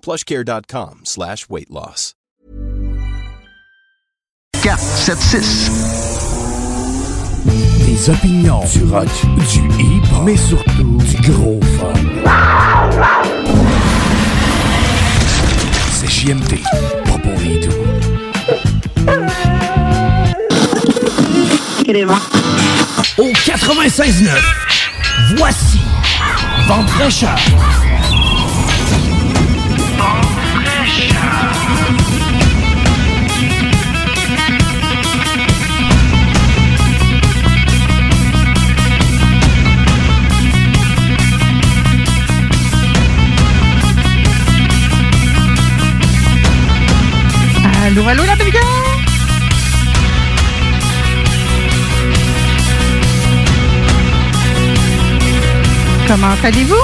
plushcare.com slash weight loss. 476. Des opinions, du rock, du hip, mais surtout du gros fun. C'est JMT, pas pour les doux. Au 96.9, voici Vente fraîcheur. Allô, allô, la belle? Comment allez-vous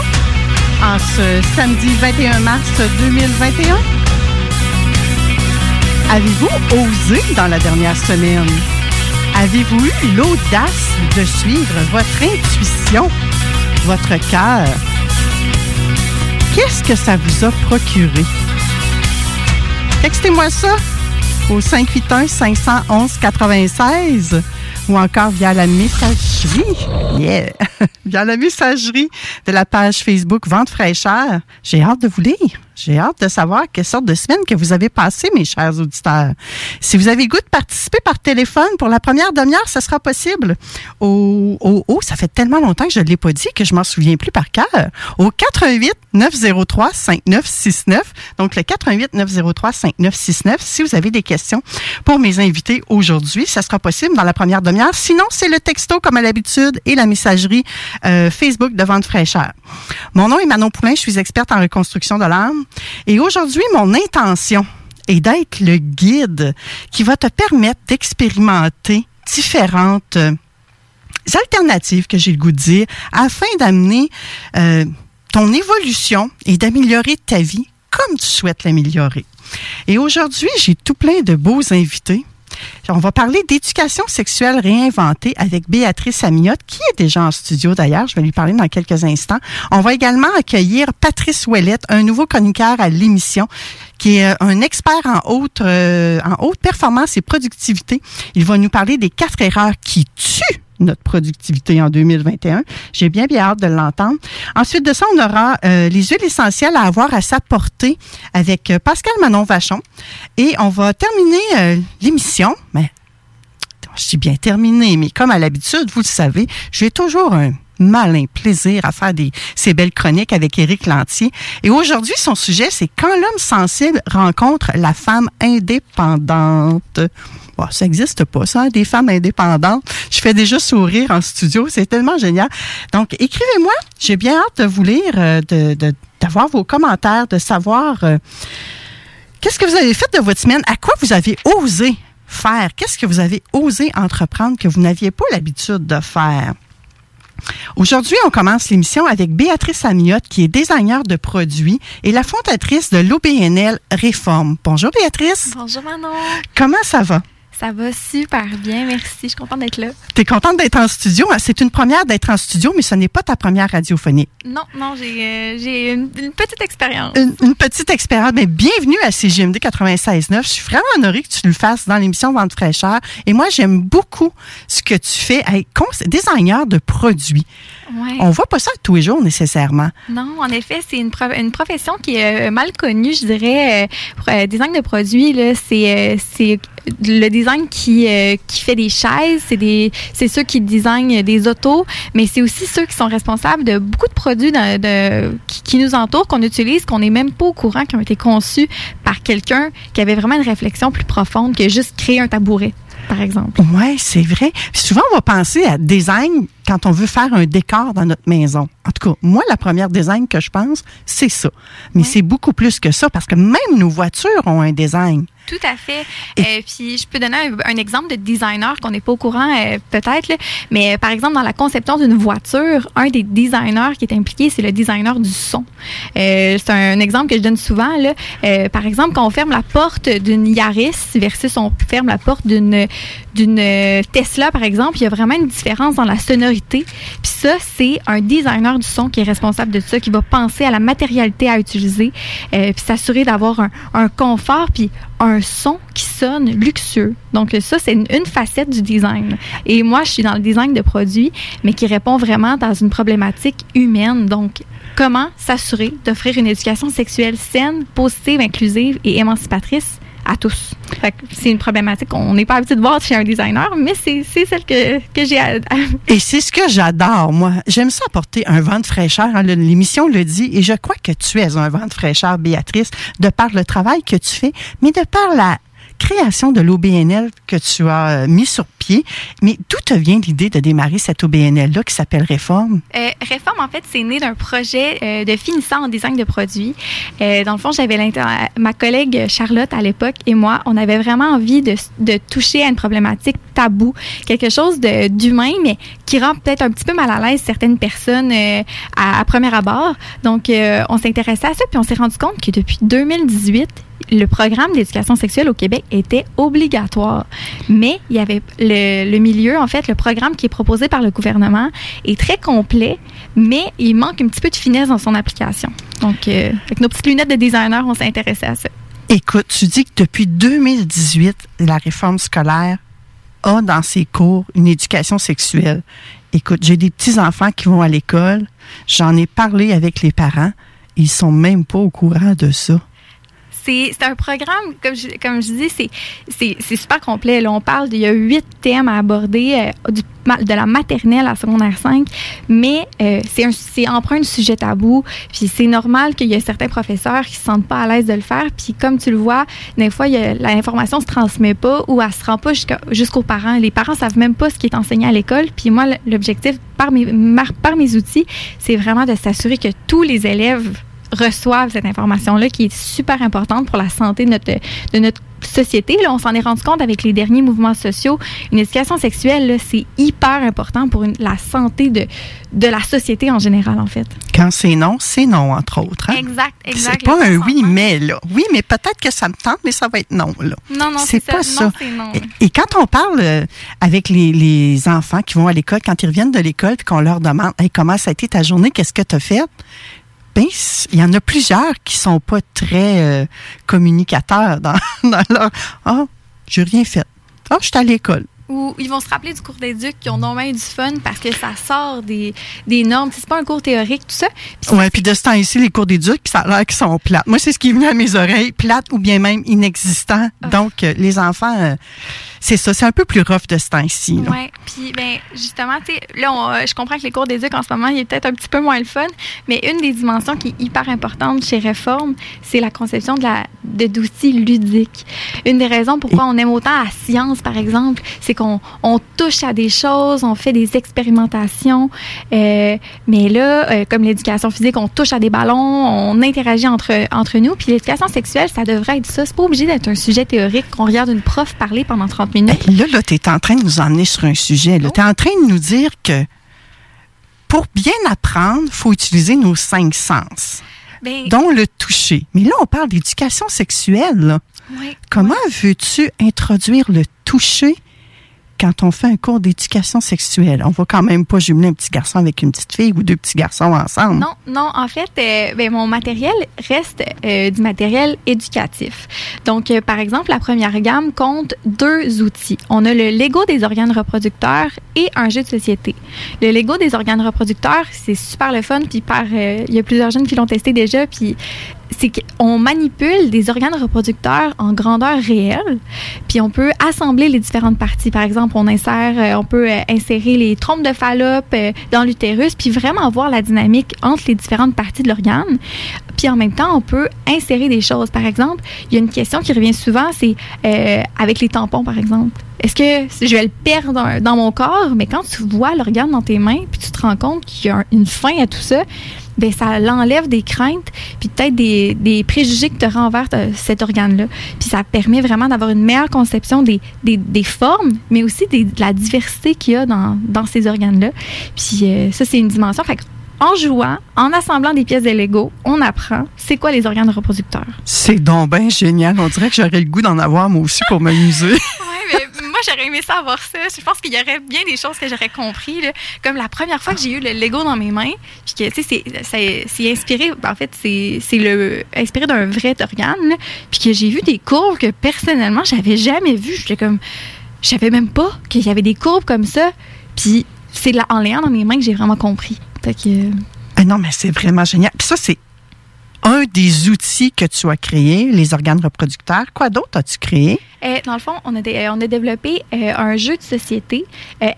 en ce samedi 21 mars 2021? Avez-vous osé dans la dernière semaine? Avez-vous eu l'audace de suivre votre intuition, votre cœur? Qu'est-ce que ça vous a procuré? Textez-moi ça au 581-511-96 ou encore via la messagerie. Via la messagerie de la page Facebook Vente fraîcheur. J'ai hâte de vous lire. J'ai hâte de savoir quelle sorte de semaine que vous avez passé, mes chers auditeurs. Si vous avez goût de participer par téléphone pour la première demi-heure, ce sera possible. Au, au, au, ça fait tellement longtemps que je ne l'ai pas dit que je m'en souviens plus par cœur. Au 88 903 5969. Donc, le 88 903 5969. Si vous avez des questions pour mes invités aujourd'hui, ça sera possible dans la première demi-heure. Sinon, c'est le texto comme à l'habitude et la messagerie euh, Facebook de Vente fraîcheur. Mon nom est Manon Poulain. Je suis experte en reconstruction de l'âme. Et aujourd'hui, mon intention est d'être le guide qui va te permettre d'expérimenter différentes euh, alternatives, que j'ai le goût de dire, afin d'amener euh, ton évolution et d'améliorer ta vie comme tu souhaites l'améliorer. Et aujourd'hui, j'ai tout plein de beaux invités. On va parler d'éducation sexuelle réinventée avec Béatrice Amiotte, qui est déjà en studio d'ailleurs. Je vais lui parler dans quelques instants. On va également accueillir Patrice Ouellette, un nouveau chroniqueur à l'émission, qui est un expert en haute, euh, en haute performance et productivité. Il va nous parler des quatre erreurs qui tuent notre productivité en 2021. J'ai bien bien hâte de l'entendre. Ensuite de ça, on aura euh, les huiles essentielles à avoir à sa portée avec euh, Pascal Manon Vachon. Et on va terminer euh, l'émission. Mais je dis bien terminé, mais comme à l'habitude, vous le savez, j'ai toujours un malin plaisir à faire des, ces belles chroniques avec Éric Lantier. Et aujourd'hui, son sujet, c'est quand l'homme sensible rencontre la femme indépendante. Bon, ça n'existe pas, ça, des femmes indépendantes. Je fais déjà sourire en studio, c'est tellement génial. Donc, écrivez-moi, j'ai bien hâte de vous lire, euh, de, d'avoir vos commentaires, de savoir euh, qu'est-ce que vous avez fait de votre semaine, à quoi vous avez osé faire, qu'est-ce que vous avez osé entreprendre que vous n'aviez pas l'habitude de faire? Aujourd'hui, on commence l'émission avec Béatrice Amiotte, qui est designer de produits et la fondatrice de l'OBNL Réforme. Bonjour Béatrice. Bonjour Manon. Comment ça va? Ça va super bien, merci. Je suis contente d'être là. Tu es contente d'être en studio? C'est une première d'être en studio, mais ce n'est pas ta première radiophonique. Non, non, j'ai euh, une, une, petite expérience. Une, une, petite expérience. Mais bienvenue à CGMD 96.9. Je suis vraiment honorée que tu le fasses dans l'émission Vente fraîcheur. Et moi, j'aime beaucoup ce que tu fais avec designer de produits. Ouais. On voit pas ça tous les jours nécessairement. Non, en effet, c'est une, pro- une profession qui est euh, mal connue, je dirais. Euh, pour, euh, design de produits, c'est, le design qui, euh, qui fait des chaises, c'est, des, c'est ceux qui designent des autos, mais c'est aussi ceux qui sont responsables de beaucoup de produits de, qui, qui nous entourent, qu'on utilise, qu'on n'est même pas au courant, qui ont été conçus par quelqu'un qui avait vraiment une réflexion plus profonde que juste créer un tabouret, par exemple. Oui, c'est vrai. Puis souvent, on va penser à design quand on veut faire un décor dans notre maison. En tout cas, moi, la première design que je pense, c'est ça. Mais c'est beaucoup plus que ça parce que même nos voitures ont un design. Tout à fait. Euh, puis je peux donner un, un exemple de designer qu'on n'est pas au courant euh, peut-être, mais euh, par exemple dans la conception d'une voiture, un des designers qui est impliqué, c'est le designer du son. C'est un, exemple que je donne souvent. Là. Par exemple, quand on ferme la porte d'une Yaris versus on ferme la porte d'une Tesla, par exemple, il y a vraiment une différence dans la sonorité. Puis ça, c'est un designer du son qui est responsable de ça, qui va penser à la matérialité à utiliser, euh, puis s'assurer d'avoir un, confort, puis un son qui sonne luxueux. Donc ça, c'est une, une facette du design. Et moi, je suis dans le design de produits, mais qui répond vraiment dans une problématique humaine. Donc, comment s'assurer d'offrir une éducation sexuelle saine, positive, inclusive et émancipatrice à tous. C'est une problématique qu'on n'est pas habitué de voir chez un designer, mais c'est celle que, que j'ai Et c'est ce que j'adore, moi. J'aime ça apporter un vent de fraîcheur. hein, L'émission le dit. Et je crois que tu es un vent de fraîcheur, Béatrice, de par le travail que tu fais, mais de par la création de l'OBNL que tu as euh, mis sur pied. Mais d'où te vient l'idée de démarrer cette OBNL-là qui s'appelle Réforme? Euh, Réforme, en fait, c'est né d'un projet euh, de finissant en design de produits. Dans le fond, j'avais ma collègue Charlotte à l'époque et moi, on avait vraiment envie de, de toucher à une problématique tabou, quelque chose d'humain, mais qui rend peut-être un petit peu mal à l'aise certaines personnes à, à premier abord. Donc, on s'intéressait à ça, puis on s'est rendu compte que depuis 2018, le programme d'éducation sexuelle au Québec était obligatoire. Mais il y avait le, milieu, en fait, le programme qui est proposé par le gouvernement est très complet, mais il manque un petit peu de finesse dans son application. Donc, euh, avec nos petites lunettes de designer, on s'est intéressé à ça. Écoute, tu dis que depuis 2018, la réforme scolaire a dans ses cours une éducation sexuelle. Écoute, j'ai des petits-enfants qui vont à l'école. J'en ai parlé avec les parents. Ils sont même pas au courant de ça. C'est un programme, comme je, dis, c'est- super complet. Là, on parle, il y a huit thèmes à aborder, euh, de la maternelle à secondaire 5, mais euh, c'est empreint de sujet tabou. Puis c'est normal qu'il y ait certains professeurs qui se sentent pas à l'aise de le faire. Puis comme tu le vois, des fois, l'information se transmet pas ou elle se rend pas jusqu'aux parents. Les parents savent même pas ce qui est enseigné à l'école. Puis moi, l'objectif par mes outils, c'est vraiment de s'assurer que tous les élèves reçoivent cette information-là qui est super importante pour la santé de notre, de notre société. Là, on s'en est rendu compte avec les derniers mouvements sociaux. Une éducation sexuelle, c'est hyper important pour une- la santé de, de la société en général, en fait. Quand c'est non, c'est non, entre autres. hein? Exact, exact. C'est pas un oui, mais là. Oui, mais peut-être que ça me tente, mais ça va être non, là. Non, non, c'est pas ça. Non, c'est non. Et, et quand on parle euh, avec les, les enfants qui vont à l'école, quand ils reviennent de l'école, puis qu'on leur demande hey, comment ça a été ta journée, qu'est-ce que tu as fait? Ben, il y en a plusieurs qui sont pas très euh, communicateurs dans, dans leur Ah, j'ai rien fait. Ah, je suis à l'école. Ou ils vont se rappeler du cours d'éduc qui ont normalement eu du fun parce que ça sort des, des normes. C'est pas un cours théorique, tout ça. Ouais, puis de ce temps-ci, les cours d'éduc, ça a l'air qu'ils sont plates. Moi, c'est ce qui est venu à mes oreilles, plates ou bien même inexistants. Ah. Donc, euh, les enfants, euh, c'est ça, c'est un peu plus rough de ce temps-ci. Oui, puis ben justement, tu sais, là, on, euh, je comprends que les cours d'éduc en ce moment, il est peut-être un petit peu moins le fun, mais une des dimensions qui est hyper importante chez Réforme, c'est la conception de la de- d'outils ludiques. Une des raisons pourquoi on aime autant la science, par exemple, c'est qu'on on touche à des choses, on fait des expérimentations, euh, mais là, euh, comme l'éducation physique, on touche à des ballons, on interagit entre, entre nous, puis l'éducation sexuelle, ça devrait être ça. C'est pas obligé d'être un sujet théorique qu'on regarde une prof parler pendant 30 minutes. Hey, là, là, tu es en train de nous emmener sur un sujet. Tu es en train de nous dire que pour bien apprendre, il faut utiliser nos cinq sens, Ben, dont le toucher. Mais là, on parle d'éducation sexuelle. là. Comment veux-tu introduire le toucher quand on fait un cours d'éducation sexuelle? On va quand même pas jumeler un petit garçon avec une petite fille ou deux petits garçons ensemble. Non, non, en fait, euh, ben, mon matériel reste euh, du matériel éducatif. Donc, euh, par exemple, la première gamme compte deux outils. On a le Lego des organes reproducteurs et un jeu de société. Le Lego des organes reproducteurs, c'est super le fun, puis par, il y a plusieurs jeunes qui l'ont testé déjà, puis c'est qu'on manipule des organes reproducteurs en grandeur réelle, puis on peut assembler les différentes parties. Par exemple, on insère, euh, on peut euh, insérer les trompes de Fallope euh, dans l'utérus, puis vraiment voir la dynamique entre les différentes parties de l'organe. Puis en même temps, on peut insérer des choses. Par exemple, il y a une question qui revient souvent, c'est avec les tampons, par exemple. Est-ce que je vais le perdre dans mon corps, mais quand tu vois l'organe dans tes mains, puis tu te rends compte qu'il y a une fin à tout ça, ben ça l'enlève des craintes, puis peut-être des, des, préjugés que tu auras envers euh, cet organe-là. Puis ça permet vraiment d'avoir une meilleure conception des, des, des formes, mais aussi de la diversité qu'il y a dans, dans ces organes-là. Puis euh, ça, c'est une dimension. Fait en jouant, en assemblant des pièces de Lego, on apprend c'est quoi les organes reproducteurs. C'est donc bien génial. On dirait que j'aurais le goût d'en avoir moi aussi pour m'amuser. moi, j'aurais aimé savoir ça. Je pense qu'il y aurait bien des choses que j'aurais compris. Comme la première fois que j'ai eu le Lego dans mes mains, puis que, tu sais, c'est inspiré, en fait, c'est le inspiré d'un vrai organe, puis que j'ai vu des courbes que personnellement, j'avais jamais vues. J'étais comme, je savais même pas qu'il y avait des courbes comme ça. Puis c'est en l'ayant dans mes mains que j'ai vraiment compris. Ah non, mais c'est vraiment génial. Puis ça, c'est un des outils que tu as créé, les organes reproducteurs. Quoi d'autre as-tu créé? Euh, dans le fond, on a, euh, on a développé euh, un jeu de société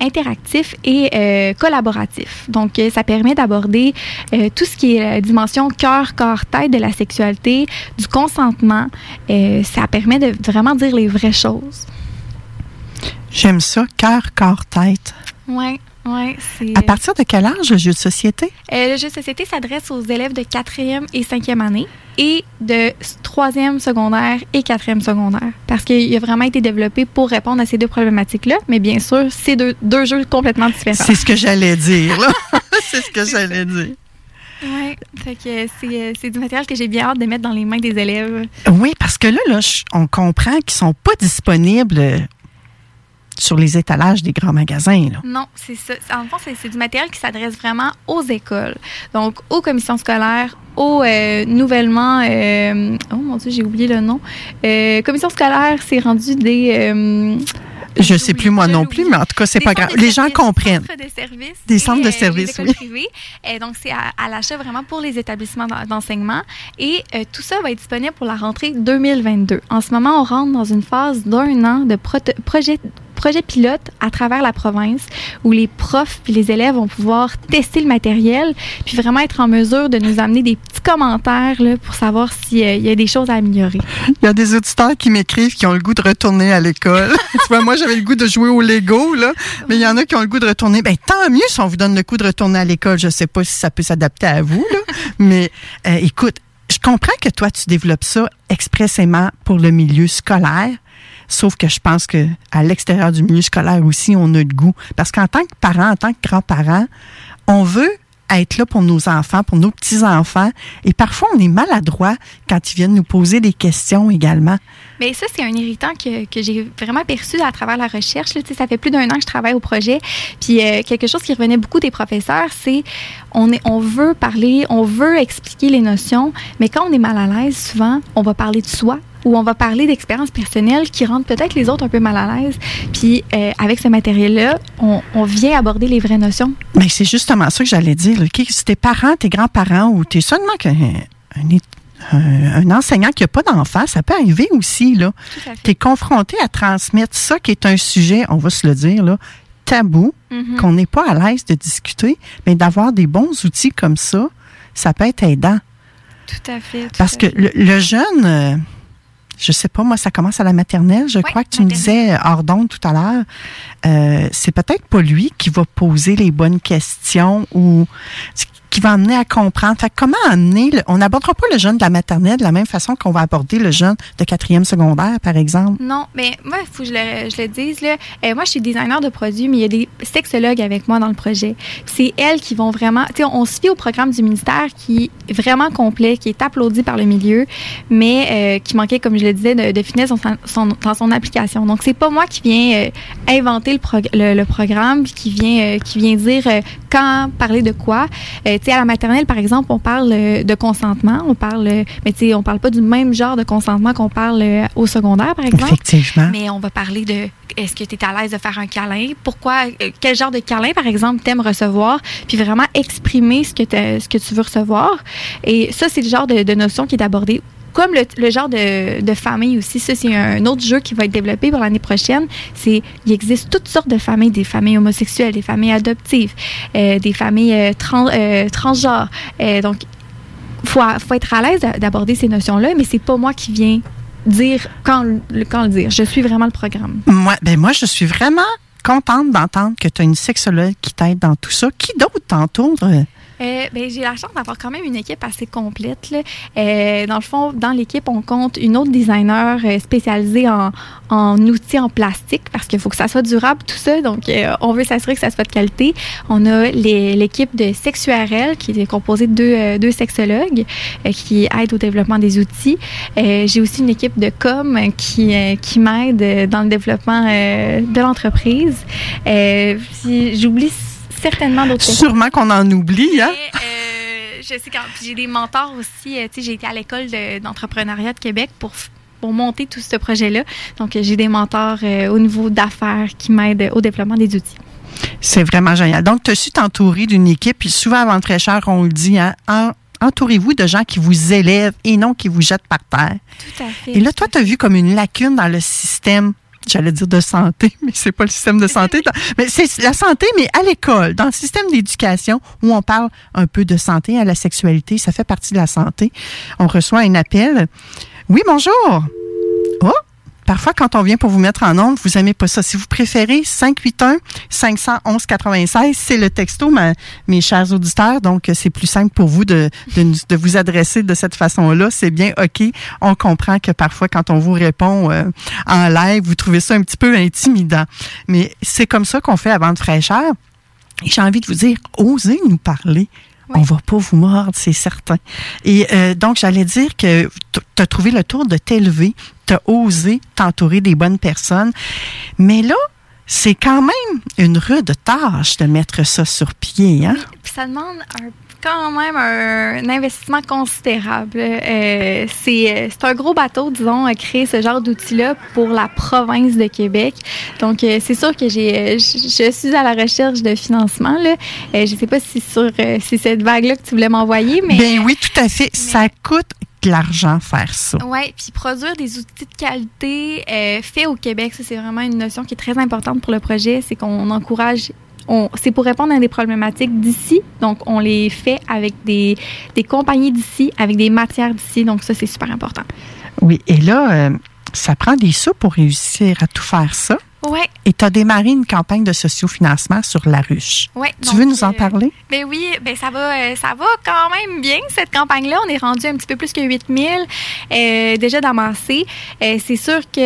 interactif et collaboratif. Donc, ça permet d'aborder tout ce qui est la dimension cœur, corps, tête de la sexualité, du consentement. ça permet de vraiment dire les vraies choses. J'aime ça, cœur, corps, tête. Oui. À partir de quel âge le jeu de société? Euh, le jeu de société s'adresse aux élèves de 4e et 5e année et de 3e secondaire et 4e secondaire. Parce qu'il a vraiment été développé pour répondre à ces deux problématiques-là. Mais bien sûr, c'est deux, deux jeux complètement différents. C'est ce que j'allais dire, c'est ce que j'allais dire. Oui, euh, c'est du matériel que j'ai bien hâte de mettre dans les mains des élèves. Oui, parce que là, là on comprend qu'ils sont pas disponibles sur les étalages des grands magasins. Là. Non, c'est ça. En fait, c'est du matériel qui s'adresse vraiment aux écoles. Donc, aux commissions scolaires, aux euh, nouvellement... Euh, oh mon Dieu, j'ai oublié le nom. Euh, commission scolaire, c'est rendu des... je ne sais plus moi non plus, mais en tout cas, c'est pas grave. Les gens comprennent. Des centres de services. Des centres de services, oui. Privées. Et donc, c'est à, l'achat vraiment pour les établissements d'enseignement. Et tout ça va être disponible pour la rentrée 2022. En ce moment, on rentre dans une phase d'un an de projet projet pilote à travers la province où les profs et les élèves vont pouvoir tester le matériel puis vraiment être en mesure de nous amener des petits commentaires là, pour savoir s'il euh, y a des choses à améliorer. Il y a des auditeurs qui m'écrivent qui ont le goût de retourner à l'école. tu vois, moi, j'avais le goût de jouer au Lego, là, mais il y en a qui ont le goût de retourner. Ben, tant mieux si on vous donne le goût de retourner à l'école. Je sais pas si ça peut s'adapter à vous, là, mais euh, écoute, je comprends que toi, tu développes ça expressément pour le milieu scolaire. Sauf que je pense que à l'extérieur du milieu scolaire aussi, on a le goût. Parce qu'en tant que parent, en tant que grand-parent, on veut être là pour nos enfants, pour nos petits-enfants. Et parfois, on est maladroit quand ils viennent nous poser des questions également. Mais ça, c'est un irritant que, que j'ai vraiment perçu à travers la recherche. Ça fait plus d'un an que je travaille au projet. Puis euh, quelque chose qui revenait beaucoup des professeurs, c'est on, est, on veut parler, on veut expliquer les notions, mais quand on est mal à l'aise, souvent, on va parler de soi, où on va parler d'expériences personnelles qui rendent peut-être les autres un peu mal à l'aise. Puis euh, avec ce matériel-là, on, vient aborder les vraies notions. Mais c'est justement ça que j'allais dire. Si tes parents, tes grands-parents ou t'es seulement un, enseignant qui n'a pas d'enfant, ça peut arriver aussi. Là. Tu es confronté à transmettre ça qui est un sujet, on va se le dire, là, tabou, mm-hmm. qu'on n'est pas à l'aise de discuter, mais d'avoir des bons outils comme ça, ça peut être aidant. Tout à fait. Parce que Le, jeune... Euh, je sais pas, moi, ça commence à la maternelle. Je crois que tu me disais hors tout à l'heure. Euh, c'est peut-être pas lui qui va poser les bonnes questions ou qui va amener à comprendre. Fait comment amener, on n'abordera pas le jeune de la maternelle de la même façon qu'on va aborder le jeune de quatrième secondaire, par exemple? Non, mais moi, il faut que je le, dise. Là. Euh, moi, je suis designer de produits, mais il y a des sexologues avec moi dans le projet. C'est elles qui vont vraiment. Tu sais, on se fie au programme du ministère qui est vraiment complet, qui est applaudi par le milieu, mais euh, qui manquait, comme je le disais, de, finesse dans son, application. Donc, c'est pas moi qui viens euh, inventer le, prog- le, le programme, qui vient, euh, qui vient dire quand parler de quoi? Euh, tu sais, à la maternelle, par exemple, on parle euh, de consentement, on parle, euh, mais tu sais, on parle pas du même genre de consentement qu'on parle euh, au secondaire, par exemple. Effectivement. Mais on va parler de est-ce que tu es à l'aise de faire un câlin? Pourquoi? Quel genre de câlin, par exemple, t'aimes recevoir? Puis vraiment exprimer ce que, ce que tu veux recevoir. Et ça, c'est le genre de, de notion qui est abordée. Comme le, genre de, de famille aussi, ça c'est un autre jeu qui va être développé pour l'année prochaine. C'est il existe toutes sortes de familles, des familles homosexuelles, des familles adoptives, euh, des familles euh, euh, transgenres. Donc faut, faut être à l'aise d'a- d'aborder ces notions-là, mais c'est pas moi qui viens dire quand, quand le dire. Je suis vraiment le programme. Moi, ben moi, je suis vraiment contente d'entendre que tu as une sexologue qui t'aide dans tout ça. Qui d'autre t'entoure? Euh? Ben, j'ai la chance d'avoir quand même une équipe assez complète. là. Euh, dans le fond, dans l'équipe, on compte une autre designer euh, spécialisée en, en outils en plastique parce qu'il faut que ça soit durable, tout ça. Donc, euh, on veut s'assurer que ça soit de qualité. On a l'équipe de SexURL qui est composée de deux, deux sexologues qui aident au développement des outils. J'ai aussi une équipe de com qui, qui m'aide dans le développement de l'entreprise. J'oublie certainement d'autres. Sûrement qu'on en oublie, hein? Euh, je sais quand j'ai des mentors aussi. euh, tu sais, j'ai été à l'école de- d'entrepreneuriat de, Québec pour pour monter tout ce projet-là. Donc, euh, j'ai des mentors euh, au niveau d'affaires qui m'aident au développement des outils. C'est vraiment génial. Donc, tu as su t'entourer d'une équipe, puis souvent avant le fraîcheur, on le dit, hein, en- entourez-vous de gens qui vous élèvent et non qui vous jettent par terre. Tout à fait. Et là, toi, tu as vu comme une lacune dans le système. J'allais dire de santé, mais c'est pas le système de santé. Mais c'est la santé, mais à l'école, dans le système d'éducation où on parle un peu de santé, à la sexualité, ça fait partie de la santé. On reçoit un appel. Oui, bonjour. Oh, parfois quand on vient pour vous mettre en onde, vous aimez pas ça. Si vous préférez 581 511 96, c'est le texto, ma- mes chers auditeurs. Donc, c'est plus simple pour vous de, de, vous adresser de cette façon-là. C'est bien OK. On comprend que parfois, quand on vous répond euh, en live, vous trouvez ça un petit peu intimidant. Mais c'est comme ça qu'on fait avant de fraîcheur. Et j'ai envie de vous dire, osez nous parler. On va pas vous mordre, c'est certain. Et euh, donc, j'allais dire que tu as trouvé le tour de t'élever, tu as osé t'entourer des bonnes personnes. Mais là, c'est quand même une rude tâche de mettre ça sur pied. Hein? Puis ça demande un- quand même un, investissement considérable. Euh, c'est euh, c'est un gros bateau, disons, à créer ce genre d'outil-là pour la province de Québec. Donc, euh, c'est sûr que j'ai, euh, je je suis à la recherche de financement. Là. Euh, je ne sais pas si sur si cette vague-là que tu voulais m'envoyer, mais... Ben oui, tout à fait. Ça coûte de l'argent faire ça. Oui, puis produire des outils de qualité euh, faits au Québec, ça c'est vraiment une notion qui est très importante pour le projet, c'est qu'on encourage on- c'est pour répondre à des problématiques d'ici. Donc, on les fait avec des, des compagnies d'ici, avec des matières d'ici. Donc, ça, c'est super important. Oui, et là, euh, ça prend des sous pour réussir à tout faire ça. Ouais, Et tu as démarré une campagne de sociofinancement sur la ruche. ouais. Tu veux nous en euh, parler? Ben oui, ben ça va, euh, ça va quand même bien cette campagne-là. On est rendu un petit peu plus que 8000 euh, déjà d'amassés. Euh, c'est sûr que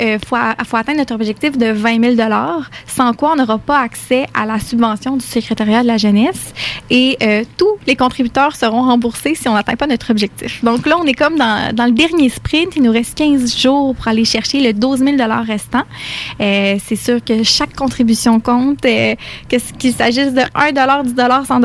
euh, faut, a- faut atteindre notre objectif de 20 000 dollars, sans quoi on n'aura pas accès à la subvention du secrétariat de la jeunesse et euh, tous les contributeurs seront remboursés si on n'atteint pas notre objectif. Donc là, on est comme dans, dans le dernier sprint. Il nous reste 15 jours pour aller chercher le 12 000 dollars restant. C'est sûr que chaque contribution compte, euh, qu'il s'agisse de 1 10 100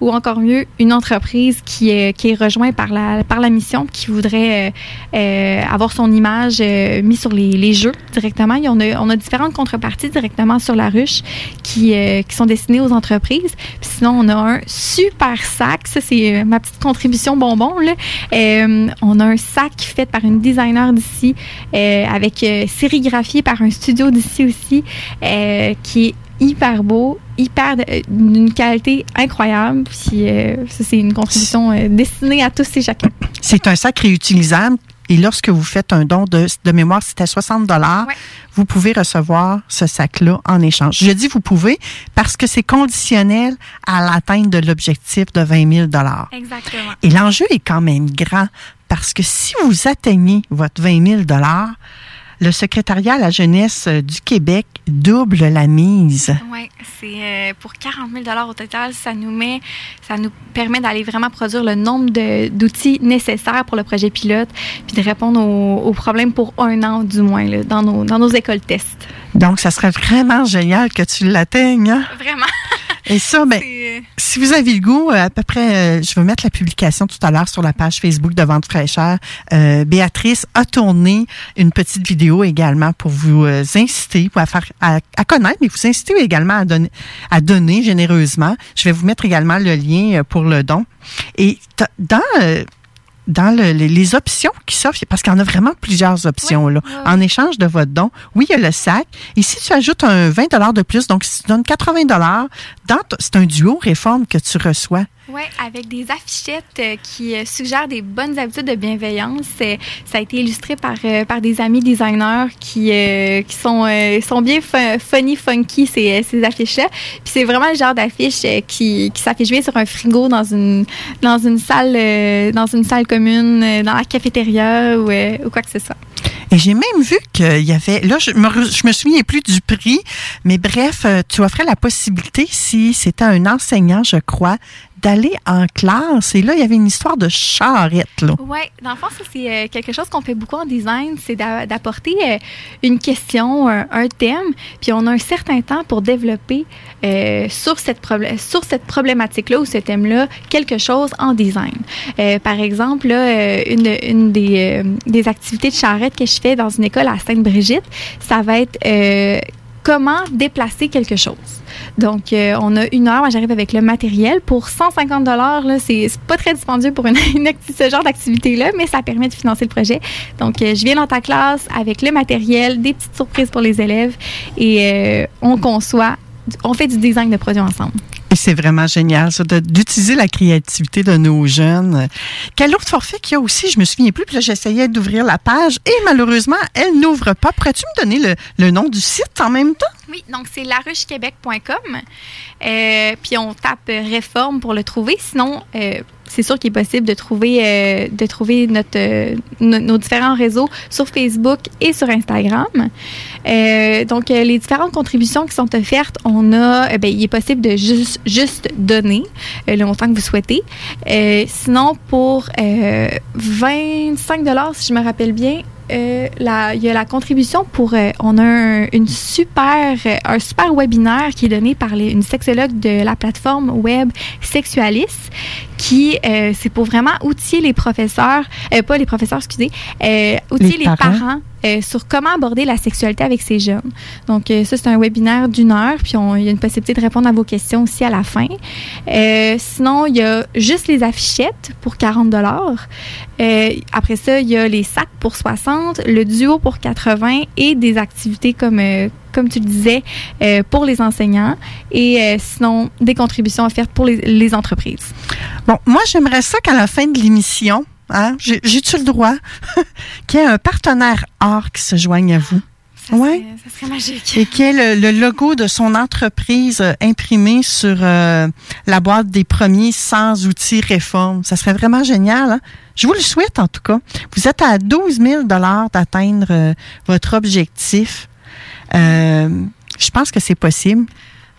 ou encore mieux, une entreprise qui qui est rejointe par la, par la mission, qui voudrait euh, euh, avoir son image euh, mise sur les, jeux directement. En a, on a différentes contreparties directement sur la ruche qui, qui sont destinées aux entreprises. Sinon, on a un super sac. Ça, c'est ma petite contribution bonbon. Là. On a un sac fait par une designer d'ici, avec sérigraphié par un studio d'ici aussi, euh, qui est hyper beau, hyper euh, d'une qualité incroyable. Puis euh, ça, c'est une contribution euh, destinée à tous et chacun. C'est un sac réutilisable Et lorsque vous faites un don de, de mémoire, c'était 60 dollars, vous pouvez recevoir ce sac-là en échange. Je dis vous pouvez parce que c'est conditionnel à l'atteinte de l'objectif de 20 000 dollars. Exactement. Et l'enjeu est quand même grand parce que si vous atteignez votre 20 000 dollars, le secrétariat à la jeunesse euh, du Québec double la mise. Oui, c'est euh, pour 40 000 au total. Ça nous met, ça nous permet d'aller vraiment produire le nombre de- d'outils nécessaires pour le projet pilote, puis de répondre aux, aux problèmes pour un an du moins là, dans nos dans nos écoles tests. Donc, ça serait vraiment génial que tu l'atteignes. hein? Vraiment. Et ça, ben, euh, si vous avez le goût, euh, à peu près, euh, je vais mettre la publication tout à l'heure sur la page Facebook de Vente fraîcheur. Euh, Béatrice a tourné une petite vidéo également pour vous inciter, pour à, faire, à, à connaître, mais vous inciter également à donner, à donner généreusement. Je vais vous mettre également le lien pour le don. Et dans euh, dans le- les, les options qui s'offrent, parce qu'il y en a vraiment plusieurs options là. En échange de votre don, oui, il y a le sac. Et si tu ajoutes un 20 de plus, donc si tu donnes 80 dans c'est un duo réforme que tu reçois. Ouais, avec des affichettes euh, qui euh, suggèrent des bonnes habitudes de bienveillance. Euh, ça a été illustré par, par des amis designers qui, qui sont, sont bien fu- funny, funky, ces, ces affiches-là. Puis c'est vraiment le genre d'affiche qui, qui s'affiche bien sur un frigo dans une, dans une salle, dans une salle commune, dans la cafétéria ou, quoi que ce soit. J'ai même vu qu'il y avait, là, je me, me souviens plus du prix, mais bref, tu offrais la possibilité, si c'était un enseignant, je crois, d'aller en classe. Et là, il y avait une histoire de charrette, là. Oui, dans le fond, ça, c'est euh, quelque chose qu'on fait beaucoup en design, c'est d'a- d'apporter euh, une question, un, thème, puis on a un certain temps pour développer euh, sur cette, sur cette problématique-là ou ce thème-là quelque chose en design. Euh, par exemple, là, euh, une, une des, des activités de charrette que je fais dans une école à Sainte-Brigitte, ça va être euh, comment déplacer quelque chose. Donc, euh, on a une heure. Moi, j'arrive avec le matériel. Pour 150 là, c'est c'est pas très dispendieux pour ce genre d'activité-là, mais ça permet de financer le projet. Donc, euh, je viens dans ta classe avec le matériel, des petites surprises pour les élèves et euh, on conçoit, on fait du design de produits ensemble. Et c'est vraiment génial, ça, d'utiliser la créativité de nos jeunes. Quel autre forfait qu'il y a aussi, je me souviens plus, puis là, j'essayais d'ouvrir la page et malheureusement, elle n'ouvre pas. Pourrais-tu me donner le, le nom du site en même temps? Oui, donc c'est laruchequebec.com. Euh, puis on tape euh, réforme pour le trouver. Sinon, euh, c'est sûr qu'il est possible de trouver, euh, de trouver notre, euh, no- nos différents réseaux sur Facebook et sur Instagram. Euh, donc, les différentes contributions qui sont offertes, on a, ben, il est possible de juste, juste donner le montant que vous souhaitez. Sinon, pour euh, 25 si je me rappelle bien, euh, la- il y a la contribution pour. euh, on a un, une super, euh, un super webinaire qui est donné par les- une sexologue de la plateforme web Sexualis, qui euh, c'est pour vraiment outiller les professeurs, euh, pas les professeurs, excusez, euh, outiller Les les, parents. parents. Euh, sur comment aborder la sexualité avec ces jeunes. Donc, euh, ça, c'est un webinaire d'une heure, puis il y a une possibilité de répondre à vos questions aussi à la fin. Euh, sinon, il y a juste les affichettes pour 40 euh, après ça, il y a les sacs pour 60, le duo pour 80 et des activités comme, comme tu le disais pour les enseignants et sinon des contributions offertes pour les, les entreprises. Bon, moi, j'aimerais ça qu'à la fin de l'émission, hein, j'ai- j'ai-tu le droit, qu'il y ait un partenaire art qui se joigne à vous? Ça, Ouais. serait, ça serait magique. et qu'il y ait le, le logo de son entreprise euh, imprimé sur euh, la boîte des premiers sans outils réforme. Ça serait vraiment génial. hein? Je vous le souhaite en tout cas. Vous êtes à 12 000 d'atteindre euh, votre objectif. Je pense que c'est possible.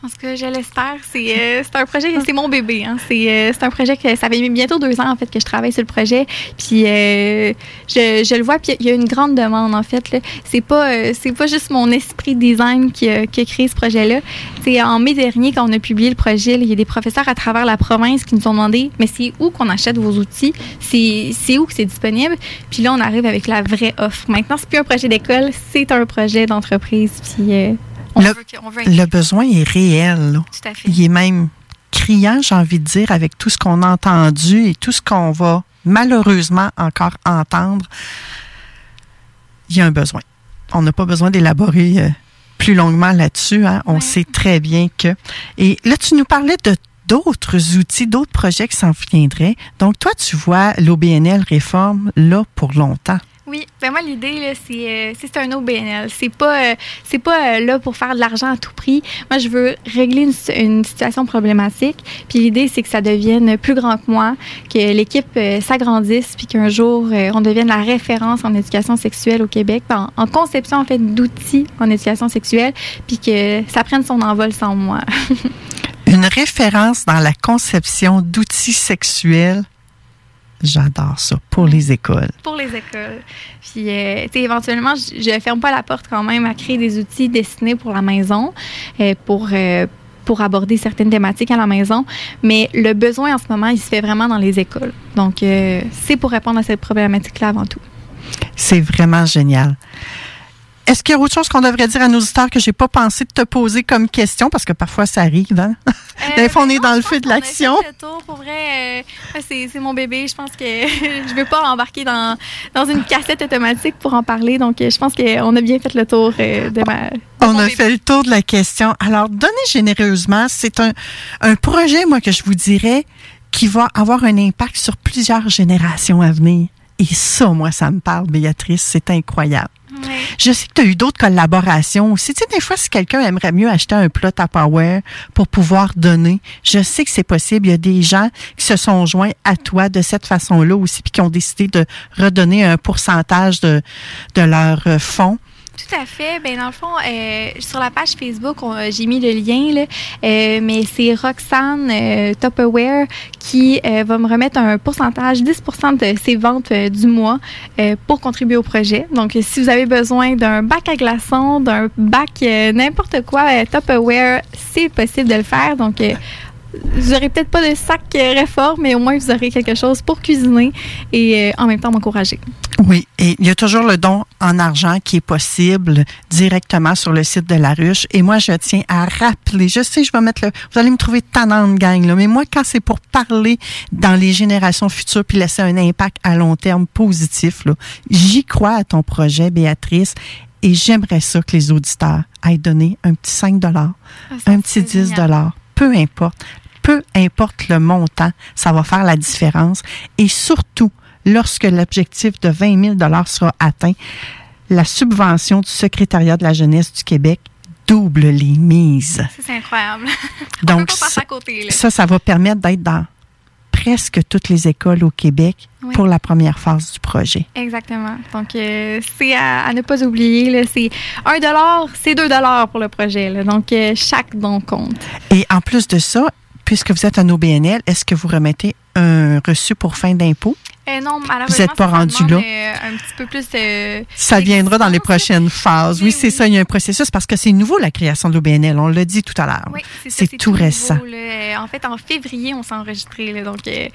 En tout cas, je l'espère. C'est euh, un projet, c'est mon bébé. Hein. C'est euh, un projet que ça fait bientôt deux ans en fait que je travaille sur le projet. Puis euh, je, je le vois, puis il y a une grande demande en fait. C'est pas euh, c'est pas juste mon esprit design qui qui a créé ce projet-là. C'est en mai dernier quand on a publié le projet, il y a des professeurs à travers la province qui nous ont demandé, mais c'est où qu'on achète vos outils? C'est c'est où que c'est disponible Puis là, on arrive avec la vraie offre. Maintenant, c'est plus un projet d'école, c'est un projet d'entreprise. Puis euh, on Le- veut, que- on veut Le besoin est réel. là. tout à fait. Il est même criant, j'ai envie de dire, avec tout ce qu'on a entendu et tout ce qu'on va malheureusement encore entendre. Il y a un besoin. On n'a pas besoin d'élaborer euh, plus longuement là-dessus. hein. On sait très bien que. Et là, tu nous parlais de d'autres outils, d'autres projets qui s'en viendraient. Donc, toi, tu vois l'OBNL réforme là pour longtemps. Oui, ben moi l'idée là, c'est euh, c'est un OBNL. C'est pas euh, c'est pas euh, là pour faire de l'argent à tout prix. Moi, je veux régler une, une situation problématique. Puis l'idée c'est que ça devienne plus grand que moi, que l'équipe euh, s'agrandisse, puis qu'un jour euh, on devienne la référence en éducation sexuelle au Québec, en, en conception en fait d'outils en éducation sexuelle, puis que ça prenne son envol sans moi. Une référence dans la conception d'outils sexuels. J'adore ça pour les écoles. pour les écoles. Puis, euh, tu sais, éventuellement, je, je ferme pas la porte quand même à créer des outils destinés pour la maison, euh, pour euh, pour aborder certaines thématiques à la maison. Mais le besoin en ce moment, il se fait vraiment dans les écoles. Donc, c'est pour répondre à cette problématique-là avant tout. C'est vraiment génial. Est-ce qu'il y a autre chose qu'on devrait dire à nos auditeurs que j'ai pas pensé de te poser comme question? Parce que parfois, ça arrive, hein? Des fois, on est non, dans le feu de l'action. fait le tour. Pour vrai, euh, c'est mon bébé. Je pense que je veux pas embarquer dans, dans une cassette automatique pour en parler. Donc, euh, je pense qu'on a bien fait le tour euh, de ma. de On a bébé. fait le tour de la question. Alors, donnez généreusement, c'est un, un projet, moi, que je vous dirais, qui va avoir un impact sur plusieurs générations à venir. Et ça, moi, ça me parle, Béatrice, c'est incroyable. Je sais que tu as eu d'autres collaborations aussi. Tu sais, des fois, si quelqu'un aimerait mieux acheter un plat Tupperware pour pouvoir donner, je sais que c'est possible. Il y a des gens qui se sont joints à toi de cette façon-là aussi, puis qui ont décidé de redonner un pourcentage de, de leurs euh, fonds. Tout à fait. Ben dans le fond, euh, sur la page Facebook, on- j'ai mis le lien, là, euh, mais c'est Roxane euh, Tupperware qui euh, va me remettre un pourcentage, 10 de ses ventes euh, du mois euh, pour contribuer au projet. Donc, euh, si vous avez besoin d'un bac à glaçons, d'un bac euh, n'importe quoi, euh, Tupperware, c'est possible de le faire. Donc, vous aurez peut-être pas de sac euh, réforme, mais au moins vous aurez quelque chose pour cuisiner et euh, en même temps m'encourager. Oui, et il y a toujours le don en argent qui est possible directement sur le site de la ruche. Et moi, je tiens à rappeler, je sais, je vais mettre le, vous allez me trouver tannante gang, là, mais moi, quand c'est pour parler dans les générations futures puis laisser un impact à long terme positif, là, j'y crois à ton projet, Béatrice. Et j'aimerais ça que les auditeurs aillent donner un petit 5 dollars, un petit 10 dollars, peu importe. Peu importe le montant, ça va faire la différence. Et surtout, lorsque l'objectif de 20 000 sera atteint, la subvention du secrétariat de la jeunesse du Québec double les mises. C'est incroyable. on Donc, peut pas passer ça, à côté. Là. ça, ça va permettre d'être dans presque toutes les écoles au Québec Oui. pour la première phase du projet. Exactement. Donc, euh, c'est à, à ne pas oublier. C'est 1 c'est 2 pour le projet. là. Donc, euh, chaque don compte. Et en plus de ça, puisque vous êtes un OBNL, est-ce que vous remettez un reçu pour fin d'impôt? Non, malheureusement, Vous êtes pas rendu là? euh, un petit peu plus de... Ça viendra dans les prochaines phases. Oui, Oui, c'est oui. ça. Il y a un processus parce que c'est nouveau, la création de l'OBNL. On l'a dit tout à l'heure. Oui, c'est tout nouveau, récent. Euh, En fait, en février, on s'est enregistré. là. donc, euh,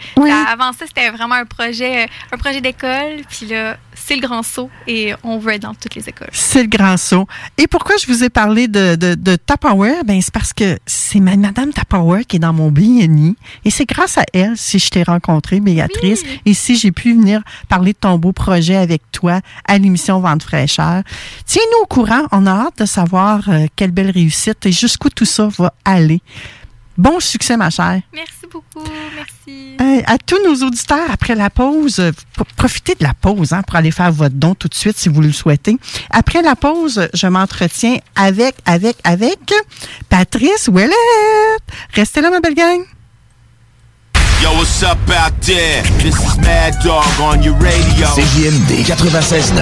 avant ça, c'était vraiment un projet, un projet d'école. Puis là, c'est le grand saut et on veut être dans toutes les écoles. C'est le grand saut. Et pourquoi je vous ai parlé de, de, de Tupperware? Ben, c'est parce que c'est ma Madame Tupperware qui est dans mon BNI. Et c'est grâce à elle si je t'ai rencontré, Béatrice, et si j'ai pu venir parler de ton beau projet avec toi à l'émission Vente fraîcheur. Tiens-nous au courant. On a hâte de savoir euh, quelle belle réussite et jusqu'où tout ça va aller. Bon succès, ma chère. Merci beaucoup. Merci. Euh, à tous nos auditeurs, après la pause, euh, pro- profitez de la pause hein, pour aller faire votre don tout de suite si vous le souhaitez. Après la pause, je m'entretiens avec, avec, avec Patrice Ouellette. Restez là, ma belle gang. Yo, what's up out there? This is Mad Dog on your radio. CJMD 96.9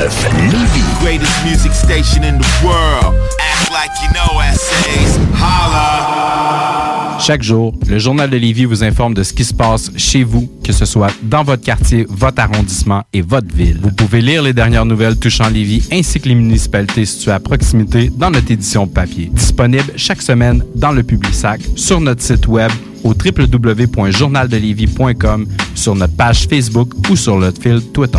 Lévis. Greatest music station in the world. Act like you know essays. Holla. Chaque jour, le Journal de Lévis vous informe de ce qui se passe chez vous, que ce soit dans votre quartier, votre arrondissement et votre ville. Vous pouvez lire les dernières nouvelles touchant Lévis ainsi que les municipalités situées à proximité dans notre édition papier. Disponible chaque semaine dans le Publisac, sur notre site web au www.journaldelévis.com, sur notre page Facebook ou sur notre fil Twitter.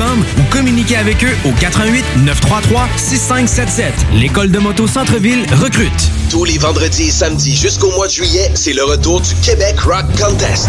ou communiquez avec eux au 88 933 6577. L'école de moto Centre-ville recrute. Tous les vendredis et samedis jusqu'au mois de juillet, c'est le retour du Québec Rock Contest.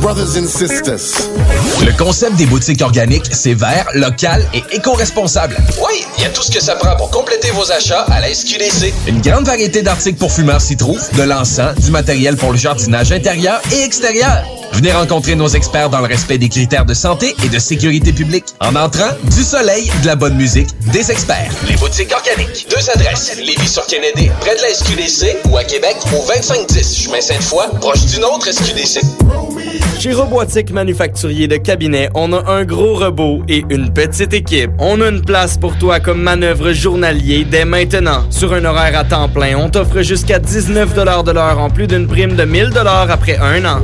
Brothers and sisters. Le concept des boutiques organiques, c'est vert, local et éco-responsable. Oui, il y a tout ce que ça prend pour compléter vos achats à la SQDC. Une grande variété d'articles pour fumeurs s'y trouve, de l'encens, du matériel pour le jardinage intérieur et extérieur. Venez rencontrer nos experts dans le respect des critères de santé et de sécurité publique. En entrant, du soleil, de la bonne musique, des experts. Les boutiques organiques. Deux adresses. Lévis sur Kennedy, près de la SQDC ou à Québec au 2510 chemin Sainte-Foy, proche d'une autre SQDC. Chez Robotique Manufacturier de Cabinet, on a un gros robot et une petite équipe. On a une place pour toi comme manœuvre journalier dès maintenant. Sur un horaire à temps plein, on t'offre jusqu'à 19 de l'heure en plus d'une prime de 1000 après un an.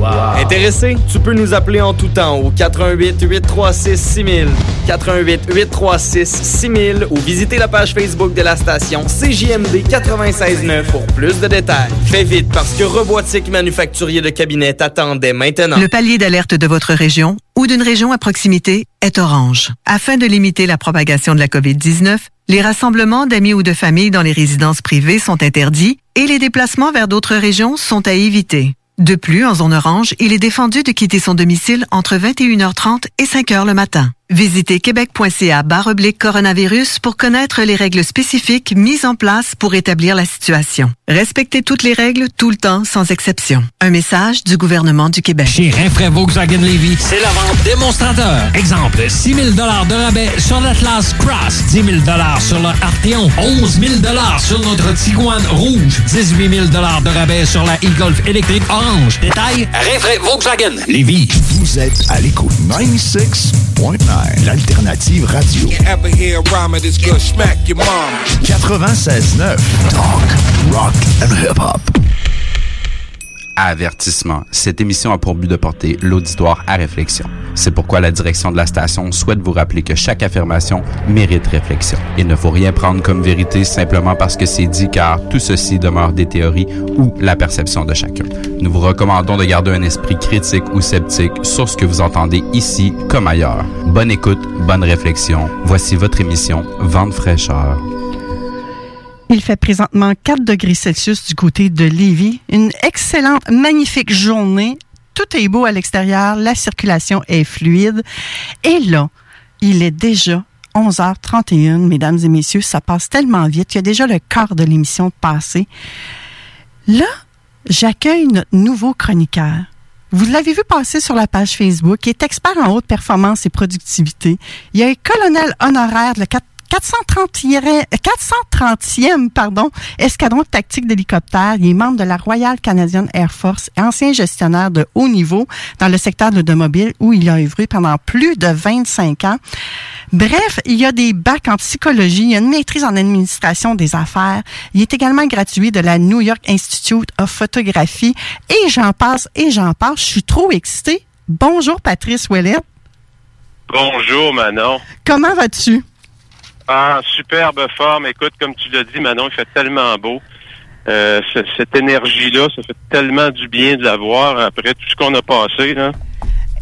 Tu peux nous appeler en tout temps au 88 836 6000, 88 836 6000 ou visiter la page Facebook de la station CJMD 96.9 pour plus de détails. Fais vite parce que Robotique Manufacturier de Cabinet t'attend dès maintenant. Le palier d'alerte de votre région ou d'une région à proximité est orange. Afin de limiter la propagation de la COVID-19, les rassemblements d'amis ou de familles dans les résidences privées sont interdits et les déplacements vers d'autres régions sont à éviter. De plus, en zone orange, il est défendu de quitter son domicile entre 21h30 et 5h le matin. Visitez québec.ca oblique coronavirus pour connaître les règles spécifiques mises en place pour établir la situation. Respectez toutes les règles tout le temps sans exception. Un message du gouvernement du Québec. Chez Rinfraie Volkswagen Levy, c'est la vente démonstrateur. Exemple, 6 000 de rabais sur l'Atlas Cross, 10 000 sur le Arteon, 11 000 sur notre Tiguan Rouge, 18 000 de rabais sur la e-Golf électrique orange. Détail, Rinfraie Volkswagen Levy. Vous êtes à l'écoute 96.9, l'alternative radio. 96.9, talk, rock and hip-hop. Avertissement. Cette émission a pour but de porter l'auditoire à réflexion. C'est pourquoi la direction de la station souhaite vous rappeler que chaque affirmation mérite réflexion. Il ne faut rien prendre comme vérité simplement parce que c'est dit car tout ceci demeure des théories ou la perception de chacun. Nous vous recommandons de garder un esprit critique ou sceptique sur ce que vous entendez ici comme ailleurs. Bonne écoute, bonne réflexion. Voici votre émission Vente fraîcheur. Il fait présentement 4 degrés Celsius du côté de Lévis. Une excellente, magnifique journée. Tout est beau à l'extérieur. La circulation est fluide. Et là, il est déjà 11h31, mesdames et messieurs. Ça passe tellement vite. Il y a déjà le quart de l'émission passé. Là, j'accueille notre nouveau chroniqueur. Vous l'avez vu passer sur la page Facebook. Il est expert en haute performance et productivité. Il est colonel honoraire de la 4 430e, 430e pardon, escadron tactique d'hélicoptère. Il est membre de la Royal Canadian Air Force, ancien gestionnaire de haut niveau dans le secteur de l'automobile où il a œuvré pendant plus de 25 ans. Bref, il y a des bacs en psychologie, il y a une maîtrise en administration des affaires. Il est également gratuit de la New York Institute of Photography et j'en passe et j'en passe. Je suis trop excitée. Bonjour Patrice Ouellet. Bonjour Manon. Comment vas-tu? Ah, superbe forme. Écoute, comme tu l'as dit, Manon, il fait tellement beau. Euh, cette énergie-là, ça fait tellement du bien de la voir après tout ce qu'on a passé. Là.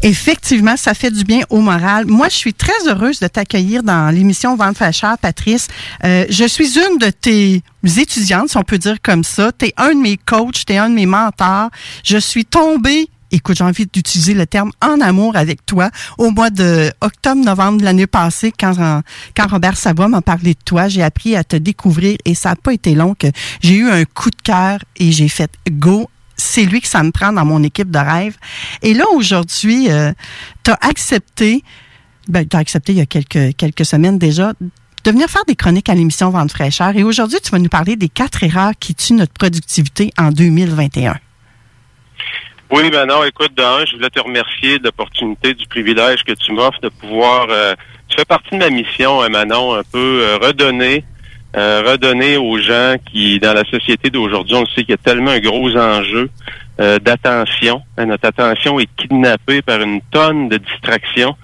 Effectivement, ça fait du bien au moral. Moi, je suis très heureuse de t'accueillir dans l'émission Vente Fachère, Patrice. Euh, je suis une de tes étudiantes, si on peut dire comme ça. Tu es un de mes coachs, tu un de mes mentors. Je suis tombée écoute, j'ai envie d'utiliser le terme en amour avec toi. Au mois de octobre-novembre de l'année passée, quand, quand Robert Savoie m'a parlé de toi, j'ai appris à te découvrir et ça n'a pas été long que j'ai eu un coup de cœur et j'ai fait go c'est lui que ça me prend dans mon équipe de rêve. Et là, aujourd'hui, euh, tu as accepté, ben, tu as accepté il y a quelques, quelques semaines déjà, de venir faire des chroniques à l'émission Vente fraîcheur. Et aujourd'hui, tu vas nous parler des quatre erreurs qui tuent notre productivité en 2021. Oui, ben non, écoute, d'un, je voulais te remercier de l'opportunité, du privilège que tu m'offres de pouvoir... Euh, tu fais partie de ma mission, hein, Manon, un peu euh, redonner euh, redonner aux gens qui, dans la société d'aujourd'hui, on sait qu'il y a tellement un gros enjeu euh, d'attention. Hein, notre attention est kidnappée par une tonne de distractions,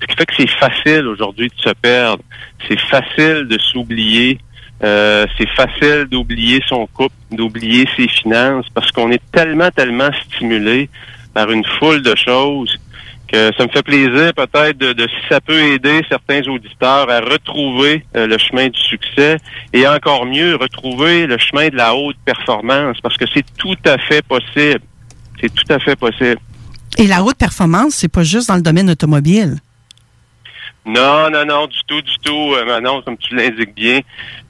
ce qui fait que c'est facile aujourd'hui de se perdre. C'est facile de s'oublier. Euh, c'est facile d'oublier son couple, d'oublier ses finances, parce qu'on est tellement, tellement stimulé par une foule de choses que ça me fait plaisir peut-être de, si ça peut aider certains auditeurs à retrouver euh, le chemin du succès et encore mieux retrouver le chemin de la haute performance parce que c'est tout à fait possible. C'est tout à fait possible. Et la haute performance, c'est pas juste dans le domaine automobile. Non, non, non, du tout, du tout. Euh, Manon, comme tu l'indiques bien,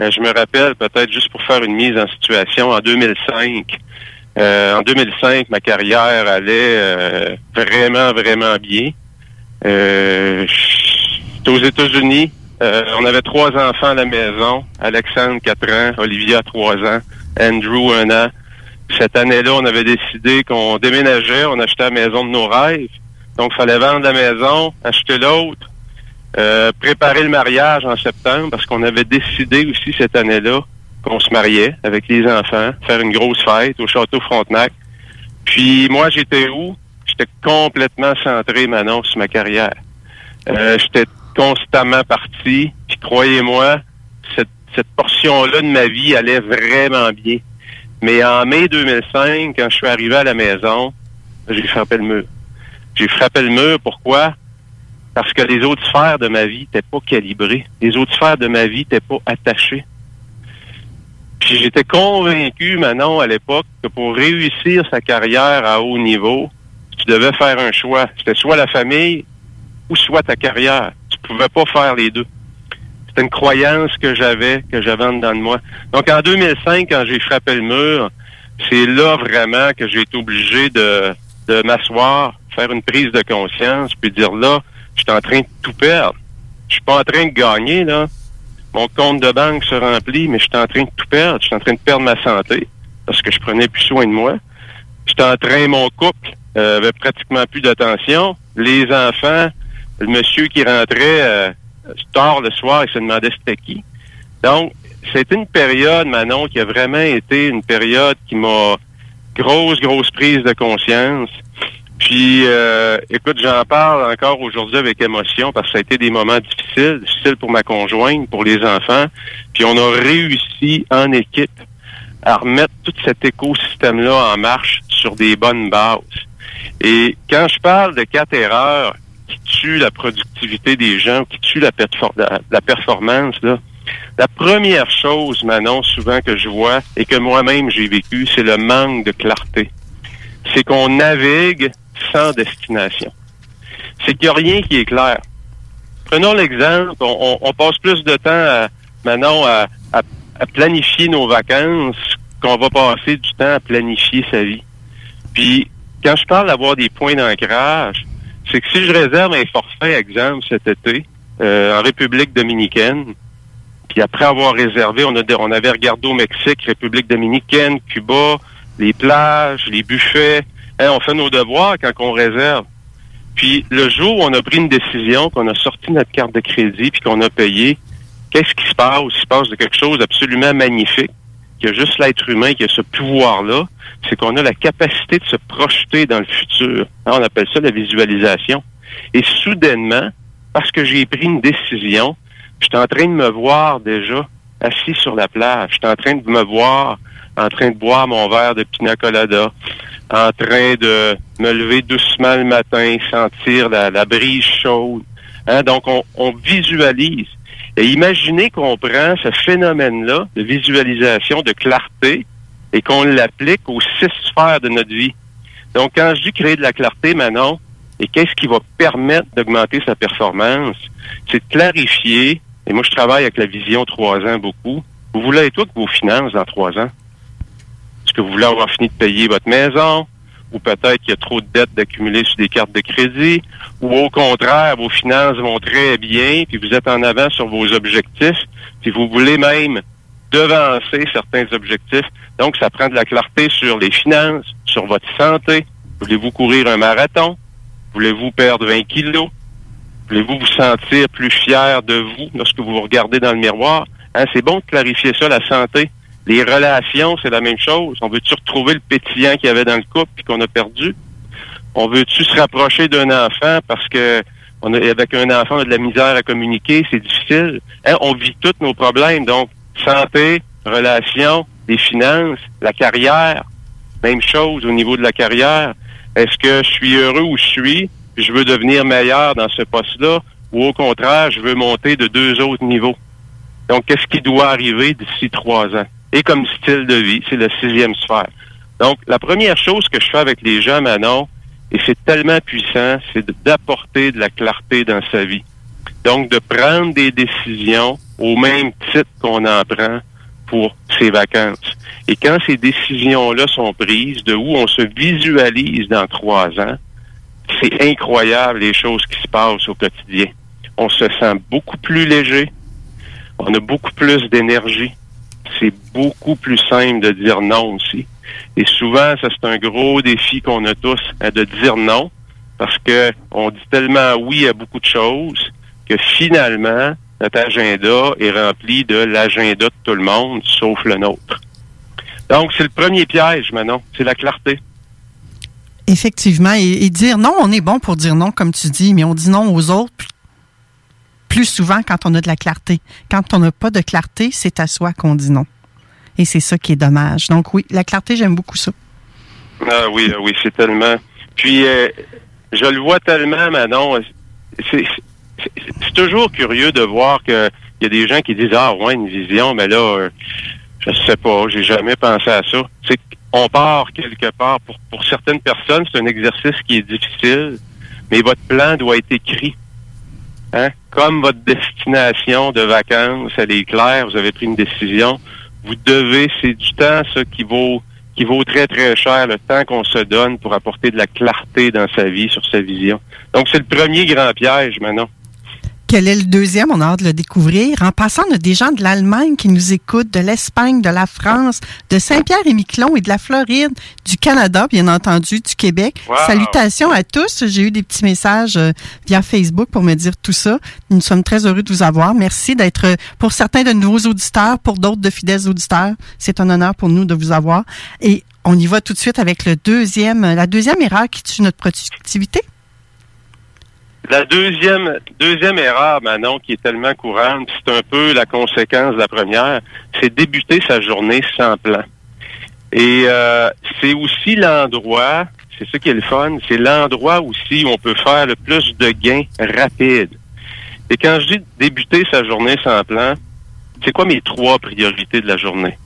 euh, je me rappelle peut-être juste pour faire une mise en situation en 2005. Euh, en 2005, ma carrière allait euh, vraiment, vraiment bien. Euh, J'étais aux États-Unis. Euh, on avait trois enfants à la maison. Alexandre, 4 ans. Olivia, 3 ans. Andrew, 1 an. Cette année-là, on avait décidé qu'on déménageait. On achetait la maison de nos rêves. Donc, fallait vendre la maison, acheter l'autre. Préparer le mariage en septembre parce qu'on avait décidé aussi cette année-là qu'on se mariait avec les enfants, faire une grosse fête au château Frontenac. Puis moi, j'étais où? J'étais complètement centré, Manon, sur ma carrière. Euh, j'étais constamment parti. Puis croyez-moi, cette, cette portion-là de ma vie allait vraiment bien. Mais en mai 2005, quand je suis arrivé à la maison, j'ai frappé le mur. J'ai frappé le mur, pourquoi? Parce que les autres sphères de ma vie n'étaient pas calibrées. Les autres sphères de ma vie n'étaient pas attachées. Puis j'étais convaincu, Manon, à l'époque, que pour réussir sa carrière à haut niveau, tu devais faire un choix. C'était soit la famille ou soit ta carrière. Tu pouvais pas faire les deux. C'était une croyance que j'avais, que j'avais en dedans de moi. Donc en 2005, quand j'ai frappé le mur, c'est là vraiment que j'ai été obligé de, de m'asseoir, faire une prise de conscience, puis dire là, je suis en train de tout perdre. Je suis pas en train de gagner, là mon compte de banque se remplit, mais je suis en train de tout perdre. Je suis en train de perdre ma santé parce que je prenais plus soin de moi. J'étais en train, mon couple euh, avait pratiquement plus d'attention. Les enfants, le monsieur qui rentrait euh, tard le soir, il se demandait c'était qui. Donc, c'était une période, Manon, qui a vraiment été une période qui m'a grosse, grosse prise de conscience. Puis, euh, écoute, j'en parle encore aujourd'hui avec émotion parce que ça a été des moments difficiles, difficiles pour ma conjointe, pour les enfants. Puis, on a réussi en équipe à remettre tout cet écosystème-là en marche sur des bonnes bases. Et quand je parle de quatre erreurs qui tuent la productivité des gens, qui tuent la, performance, là, la première chose, Manon, souvent que je vois et que moi-même j'ai vécu, c'est le manque de clarté. C'est qu'on navigue sans destination. C'est qu'il n'y a rien qui est clair. Prenons l'exemple, on, passe plus de temps maintenant à, planifier nos vacances qu'on va passer du temps à planifier sa vie. Puis, quand je parle d'avoir des points d'ancrage, c'est que si je réserve un forfait, exemple, cet été, euh, en République dominicaine, puis après avoir réservé, on, a, on avait regardé au Mexique, République dominicaine, Cuba, les plages, les buffets, On fait nos devoirs quand on réserve. Puis le jour où on a pris une décision, qu'on a sorti notre carte de crédit, puis qu'on a payé, qu'est-ce qui se passe? Il se passe de quelque chose d'absolument magnifique, qu'il y a juste l'être humain qui a ce pouvoir-là, c'est qu'on a la capacité de se projeter dans le futur. Hein, on appelle ça la visualisation. Et soudainement, parce que j'ai pris une décision, je suis en train de me voir déjà assis sur la plage. Je suis en train de me voir en train de boire mon verre de pina colada, en train de me lever doucement le matin, sentir la, brise chaude. Hein? Donc, on, visualise. Et imaginez qu'on prend ce phénomène-là de visualisation, de clarté, et qu'on l'applique aux six sphères de notre vie. Donc, quand je dis créer de la clarté, Manon, et qu'est-ce qui va permettre d'augmenter sa performance, c'est de clarifier, et moi je travaille avec la vision trois ans beaucoup, vous voulez être que vos finances dans trois ans? Que vous voulez avoir fini de payer votre maison? Ou peut-être qu'il y a trop de dettes d'accumuler sur des cartes de crédit? Ou au contraire, vos finances vont très bien, puis vous êtes en avant sur vos objectifs, puis vous voulez même devancer certains objectifs. Donc, ça prend de la clarté sur les finances, sur votre santé. Voulez-vous courir un marathon? Voulez-vous perdre 20 kilos? Voulez-vous vous sentir plus fier de vous lorsque vous vous regardez dans le miroir? Hein, c'est bon de clarifier ça, la santé. Les relations, c'est la même chose. On veut-tu retrouver le pétillant qu'il y avait dans le couple et qu'on a perdu? On veut-tu se rapprocher d'un enfant parce que avec un enfant, on a de la misère à communiquer, c'est difficile? Hein, on vit tous nos problèmes. Donc, santé, relations, les finances, la carrière, même chose au niveau de la carrière. Est-ce que je suis heureux où je suis, puis je veux devenir meilleur dans ce poste-là, ou au contraire, je veux monter de deux autres niveaux? Donc, qu'est-ce qui doit arriver d'ici trois ans? Et comme style de vie, c'est le sixième sphère. Donc, la première chose que je fais avec les gens, Manon, et c'est tellement puissant, c'est d'apporter de la clarté dans sa vie. Donc, de prendre des décisions au même titre qu'on en prend pour ses vacances. Et quand ces décisions-là sont prises, de où on se visualise dans trois ans, c'est incroyable les choses qui se passent au quotidien. On se sent beaucoup plus léger, on a beaucoup plus d'énergie. C'est beaucoup plus simple de dire non aussi. Et souvent, ça c'est un gros défi qu'on a tous, hein, de dire non, parce que on dit tellement oui à beaucoup de choses que finalement, notre agenda est rempli de l'agenda de tout le monde, sauf le nôtre. Donc, c'est le premier piège, Manon, c'est la clarté. Effectivement, et, et, dire non, on est bon pour dire non, comme tu dis, mais on dit non aux autres plus souvent quand on a de la clarté. Quand on n'a pas de clarté, c'est à soi qu'on dit non. Et c'est ça qui est dommage. Donc oui, la clarté, j'aime beaucoup ça. Ah oui, oui, c'est tellement. Puis, euh, je le vois tellement, Manon. C'est toujours curieux de voir qu'il y a des gens qui disent Ah, ouais, une vision, mais là, euh, je sais pas, j'ai jamais pensé à ça. C'est on part quelque part. Pour certaines personnes, c'est un exercice qui est difficile, mais votre plan doit être écrit. Hein? Comme votre destination de vacances, elle est claire, vous avez pris une décision, vous devez, c'est du temps, ça, qui vaut qui vaut très, très cher, le temps qu'on se donne pour apporter de la clarté dans sa vie, sur sa vision. Donc, c'est le premier grand piège maintenant. Quel est le deuxième? On a hâte de le découvrir. En passant, on a des gens de l'Allemagne qui nous écoutent, de l'Espagne, de la France, de Saint-Pierre-et-Miquelon et de la Floride, du Canada, bien entendu, du Québec. Wow. Salutations à tous. J'ai eu des petits messages euh, via Facebook pour me dire tout ça. Nous sommes très heureux de vous avoir. Merci d'être, euh, pour certains, de nouveaux auditeurs, pour d'autres, de fidèles auditeurs. C'est un honneur pour nous de vous avoir. Et on y va tout de suite avec le deuxième, la deuxième erreur qui tue notre productivité. La deuxième, deuxième erreur, Manon, qui est tellement courante, c'est un peu la conséquence de la première, c'est débuter sa journée sans plan. Et euh, c'est aussi l'endroit, c'est ça qui est le fun, c'est l'endroit aussi où on peut faire le plus de gains rapides. Et quand je dis débuter sa journée sans plan, c'est quoi mes trois priorités de la journée?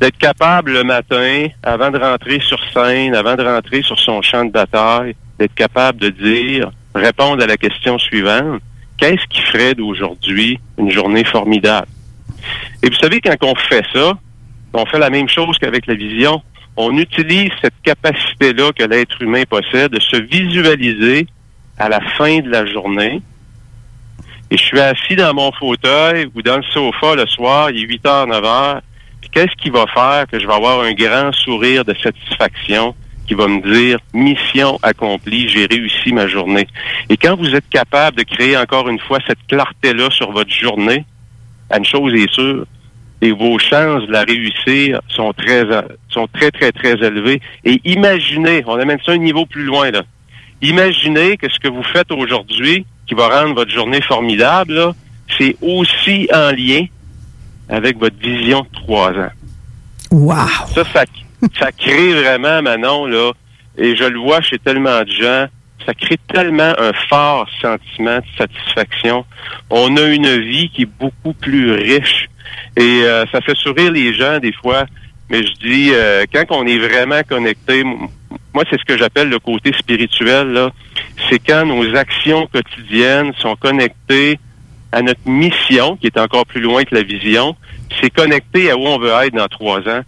D'être capable le matin, avant de rentrer sur scène, avant de rentrer sur son champ de bataille, d'être capable de dire, répondre à la question suivante. Qu'est-ce qui ferait d'aujourd'hui une journée formidable? Et vous savez, quand on fait ça, on fait la même chose qu'avec la vision. On utilise cette capacité-là que l'être humain possède de se visualiser à la fin de la journée. Et je suis assis dans mon fauteuil ou dans le sofa le soir, il est 8 h, 9 h. Qu'est-ce qui va faire que je vais avoir un grand sourire de satisfaction qui va me dire mission accomplie, j'ai réussi ma journée. Et quand vous êtes capable de créer encore une fois cette clarté-là sur votre journée, une chose est sûre, et vos chances de la réussir sont très sont très très très élevées. Et imaginez, on amène ça un niveau plus loin là. Imaginez que ce que vous faites aujourd'hui, qui va rendre votre journée formidable, c'est aussi en lien avec votre vision de trois ans. Wow. Ça, ça, ça crée vraiment, Manon, là, et je le vois chez tellement de gens, ça crée tellement un fort sentiment de satisfaction. On a une vie qui est beaucoup plus riche. Et euh, ça fait sourire les gens des fois. Mais je dis, euh, quand on est vraiment connecté, moi, c'est ce que j'appelle le côté spirituel. C'est quand nos actions quotidiennes sont connectées à notre mission, qui est encore plus loin que la vision. C'est connecté à où on veut être dans trois ans.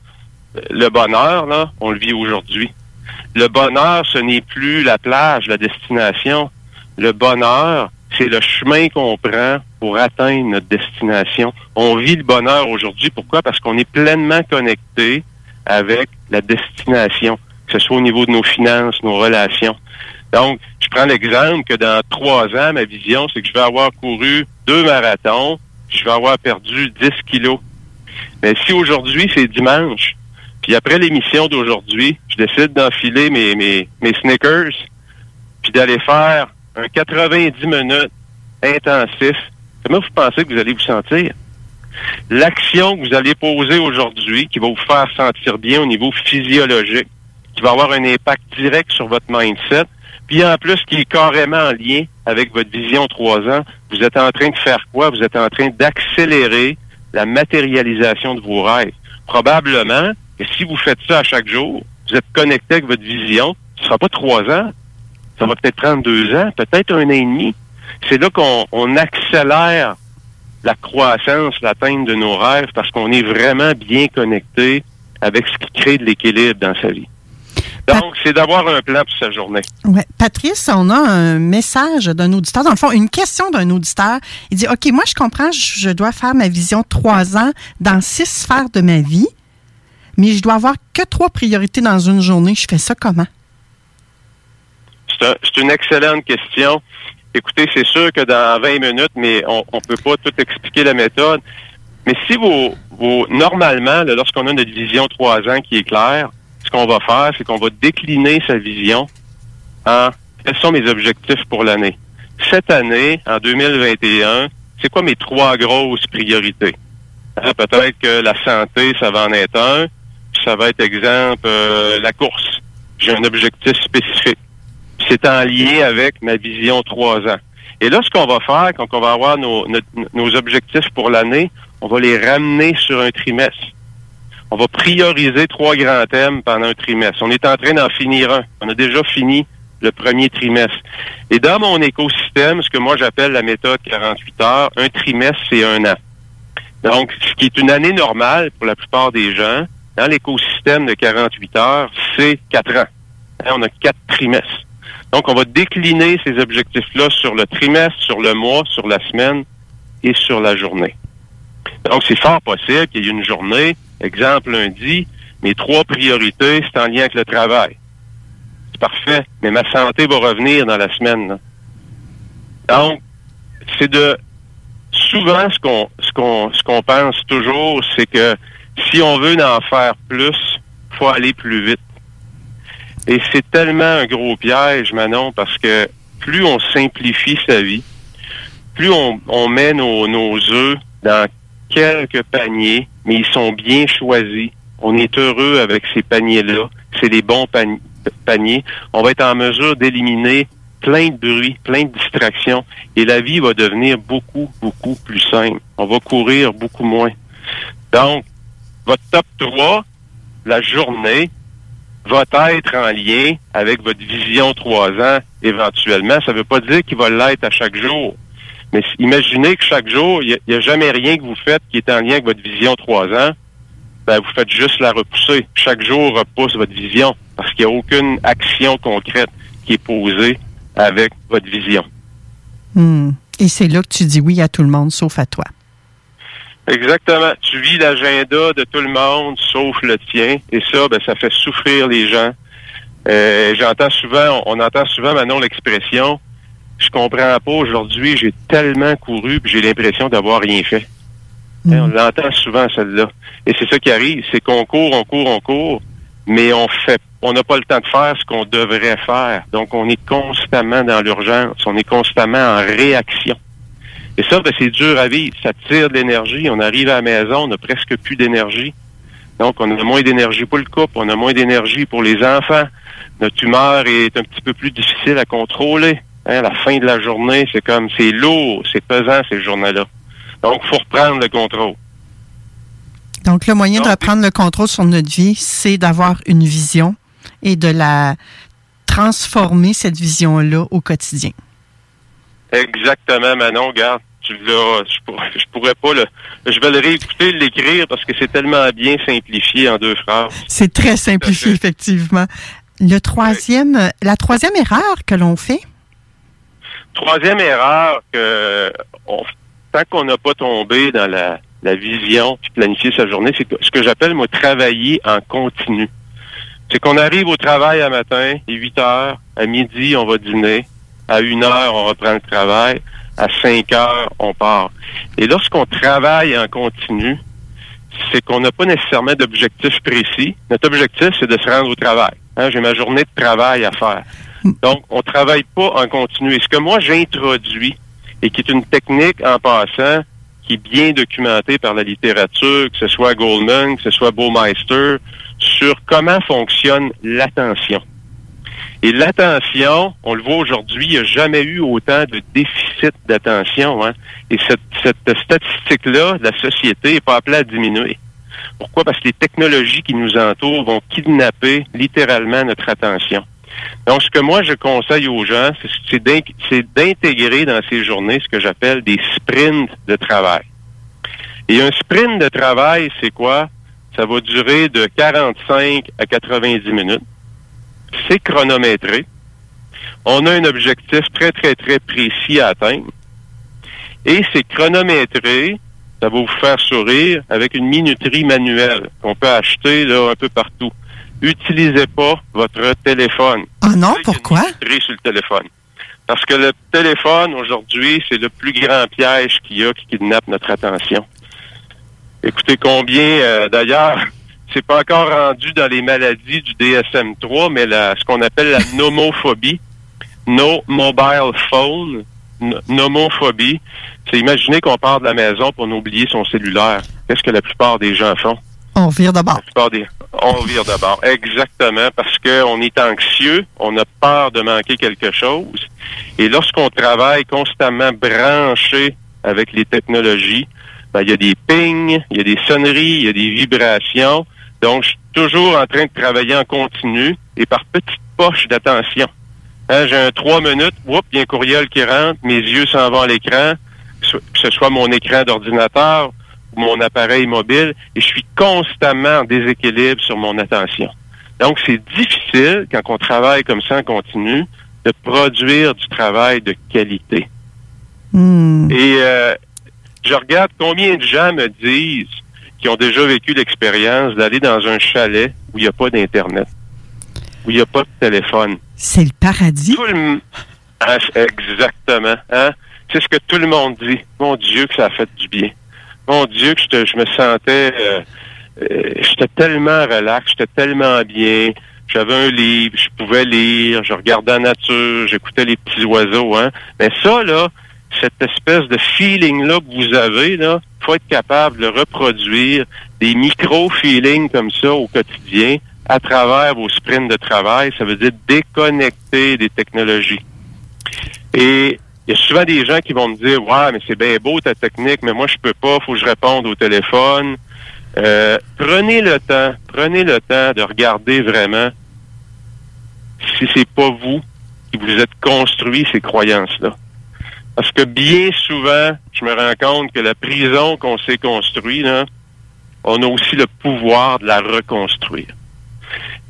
Le bonheur, là, on le vit aujourd'hui. Le bonheur, ce n'est plus la plage, la destination. Le bonheur, c'est le chemin qu'on prend pour atteindre notre destination. On vit le bonheur aujourd'hui. Pourquoi? Parce qu'on est pleinement connecté avec la destination, que ce soit au niveau de nos finances, nos relations. Donc, je prends l'exemple que dans trois ans, ma vision, c'est que je vais avoir couru deux marathons, je vais avoir perdu 10 kilos. Mais si aujourd'hui, c'est dimanche, puis après l'émission d'aujourd'hui, je décide d'enfiler mes, mes, mes sneakers, puis d'aller faire un 90 minutes intensif, comment vous pensez que vous allez vous sentir? L'action que vous allez poser aujourd'hui, qui va vous faire sentir bien au niveau physiologique, qui va avoir un impact direct sur votre mindset, puis en plus qui est carrément en lien avec votre vision trois ans, vous êtes en train de faire quoi? Vous êtes en train d'accélérer la matérialisation de vos rêves. Probablement que si vous faites ça à chaque jour, vous êtes connecté avec votre vision, ce ne sera pas trois ans, ça va peut-être prendre deux ans, peut-être un an et demi. C'est là qu'on on accélère la croissance, l'atteinte de nos rêves, parce qu'on est vraiment bien connecté avec ce qui crée de l'équilibre dans sa vie. Donc, c'est d'avoir un plan pour sa journée. Ouais. Patrice, on a un message d'un auditeur, dans le fond, une question d'un auditeur. Il dit, OK, moi, je comprends, je, je dois faire ma vision trois ans dans six sphères de ma vie, mais je dois avoir que trois priorités dans une journée. Je fais ça comment? C'est un- c'est une excellente question. Écoutez, c'est sûr que dans 20 minutes, mais on ne peut pas tout expliquer la méthode. Mais si vous, normalement, lorsqu'on a notre vision trois ans qui est claire, ce qu'on va faire, c'est qu'on va décliner sa vision en quels sont mes objectifs pour l'année. Cette année, en 2021, c'est quoi mes trois grosses priorités? Hein, Peut-être que la santé, ça va en être un. Ça va être, exemple, euh, la course. J'ai un objectif spécifique. C'est en lien avec ma vision trois ans. Et là, ce qu'on va faire, quand on va avoir nos objectifs pour l'année, on va les ramener sur un trimestre. On va prioriser trois grands thèmes pendant un trimestre. On est en train d'en finir un. On a déjà fini le premier trimestre. Et dans mon écosystème, ce que moi j'appelle la méthode 48 heures, un trimestre, c'est un an. Donc, ce qui est une année normale pour la plupart des gens, dans l'écosystème de 48 heures, c'est quatre ans. Hein, on a quatre trimestres. Donc, on va décliner ces objectifs-là sur le trimestre, sur le mois, sur la semaine et sur la journée. Donc, c'est fort possible qu'il y ait une journée, exemple lundi, mes trois priorités, c'est en lien avec le travail. C'est parfait, mais ma santé va revenir dans la semaine. Donc, c'est de souvent ce qu'on ce qu'on ce qu'on pense toujours, c'est que si on veut en faire plus, faut aller plus vite. Et c'est tellement un gros piège, Manon, parce que plus on simplifie sa vie, plus on, on met nos, nos œufs dans quelques paniers, mais ils sont bien choisis. On est heureux avec ces paniers-là. C'est les bons pani- paniers. On va être en mesure d'éliminer plein de bruit, plein de distractions, et la vie va devenir beaucoup, beaucoup plus simple. On va courir beaucoup moins. Donc, votre top 3, la journée, va être en lien avec votre vision trois ans éventuellement. Ça ne veut pas dire qu'il va l'être à chaque jour. Mais imaginez que chaque jour, il n'y a, jamais rien que vous faites qui est en lien avec votre vision trois ans. Ben, vous faites juste la repousser. Chaque jour repousse votre vision parce qu'il n'y a aucune action concrète qui est posée avec votre vision. Hmm. Et c'est là que tu dis oui à tout le monde, sauf à toi. Exactement. Tu vis l'agenda de tout le monde, sauf le tien. Et ça, ben, ça fait souffrir les gens. Euh, J'entends souvent, on entend souvent maintenant l'expression Je comprends pas aujourd'hui, j'ai tellement couru puis j'ai l'impression d'avoir rien fait. Hein, On l'entend souvent celle-là. Et c'est ça qui arrive, c'est qu'on court, on court, on court, mais on fait on n'a pas le temps de faire ce qu'on devrait faire. Donc on est constamment dans l'urgence, on est constamment en réaction. Et ça, ben, c'est dur à vivre. Ça tire de l'énergie. On arrive à la maison, on n'a presque plus d'énergie. Donc, on a moins d'énergie pour le couple, on a moins d'énergie pour les enfants. Notre humeur est un petit peu plus difficile à contrôler. Hein, la fin de la journée, c'est comme, c'est lourd, c'est pesant ces journées-là. Donc, il faut reprendre le contrôle. Donc, le moyen de reprendre le contrôle sur notre vie, c'est d'avoir une vision, et de la transformer, cette vision-là, au quotidien. Exactement, Manon, regarde. Je, pourrais, je pourrais pas le. Je vais le réécouter, l'écrire parce que c'est tellement bien simplifié en deux phrases. C'est très simplifié, effectivement. Le troisième, la troisième erreur que l'on fait? Troisième erreur que on, tant qu'on n'a pas tombé dans la, la vision puis planifier sa journée, c'est ce que j'appelle moi travailler en continu. C'est qu'on arrive au travail à matin, il est 8 heures, à midi, on va dîner, à 1 heure, on reprend le travail, à 5 heures, on part. Et lorsqu'on travaille en continu, c'est qu'on n'a pas nécessairement d'objectif précis. Notre objectif, c'est de se rendre au travail. Hein, J'ai ma journée de travail à faire. Donc, on travaille pas en continu. Et ce que moi, j'introduis, et qui est une technique en passant, qui est bien documentée par la littérature, que ce soit Goldman, que ce soit Baumeister, sur comment fonctionne l'attention. Et l'attention, on le voit aujourd'hui, il n'y a jamais eu autant de déficit d'attention. Hein? Et cette, cette statistique-là, la société n'est pas appelée à diminuer. Pourquoi? Parce que les technologies qui nous entourent vont kidnapper littéralement notre attention. Donc, ce que moi, je conseille aux gens, c'est- c'est d'in- c'est d'intégrer dans ces journées ce que j'appelle des sprints de travail. Et un sprint de travail, c'est quoi? Ça va durer de 45 à 90 minutes. C'est chronométré. On a un objectif très, très, très précis à atteindre. Et c'est chronométré. Ça va vous faire sourire avec une minuterie manuelle qu'on peut acheter là, un peu partout. Utilisez pas votre téléphone. Ah non, pourquoi? Minuterie sur le téléphone. Parce que le téléphone, aujourd'hui, c'est le plus grand piège qu'il y a qui kidnappe notre attention. Écoutez combien, euh, d'ailleurs, c'est pas encore rendu dans les maladies du DSM-3, mais la, ce qu'on appelle la nomophobie, no mobile phone, nomophobie, c'est imaginer qu'on part de la maison pour oublier son cellulaire. Qu'est-ce que la plupart des gens font? On vire d'abord. La plupart des- On vire d'abord. Exactement, parce qu'on est anxieux, on a peur de manquer quelque chose. Et lorsqu'on travaille constamment branché avec les technologies, ben, il y a des pings, il y a des sonneries, il y a des vibrations. Donc, je suis toujours en train de travailler en continu et par petites poches d'attention. Hein, J'ai un trois minutes, whoop, il y a un courriel qui rentre, mes yeux s'en vont à l'écran, que ce- que ce soit mon écran d'ordinateur ou mon appareil mobile, et je suis constamment en déséquilibre sur mon attention. Donc, c'est difficile, quand on travaille comme ça en continu, de produire du travail de qualité. Hmm. Et euh, je regarde combien de gens me disent qui ont déjà vécu l'expérience d'aller dans un chalet où il n'y a pas d'Internet, où il n'y a pas de téléphone. C'est le paradis? Tout le Ah, exactement. Hein? C'est ce que tout le monde dit. Mon Dieu, que ça a fait du bien. Mon Dieu, que je me sentais... euh, euh, j'étais tellement relax, j'étais tellement bien. J'avais un livre, je pouvais lire, je regardais la nature, j'écoutais les petits oiseaux. Hein? Mais ça, là, cette espèce de feeling-là que vous avez, là, faut être capable de reproduire des micro-feelings comme ça au quotidien à travers vos sprints de travail. Ça veut dire déconnecter des technologies. Et il y a souvent des gens qui vont me dire Ouais, mais c'est bien beau ta technique, mais moi je peux pas, faut que je réponde au téléphone. Euh, prenez le temps, prenez le temps de regarder vraiment si c'est pas vous qui vous êtes construit ces croyances-là. Parce que bien souvent, je me rends compte que la prison qu'on s'est construite, là, on a aussi le pouvoir de la reconstruire.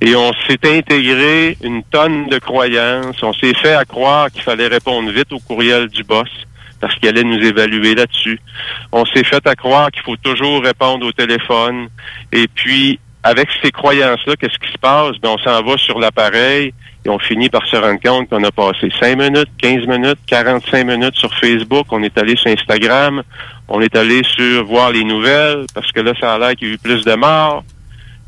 Et on s'est intégré une tonne de croyances. On s'est fait à croire qu'il fallait répondre vite au courriel du boss parce qu'il allait nous évaluer là-dessus. On s'est fait à croire qu'il faut toujours répondre au téléphone. Et puis, avec ces croyances-là, qu'est-ce qui se passe? Ben, on s'en va sur l'appareil et on finit par se rendre compte qu'on a passé 5 minutes, 15 minutes, 45 minutes sur Facebook. On est allé sur Instagram. On est allé sur voir les nouvelles parce que là, ça a l'air qu'il y a eu plus de morts.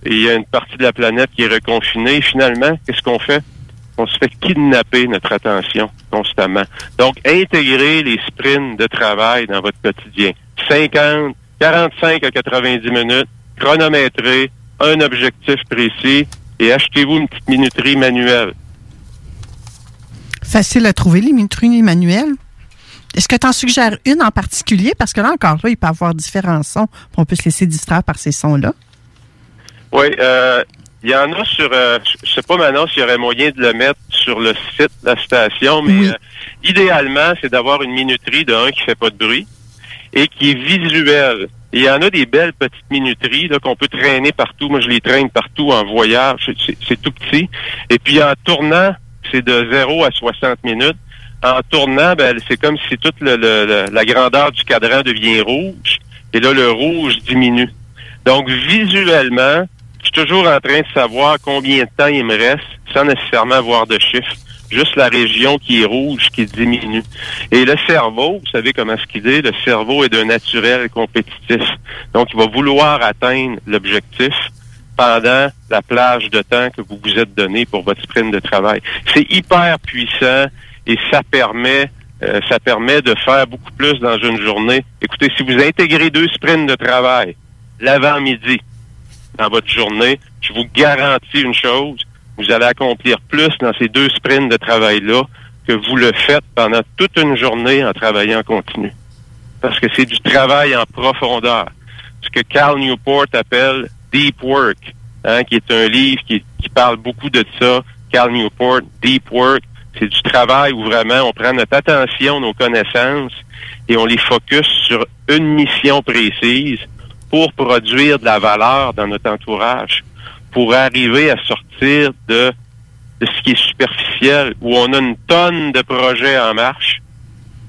Il y a une partie de la planète qui est reconfinée. Finalement, qu'est-ce qu'on fait? On se fait kidnapper notre attention constamment. Donc, intégrer les sprints de travail dans votre quotidien. 50, 45 à 90 minutes, chronométré, un objectif précis et achetez-vous une petite minuterie manuelle. Facile à trouver, les minuteries manuelles. Est-ce que tu en suggères une en particulier? Parce que là, encore là, il peut y avoir différents sons. On peut se laisser distraire par ces sons-là. Oui, euh, Il y en a sur, euh, je sais pas maintenant s'il y aurait moyen de le mettre sur le site de la station, mais euh, idéalement, c'est d'avoir une minuterie de un qui fait pas de bruit et qui est visuelle. Et il y en a des belles petites minuteries qu'on peut traîner partout. Moi, je les traîne partout en voyage. C'est- tout petit. Et puis en tournant, c'est de 0 à 60 minutes. En tournant, ben, c'est comme si toute la grandeur du cadran devient rouge. Et là, le rouge diminue. Donc, visuellement, je suis toujours en train de savoir combien de temps il me reste, sans nécessairement avoir de chiffres. Juste la région qui est rouge, qui diminue. Et le cerveau, vous savez comment ce qu'il est, le cerveau est d'un naturel compétitif. Donc, il va vouloir atteindre l'objectif pendant la plage de temps que vous vous êtes donné pour votre sprint de travail. C'est hyper puissant et ça permet euh, ça permet de faire beaucoup plus dans une journée. Écoutez, si vous intégrez deux sprints de travail l'avant-midi dans votre journée, je vous garantis une chose, vous allez accomplir plus dans ces deux sprints de travail-là que vous le faites pendant toute une journée en travaillant en continu. Parce que c'est du travail en profondeur. Ce que Cal Newport appelle Deep Work, hein, qui est un livre qui, qui parle beaucoup de ça. Cal Newport, Deep Work, c'est du travail où vraiment on prend notre attention, nos connaissances, et on les focus sur une mission précise pour produire de la valeur dans notre entourage, pour arriver à sortir de, de ce qui est superficiel, où on a une tonne de projets en marche,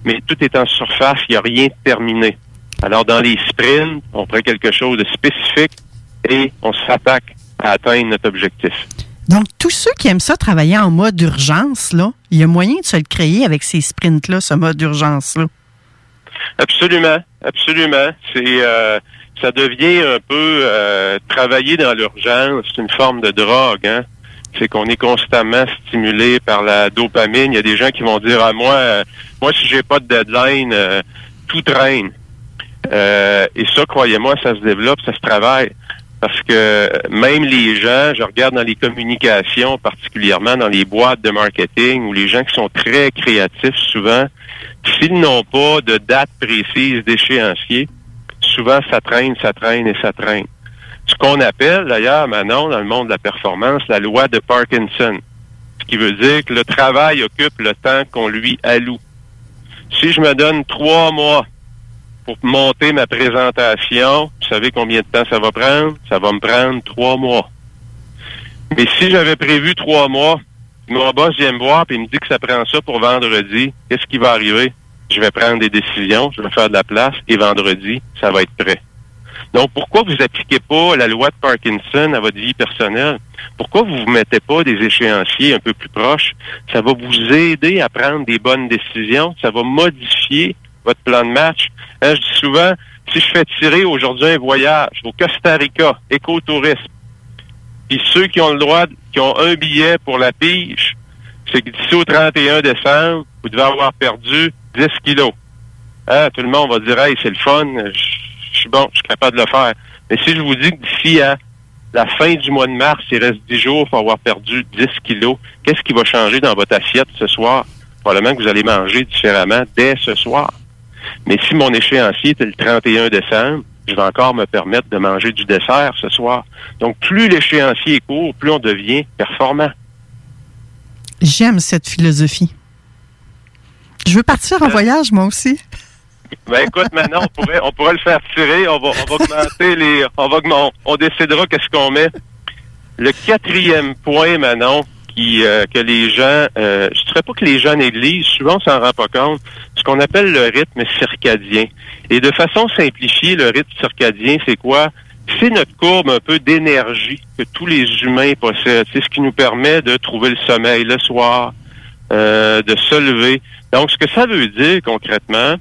mais tout est en surface, il n'y a rien de terminé. Alors, dans les sprints, on prend quelque chose de spécifique et on s'attaque à atteindre notre objectif. Donc, tous ceux qui aiment ça travailler en mode urgence, là, il y a moyen de se le créer avec ces sprints-là, ce mode urgence-là. Absolument, absolument. C'est euh, ça devient un peu euh, travailler dans l'urgence, c'est une forme de drogue, hein. C'est qu'on est constamment stimulé par la dopamine. Il y a des gens qui vont dire à moi, euh, moi si j'ai pas de deadline, euh, tout traîne. Euh, et ça, croyez-moi, ça se développe, ça se travaille. Parce que même les gens, je regarde dans les communications, particulièrement dans les boîtes de marketing, ou les gens qui sont très créatifs souvent, s'ils n'ont pas de date précise d'échéancier, souvent ça traîne, ça traîne et ça traîne. Ce qu'on appelle d'ailleurs, Manon, dans le monde de la performance, la loi de Parkinson. Ce qui veut dire que le travail occupe le temps qu'on lui alloue. Si je me donne trois mois pour monter ma présentation, vous savez combien de temps ça va prendre? Ça va me prendre trois mois. Mais si j'avais prévu trois mois, mon boss vient me voir et me dit que ça prend ça pour vendredi, qu'est-ce qui va arriver? Je vais prendre des décisions, je vais faire de la place et vendredi, ça va être prêt. Donc, pourquoi vous appliquez pas la loi de Parkinson à votre vie personnelle? Pourquoi vous vous mettez pas des échéanciers un peu plus proches? Ça va vous aider à prendre des bonnes décisions. Ça va modifier votre plan de match. Hein, je dis souvent, si je fais tirer aujourd'hui un voyage au Costa Rica, écotourisme, puis ceux qui ont le droit, qui ont un billet pour la pige, c'est que d'ici au 31 décembre, vous devez avoir perdu 10 kilos. Hein, tout le monde va dire, hey, c'est le fun, je suis bon, je suis capable de le faire. Mais si je vous dis que d'ici à la fin du mois de mars, il reste 10 jours pour avoir perdu 10 kilos, qu'est-ce qui va changer dans votre assiette ce soir? Probablement que vous allez manger différemment dès ce soir. Mais si mon échéancier est le 31 décembre, je vais encore me permettre de manger du dessert ce soir. Donc, plus l'échéancier est court, plus on devient performant. J'aime cette philosophie. Je veux partir en voyage, moi aussi. Ben écoute, maintenant on pourrait on pourrait le faire tirer, on va on va augmenter les on va on, on décidera qu'est-ce qu'on met. Le quatrième point, Manon, qui euh, que les gens euh, je dirais pas que les gens négligent, souvent on s'en rend pas compte, ce qu'on appelle le rythme circadien. Et de façon simplifiée, le rythme circadien, c'est quoi? C'est notre courbe un peu d'énergie que tous les humains possèdent. C'est ce qui nous permet de trouver le sommeil le soir, euh, de se lever. Donc, ce que ça veut dire concrètement,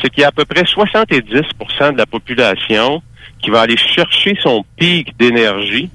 c'est qu'il y a à peu près 70% de la population qui va aller chercher son pic d'énergie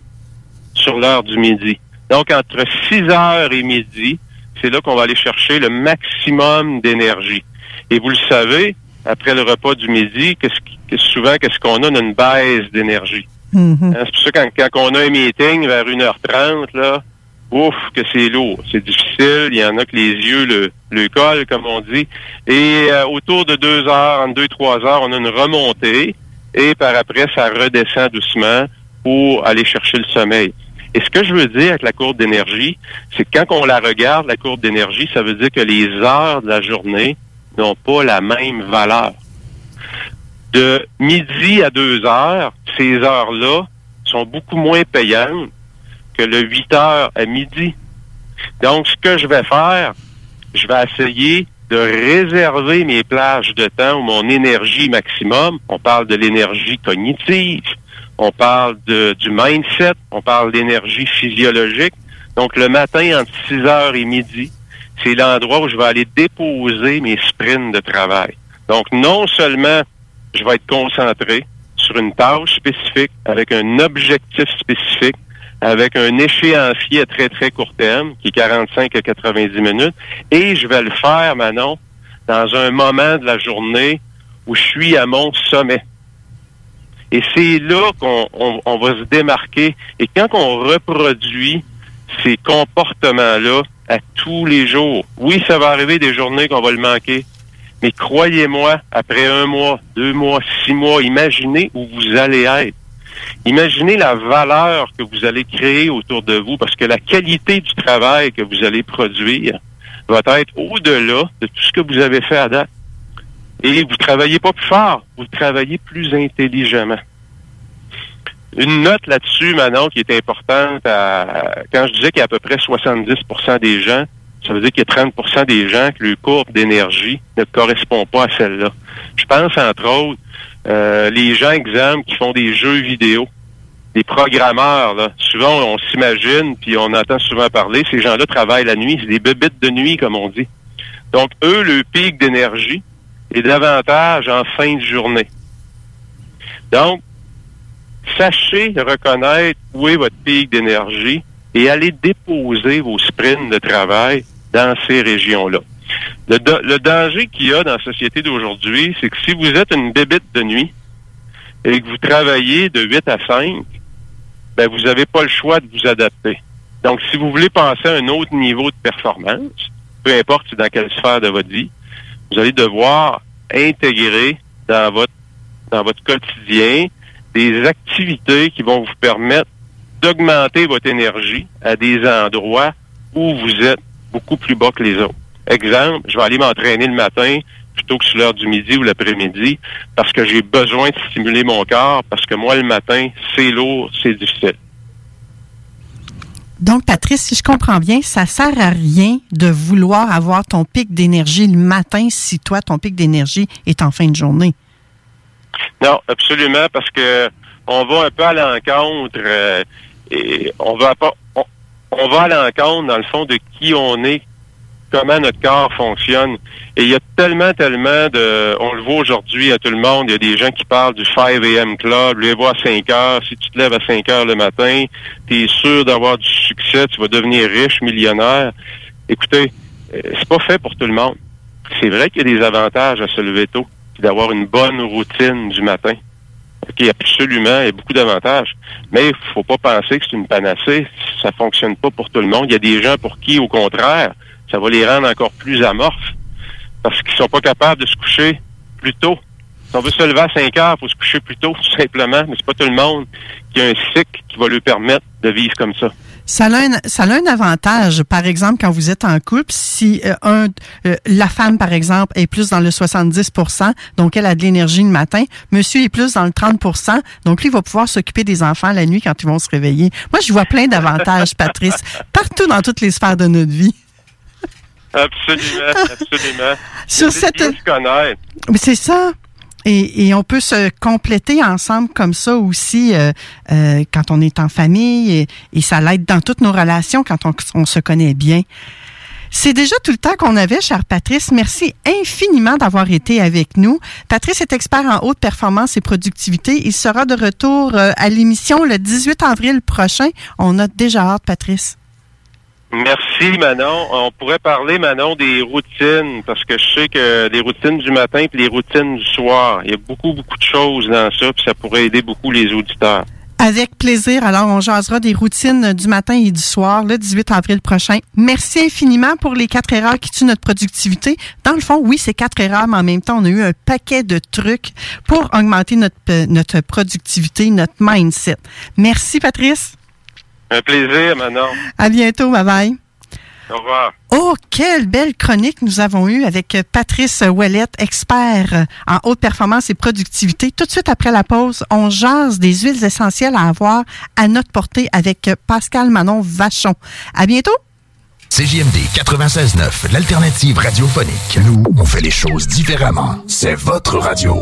sur l'heure du midi. Donc, entre 6 heures et midi, c'est là qu'on va aller chercher le maximum d'énergie. Et vous le savez, après le repas du midi, qu'est-ce que souvent, qu'est-ce qu'on a? On a une baisse d'énergie. Hein, C'est pour ça que quand, quand on a un meeting vers 1h30, là, ouf, que c'est lourd. C'est difficile. Il y en a que les yeux le, le collent, comme on dit. Et euh, autour de deux heures, entre deux et trois heures, on a une remontée. Et par après, ça redescend doucement pour aller chercher le sommeil. Et ce que je veux dire avec la courbe d'énergie, c'est que quand on la regarde, la courbe d'énergie, ça veut dire que les heures de la journée n'ont pas la même valeur. De midi à deux heures, ces heures-là sont beaucoup moins payantes que le 8 heures à midi. Donc, ce que je vais faire, je vais essayer de réserver mes plages de temps ou mon énergie maximum. On parle de l'énergie cognitive, on parle de, du mindset, on parle d'énergie physiologique. Donc, le matin, entre 6 heures et midi, c'est l'endroit où je vais aller déposer mes sprints de travail. Donc, non seulement je vais être concentré sur une tâche spécifique, avec un objectif spécifique, avec un échéancier à très, très court terme, qui est 45 à 90 minutes, et je vais le faire, Manon, dans un moment de la journée où je suis à mon sommet. Et c'est là qu'on on, va se démarquer. Et quand on reproduit ces comportements-là à tous les jours, oui, ça va arriver des journées qu'on va le manquer, mais croyez-moi, après un mois, deux mois, six mois, imaginez où vous allez être. Imaginez la valeur que vous allez créer autour de vous, parce que la qualité du travail que vous allez produire va être au-delà de tout ce que vous avez fait à date. Et vous travaillez pas plus fort, vous travaillez plus intelligemment. Une note là-dessus, maintenant, qui est importante, quand je disais qu'il y a à peu près 70% des gens ça veut dire qu'il y a 30% des gens que leur courbe d'énergie ne correspond pas à celle-là. Je pense, entre autres, euh, les gens, exemple, qui font des jeux vidéo, des programmeurs, là. souvent on s'imagine, puis on entend souvent parler, ces gens-là travaillent la nuit, c'est des bébites de nuit, comme on dit. Donc, eux, le pic d'énergie est davantage en fin de journée. Donc, sachez reconnaître où est votre pic d'énergie et allez déposer vos sprints de travail dans ces régions-là. Le, danger qu'il y a dans la société d'aujourd'hui, c'est que si vous êtes une bébite de nuit et que vous travaillez de 8 à 5, ben vous n'avez pas le choix de vous adapter. Donc, si vous voulez passer à un autre niveau de performance, peu importe dans quelle sphère de votre vie, vous allez devoir intégrer dans votre dans votre quotidien des activités qui vont vous permettre d'augmenter votre énergie à des endroits où vous êtes beaucoup plus bas que les autres. Exemple, je vais aller m'entraîner le matin plutôt que sur l'heure du midi ou l'après-midi parce que j'ai besoin de stimuler mon corps parce que moi, le matin, c'est lourd, c'est difficile. Donc, Patrice, si je comprends bien, ça sert à rien de vouloir avoir ton pic d'énergie le matin si toi, ton pic d'énergie est en fin de journée. Non, absolument, parce que on va un peu à l'encontre euh, et on va pas, on va à l'encontre, dans le fond, de qui on est, comment notre corps fonctionne. Et il y a tellement, tellement de... On le voit aujourd'hui à tout le monde, il y a des gens qui parlent du 5 a.m. Club, les voir à 5 heures. Si tu te lèves à 5 heures le matin, tu es sûr d'avoir du succès, tu vas devenir riche, millionnaire. Écoutez, euh, c'est pas fait pour tout le monde. C'est vrai qu'il y a des avantages à se lever tôt, d'avoir une bonne routine du matin. OK, absolument, il y a beaucoup d'avantages. Mais il faut pas penser que c'est une panacée. Ça fonctionne pas pour tout le monde. Il y a des gens pour qui, au contraire, ça va les rendre encore plus amorphes parce qu'ils sont pas capables de se coucher plus tôt. Si on veut se lever à 5 heures, il faut se coucher plus tôt, tout simplement. Mais c'est pas tout le monde qui a un cycle qui va lui permettre de vivre comme ça. Ça a, un, ça a un avantage, par exemple, quand vous êtes en couple, si euh, un, euh, la femme, par exemple, est plus dans le 70% donc elle a de l'énergie le matin, monsieur est plus dans le 30% donc lui, il va pouvoir s'occuper des enfants la nuit quand ils vont se réveiller. Moi, je vois plein d'avantages, Patrice, partout dans toutes les sphères de notre vie. Absolument, absolument. Sur cette... C'est ça. Et, on peut se compléter ensemble comme ça aussi euh, euh, quand on est en famille et, ça l'aide dans toutes nos relations quand on, se connaît bien. C'est déjà tout le temps qu'on avait, cher Patrice. Merci infiniment d'avoir été avec nous. Patrice est expert en haute performance et productivité. Il sera de retour euh, à l'émission le 18 avril prochain. On a déjà hâte, Patrice. Merci Manon. On pourrait parler Manon des routines parce que je sais que les routines du matin et les routines du soir, il y a beaucoup beaucoup de choses dans ça puis ça pourrait aider beaucoup les auditeurs. Avec plaisir. Alors, on jasera des routines du matin et du soir le 18 avril prochain. Merci infiniment pour les quatre erreurs qui tuent notre productivité. Dans le fond, oui, c'est quatre erreurs, mais en même temps, on a eu un paquet de trucs pour augmenter notre, notre productivité, notre mindset. Merci, Patrice. Un plaisir, Manon. À bientôt, bye bye. Au revoir. Oh, quelle belle chronique nous avons eue avec Patrice Ouellette, expert en haute performance et productivité. Tout de suite après la pause, on jase des huiles essentielles à avoir à notre portée avec Pascal Manon Vachon. À bientôt. CJMD 96.9, l'alternative radiophonique. Nous, on fait les choses différemment. C'est votre radio.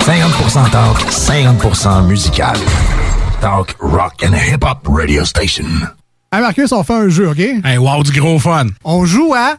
50% talk, 50% musical. Talk, rock and hip-hop radio station. Hey Marcus, on fait un jeu, OK? Hey, wow, du gros fun. On joue à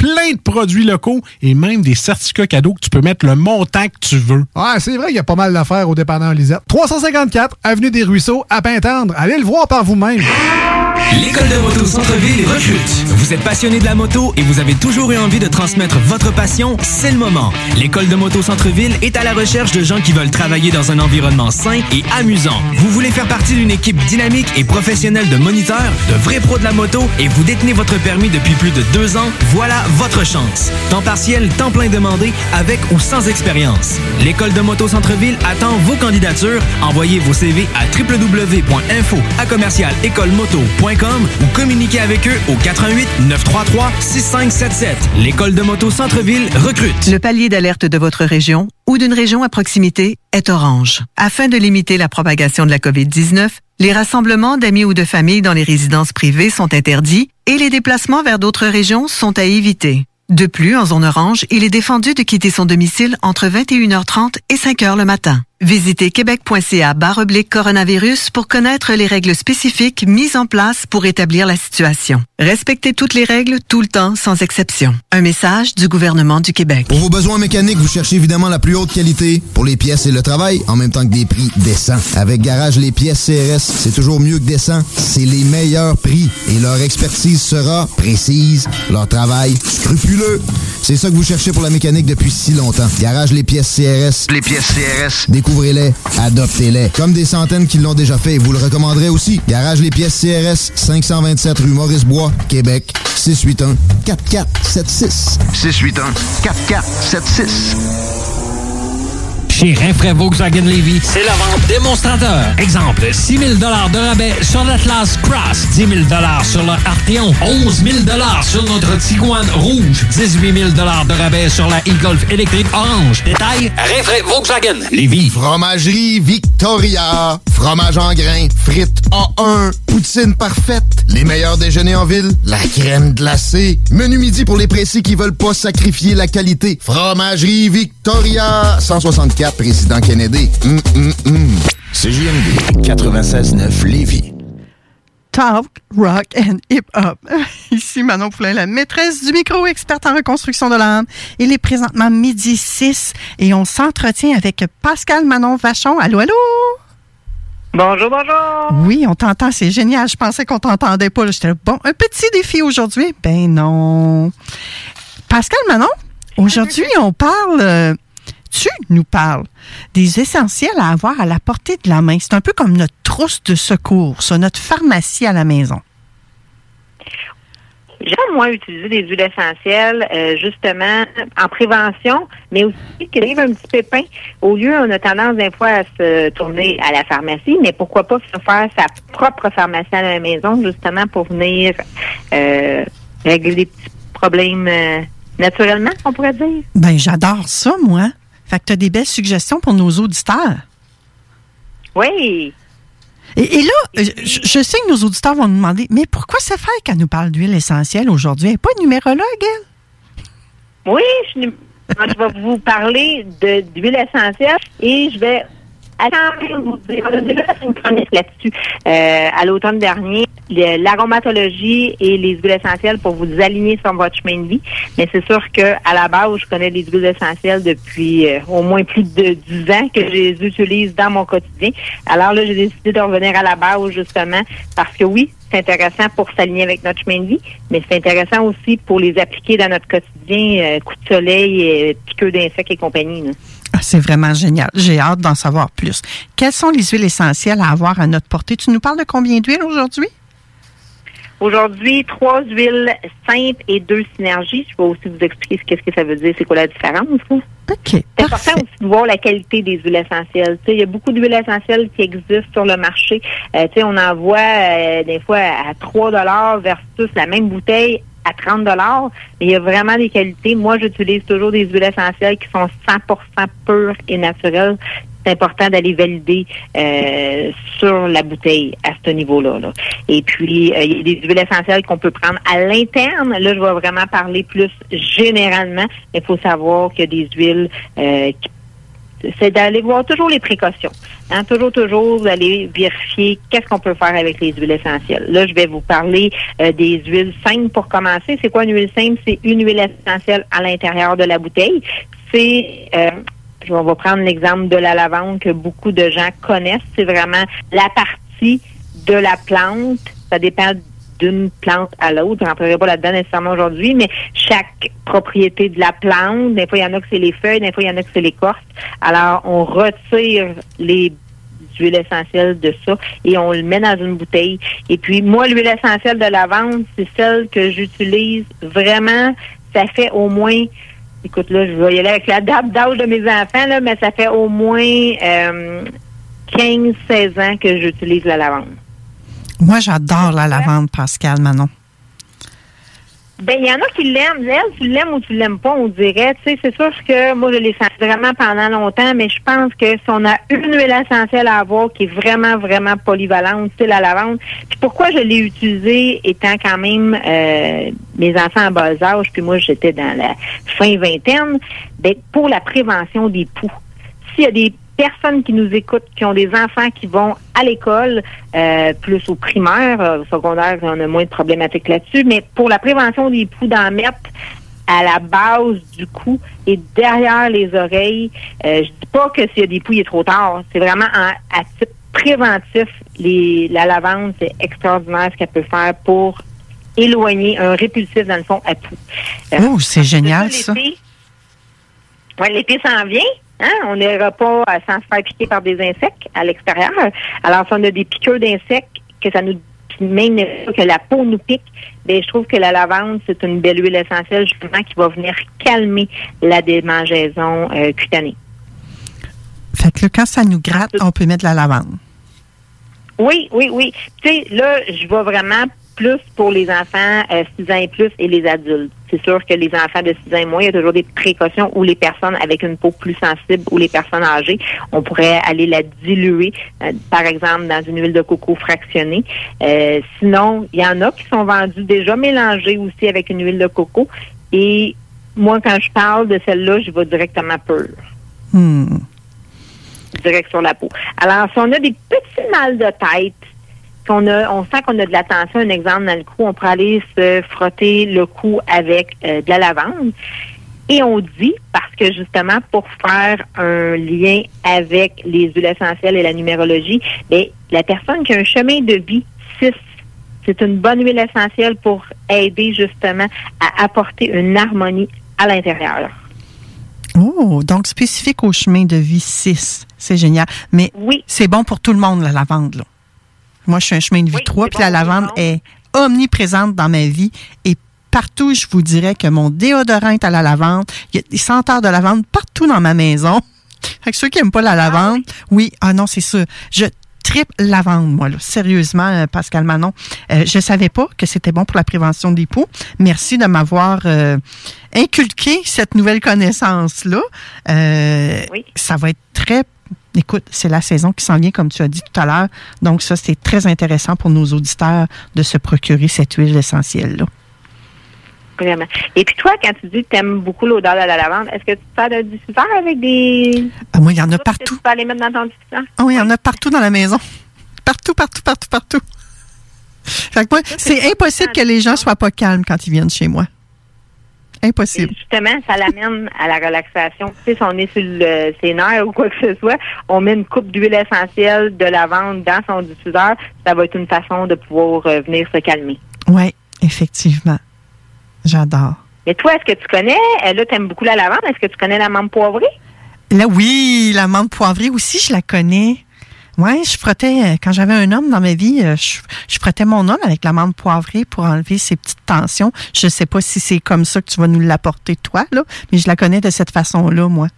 plein de produits locaux et même des certificats cadeaux que tu peux mettre le montant que tu veux. Ouais, c'est vrai qu'il y a pas mal d'affaires au dépanneur Lisette. 354 Avenue des Ruisseaux, à Pintendre. Allez le voir par vous-même. L'école de moto Centre-ville recrute. Vous êtes passionné de la moto et vous avez toujours eu envie de transmettre votre passion, c'est le moment. L'école de moto Centre-ville est à la recherche de gens qui veulent travailler dans un environnement sain et amusant. Vous voulez faire partie d'une équipe dynamique et professionnelle de moniteurs, de vrais pros de la moto et vous détenez votre permis depuis plus de deux ans, voilà votre chance. Temps partiel, temps plein demandé, avec ou sans expérience. L'école de moto Centre-ville attend vos candidatures. Envoyez vos CV à www.info à commercial écolemoto.com ou communiquez avec eux au 88 933 6577. L'école de moto Centre-ville recrute. Le palier d'alerte de votre région ou d'une région à proximité est orange. Afin de limiter la propagation de la COVID-19, les rassemblements d'amis ou de familles dans les résidences privées sont interdits et les déplacements vers d'autres régions sont à éviter. De plus, en zone orange, il est défendu de quitter son domicile entre 21h30 et 5h le matin. Visitez québec.ca oblique coronavirus pour connaître les règles spécifiques mises en place pour établir la situation. Respectez toutes les règles tout le temps sans exception. Un message du gouvernement du Québec. Pour vos besoins mécaniques, vous cherchez évidemment la plus haute qualité pour les pièces et le travail, en même temps que des prix décents. Avec Garage les pièces CRS, c'est toujours mieux que décent. C'est les meilleurs prix et leur expertise sera précise, leur travail scrupuleux. C'est ça que vous cherchez pour la mécanique depuis si longtemps. Garage les pièces CRS. Les pièces CRS. Découvrez-les, adoptez-les. Comme des centaines qui l'ont déjà fait, vous le recommanderez aussi. Garage les pièces CRS, 527 rue Maurice-Bois, Québec, 681 4476. 681 4476. Chez Rinfraie Volkswagen Levy, c'est la vente démonstrateur. Exemple, 6 000 de rabais sur l'Atlas Cross, 10 000 sur le Arteon, 11 000 sur notre Tiguan Rouge, 18 000 de rabais sur la e-Golf électrique orange. Détail, Rinfraie Volkswagen Levy. Fromagerie Victoria. Fromage en grains, frites A1, poutine parfaite, les meilleurs déjeuners en ville, la crème glacée, menu midi pour les pressés qui veulent pas sacrifier la qualité. Fromagerie Victoria. 164 Président Kennedy. Hum, hum, hum. CJMD 96.9 Lévis. Talk, rock and hip-hop. Ici Manon Poulain, la maîtresse du micro, experte en reconstruction de l'âme. Il est présentement midi 6 et on s'entretient avec Pascal Manon Vachon. Allô, allô? Bonjour, bonjour. Oui, on t'entend, c'est génial. Je pensais qu'on t'entendait pas. J'étais bon, un petit défi aujourd'hui. Ben non. Pascal Manon, aujourd'hui, on parle... tu nous parles des essentiels à avoir à la portée de la main? C'est un peu comme notre trousse de secours, ça, notre pharmacie à la maison. J'aime, moi, utiliser des huiles essentielles, euh, justement, en prévention, mais aussi qu'il arrive un petit pépin. Au lieu, on a tendance, des fois, à se tourner à la pharmacie, mais pourquoi pas se faire sa propre pharmacie à la maison, justement, pour venir euh, régler des petits problèmes euh, naturellement, on pourrait dire. Ben, j'adore ça, moi. Fait que tu as des belles suggestions pour nos auditeurs. Oui. Et, et là, je, je sais que nos auditeurs vont nous demander, mais pourquoi ça fait qu'elle nous parle d'huile essentielle aujourd'hui? Elle n'est pas numérologue, elle? Oui, je, vais vous parler d'huile essentielle et je vais une chronique là-dessus euh, à l'automne dernier, l'aromatologie et les huiles essentielles pour vous aligner sur votre chemin de vie. Mais c'est sûr que à la base, je connais les huiles essentielles depuis euh, au moins plus de 10 ans que je les utilise dans mon quotidien. Alors là, j'ai décidé de revenir à la base justement parce que oui, c'est intéressant pour s'aligner avec notre chemin de vie, mais c'est intéressant aussi pour les appliquer dans notre quotidien, euh, coup de soleil, piqûres d'insectes et compagnie. C'est vraiment génial. J'ai hâte d'en savoir plus. Quelles sont les huiles essentielles à avoir à notre portée? Tu nous parles de combien d'huiles aujourd'hui? Aujourd'hui, trois huiles simples et deux synergies. Je vais aussi vous expliquer ce qu'est-ce que ça veut dire, c'est quoi la différence. là. OK. C'est important aussi de voir la qualité des huiles essentielles. Il y a beaucoup d'huiles essentielles qui existent sur le marché. Euh, on en voit euh, des fois à 3 versus la même bouteille à 30 Mais il y a vraiment des qualités. Moi, j'utilise toujours des huiles essentielles qui sont 100% pures et naturelles. C'est important d'aller valider euh, sur la bouteille à ce niveau-là. là. Et puis, euh, il y a des huiles essentielles qu'on peut prendre à l'interne. Là, je vais vraiment parler plus généralement. Il faut savoir qu'il y a des huiles euh, c'est d'aller voir toujours les précautions. Hein, toujours, toujours d'aller vérifier qu'est-ce qu'on peut faire avec les huiles essentielles. Là, je vais vous parler euh, des huiles simples pour commencer. C'est quoi une huile simple? C'est une huile essentielle à l'intérieur de la bouteille. C'est euh, je vais prendre l'exemple de la lavande que beaucoup de gens connaissent. C'est vraiment la partie de la plante. Ça dépend d'une plante à l'autre. Je rentrerai pas là-dedans nécessairement aujourd'hui, mais chaque propriété de la plante, des fois, il y en a que c'est les feuilles, des fois, il y en a que c'est l'écorce. Alors, on retire les huiles essentielles de ça et on le met dans une bouteille. Et puis, moi, l'huile essentielle de lavande, c'est celle que j'utilise vraiment. Ça fait au moins Écoute, là, je vais y aller avec la date d'âge de mes enfants, là, mais ça fait au moins euh, 15-16 ans que j'utilise la lavande. Moi, j'adore la lavande, Pascal Manon. Ben, il y en a qui l'aiment. Elle, tu l'aimes ou tu l'aimes pas, on dirait. Tu sais, c'est sûr que moi, je l'ai senti vraiment pendant longtemps, mais je pense que si on a une huile essentielle à avoir qui est vraiment, vraiment polyvalente, c'est la lavande. Puis pourquoi je l'ai utilisée étant quand même euh, mes enfants en bas âge, puis moi, j'étais dans la fin vingtaine, ben, pour la prévention des poux. S'il y a des personnes qui nous écoutent, qui ont des enfants qui vont à l'école, euh, plus au primaire, euh, au secondaire, on a moins de problématiques là-dessus, mais pour la prévention des poux d'en mettre à la base du cou et derrière les oreilles, euh, je dis pas que s'il y a des poux, il est trop tard. C'est vraiment en- à titre préventif, les, la lavande, c'est extraordinaire ce qu'elle peut faire pour éloigner un répulsif, dans le fond, à poux. Euh, Oh, c'est génial, ça. Ouais, l'été s'en vient. Hein? On n'ira pas sans se faire piquer par des insectes à l'extérieur. Alors, si on a des piqûres d'insectes, que ça nous même que la peau nous pique, ben, je trouve que la lavande, c'est une belle huile essentielle justement qui va venir calmer la démangeaison euh, cutanée. Fait que là, quand ça nous gratte, on peut mettre de la lavande. Oui, oui, oui. Tu sais, là, je vais vraiment plus pour les enfants euh, 6 ans et plus et les adultes. C'est sûr que les enfants de 6 ans et moins, il y a toujours des précautions ou les personnes avec une peau plus sensible ou les personnes âgées, on pourrait aller la diluer, euh, par exemple, dans une huile de coco fractionnée. Euh, sinon, il y en a qui sont vendus déjà mélangés aussi avec une huile de coco. Et moi, quand je parle de celle-là, je vais directement pure Hmm. direct sur la peau. Alors, si on a des petits mal de tête, qu'on a, on sent qu'on a de la tension, un exemple dans le cou, on pourrait aller se frotter le cou avec euh, de la lavande. Et on dit, parce que justement, pour faire un lien avec les huiles essentielles et la numérologie, bien, la personne qui a un chemin de vie 6, c'est une bonne huile essentielle pour aider justement à apporter une harmonie à l'intérieur. Oh, donc spécifique au chemin de vie 6. C'est génial. Mais c'est bon pour tout le monde, la lavande. Là. Moi, je suis un chemin de vie 3, puis la lavande est omniprésente dans ma vie. Et partout, je vous dirais que mon déodorant est à la lavande. Il y a des senteurs de lavande partout dans ma maison. Fait que ceux qui n'aiment pas la lavande, oui, ah non, c'est ça. Je triple lavande, moi, là. Sérieusement, euh, Pascal Manon. Euh, je savais pas que c'était bon pour la prévention des poux. Merci de m'avoir euh, inculqué cette nouvelle connaissance-là. Euh, Ça va être très... Écoute, c'est la saison qui s'en vient, comme tu as dit tout à l'heure. Donc, ça, c'est très intéressant pour nos auditeurs de se procurer cette huile essentielle-là. Vraiment. Et puis toi, quand tu dis que tu aimes beaucoup l'odeur de la lavande, est-ce que tu fais de diffuseur avec des... Ah, moi, il y en a partout. Tu peux aller mettre dans ton diffuseur? Ah oui, il y en a partout dans la maison. Partout, partout, partout, partout. Fait que moi, c'est impossible que les gens soient pas calmes quand ils viennent chez moi. Impossible. Justement, ça l'amène à la relaxation. Tu sais, si on est sur le, ses nerfs ou quoi que ce soit, on met une coupe d'huile essentielle de lavande dans son diffuseur, ça va être une façon de pouvoir euh, venir se calmer. Oui, effectivement. J'adore. Mais toi, est-ce que tu connais, euh, là, tu aimes beaucoup la lavande, est-ce que tu connais la menthe poivrée? Là, oui, l'amande poivrée aussi, je la connais. Ouais, je frottais, euh, quand j'avais un homme dans ma vie, euh, je, frottais mon homme avec l'amande poivrée pour enlever ses petites tensions. Je sais pas si c'est comme ça que tu vas nous l'apporter, toi, là, mais je la connais de cette façon-là, moi.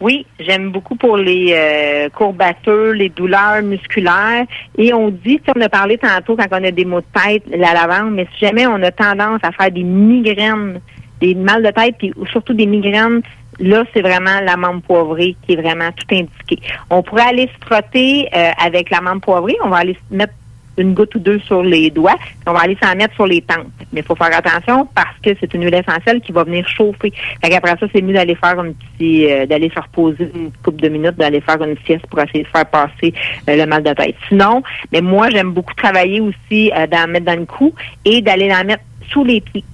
Oui, j'aime beaucoup pour les euh, courbatures, les douleurs musculaires. Et on dit, on a parlé tantôt quand on a des maux de tête, la lavande, mais si jamais on a tendance à faire des migraines, des mal de tête, puis surtout des migraines, là, c'est vraiment la menthe poivrée qui est vraiment tout indiqué. On pourrait aller se frotter euh, avec la menthe poivrée. On va aller mettre une goutte ou deux sur les doigts. On va aller s'en mettre sur les tempes. Mais il faut faire attention parce que c'est une huile essentielle qui va venir chauffer. Fait après ça, c'est mieux d'aller faire un petit, euh, d'aller se reposer une couple de minutes, d'aller faire une sieste pour essayer de faire passer euh, le mal de tête. Sinon, mais moi, j'aime beaucoup travailler aussi euh, d'en mettre dans le cou et d'aller la mettre sous les pieds.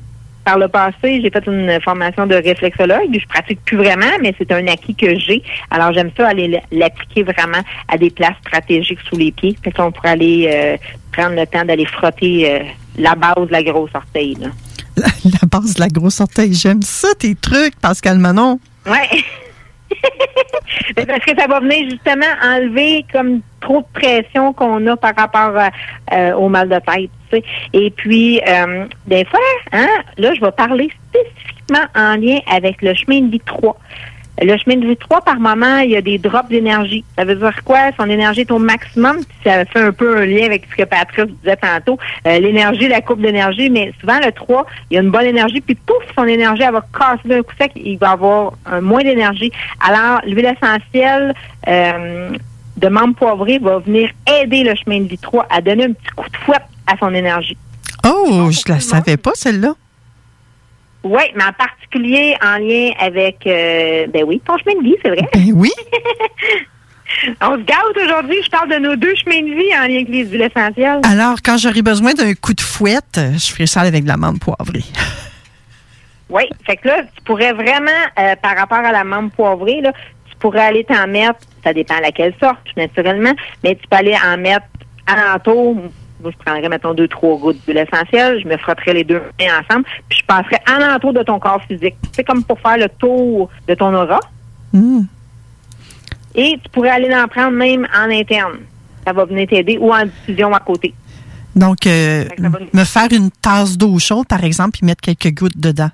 Par le passé, j'ai fait une formation de réflexologue. Je pratique plus vraiment, mais c'est un acquis que j'ai. Alors, j'aime ça aller l'appliquer vraiment à des places stratégiques sous les pieds. Fait qu'on pourrait aller euh, prendre le temps d'aller frotter euh, la base de la grosse orteil. Là. La, la base de la grosse orteil, j'aime ça, tes trucs, Pascal Manon. Ouais. Parce que ça va venir justement enlever comme trop de pression qu'on a par rapport à, euh, au mal de tête. tu sais. Et puis, euh, des fois, hein, là, je vais parler spécifiquement en lien avec le chemin de vie 3. Le chemin de vie 3, par moment, il y a des drops d'énergie. Ça veut dire quoi? Son énergie est au maximum. Ça fait un peu un lien avec ce que Patrice disait tantôt. Euh, l'énergie, la courbe d'énergie, mais souvent, le 3, il y a une bonne énergie, puis pouf, son énergie, elle va casser d'un coup sec. Il va avoir un moins d'énergie. Alors, l'huile essentielle euh, de menthe poivrée va venir aider le chemin de vie 3 à donner un petit coup de fouette à son énergie. Oh, je la savais pas, celle-là. Oui, mais en particulier en lien avec, euh, ben oui, ton chemin de vie, c'est vrai. Ben oui. On se gâte aujourd'hui. Je parle de nos deux chemins de vie en lien avec les huiles essentielles. Alors, quand j'aurai besoin d'un coup de fouette, je ferai ça avec de l'amande poivrée. Oui, fait que là, tu pourrais vraiment, euh, par rapport à la menthe poivrée, là, tu pourrais aller t'en mettre, ça dépend à laquelle sorte, naturellement, mais tu peux aller en mettre alentour. Moi, je prendrais, mettons, deux, trois gouttes d'huile essentielle, je me frotterais les deux mains ensemble, puis je passerais alentour de ton corps physique. C'est comme pour faire le tour de ton aura. Hmm. Et tu pourrais aller en prendre même en interne. Ça va venir t'aider ou en diffusion à côté. Donc, euh, me faire une tasse d'eau chaude, par exemple, puis mettre quelques gouttes dedans.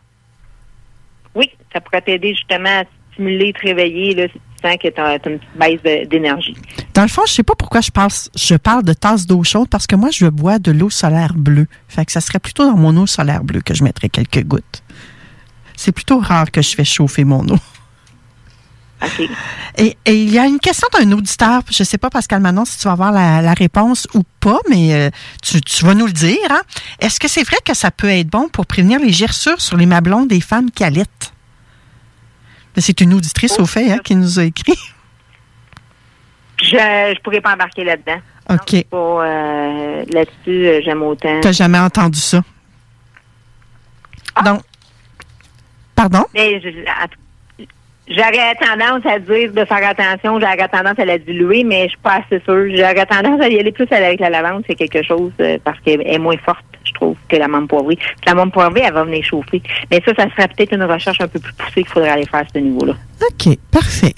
Oui, ça pourrait t'aider justement à stimuler, te réveiller, là, si sens que tu as, une petite baisse de- d'énergie. Dans le fond, je sais pas pourquoi je parle, je parle de tasse d'eau chaude, parce que moi, je bois de l'eau solaire bleue. Fait que ça serait plutôt dans mon eau solaire bleue que je mettrais quelques gouttes. C'est plutôt rare que je fais chauffer mon eau. Et, et il y a une question d'un auditeur, je sais pas, Pascal Manon, si tu vas avoir la, la réponse ou pas, mais euh, tu, tu vas nous le dire. Hein? Est-ce que c'est vrai que ça peut être bon pour prévenir les gerçures sur les mablons des femmes qui allaitent? C'est une auditrice au fait hein, qui nous a écrit. Je je pourrais pas embarquer là-dedans. OK. Euh, Là-dessus, euh, j'aime autant. T'as jamais entendu ça? Donc, pardon? Mais J'aurais tendance à dire de faire attention, j'aurais tendance à la diluer, mais je suis pas assez sûre. J'aurais tendance à y aller plus avec la lavande, c'est quelque chose euh, parce qu'elle est moins forte, trouve, que la menthe poivrée. La menthe poivrée, elle va venir chauffer. Mais ça, ça serait peut-être une recherche un peu plus poussée qu'il faudrait aller faire à ce niveau-là. OK, parfait.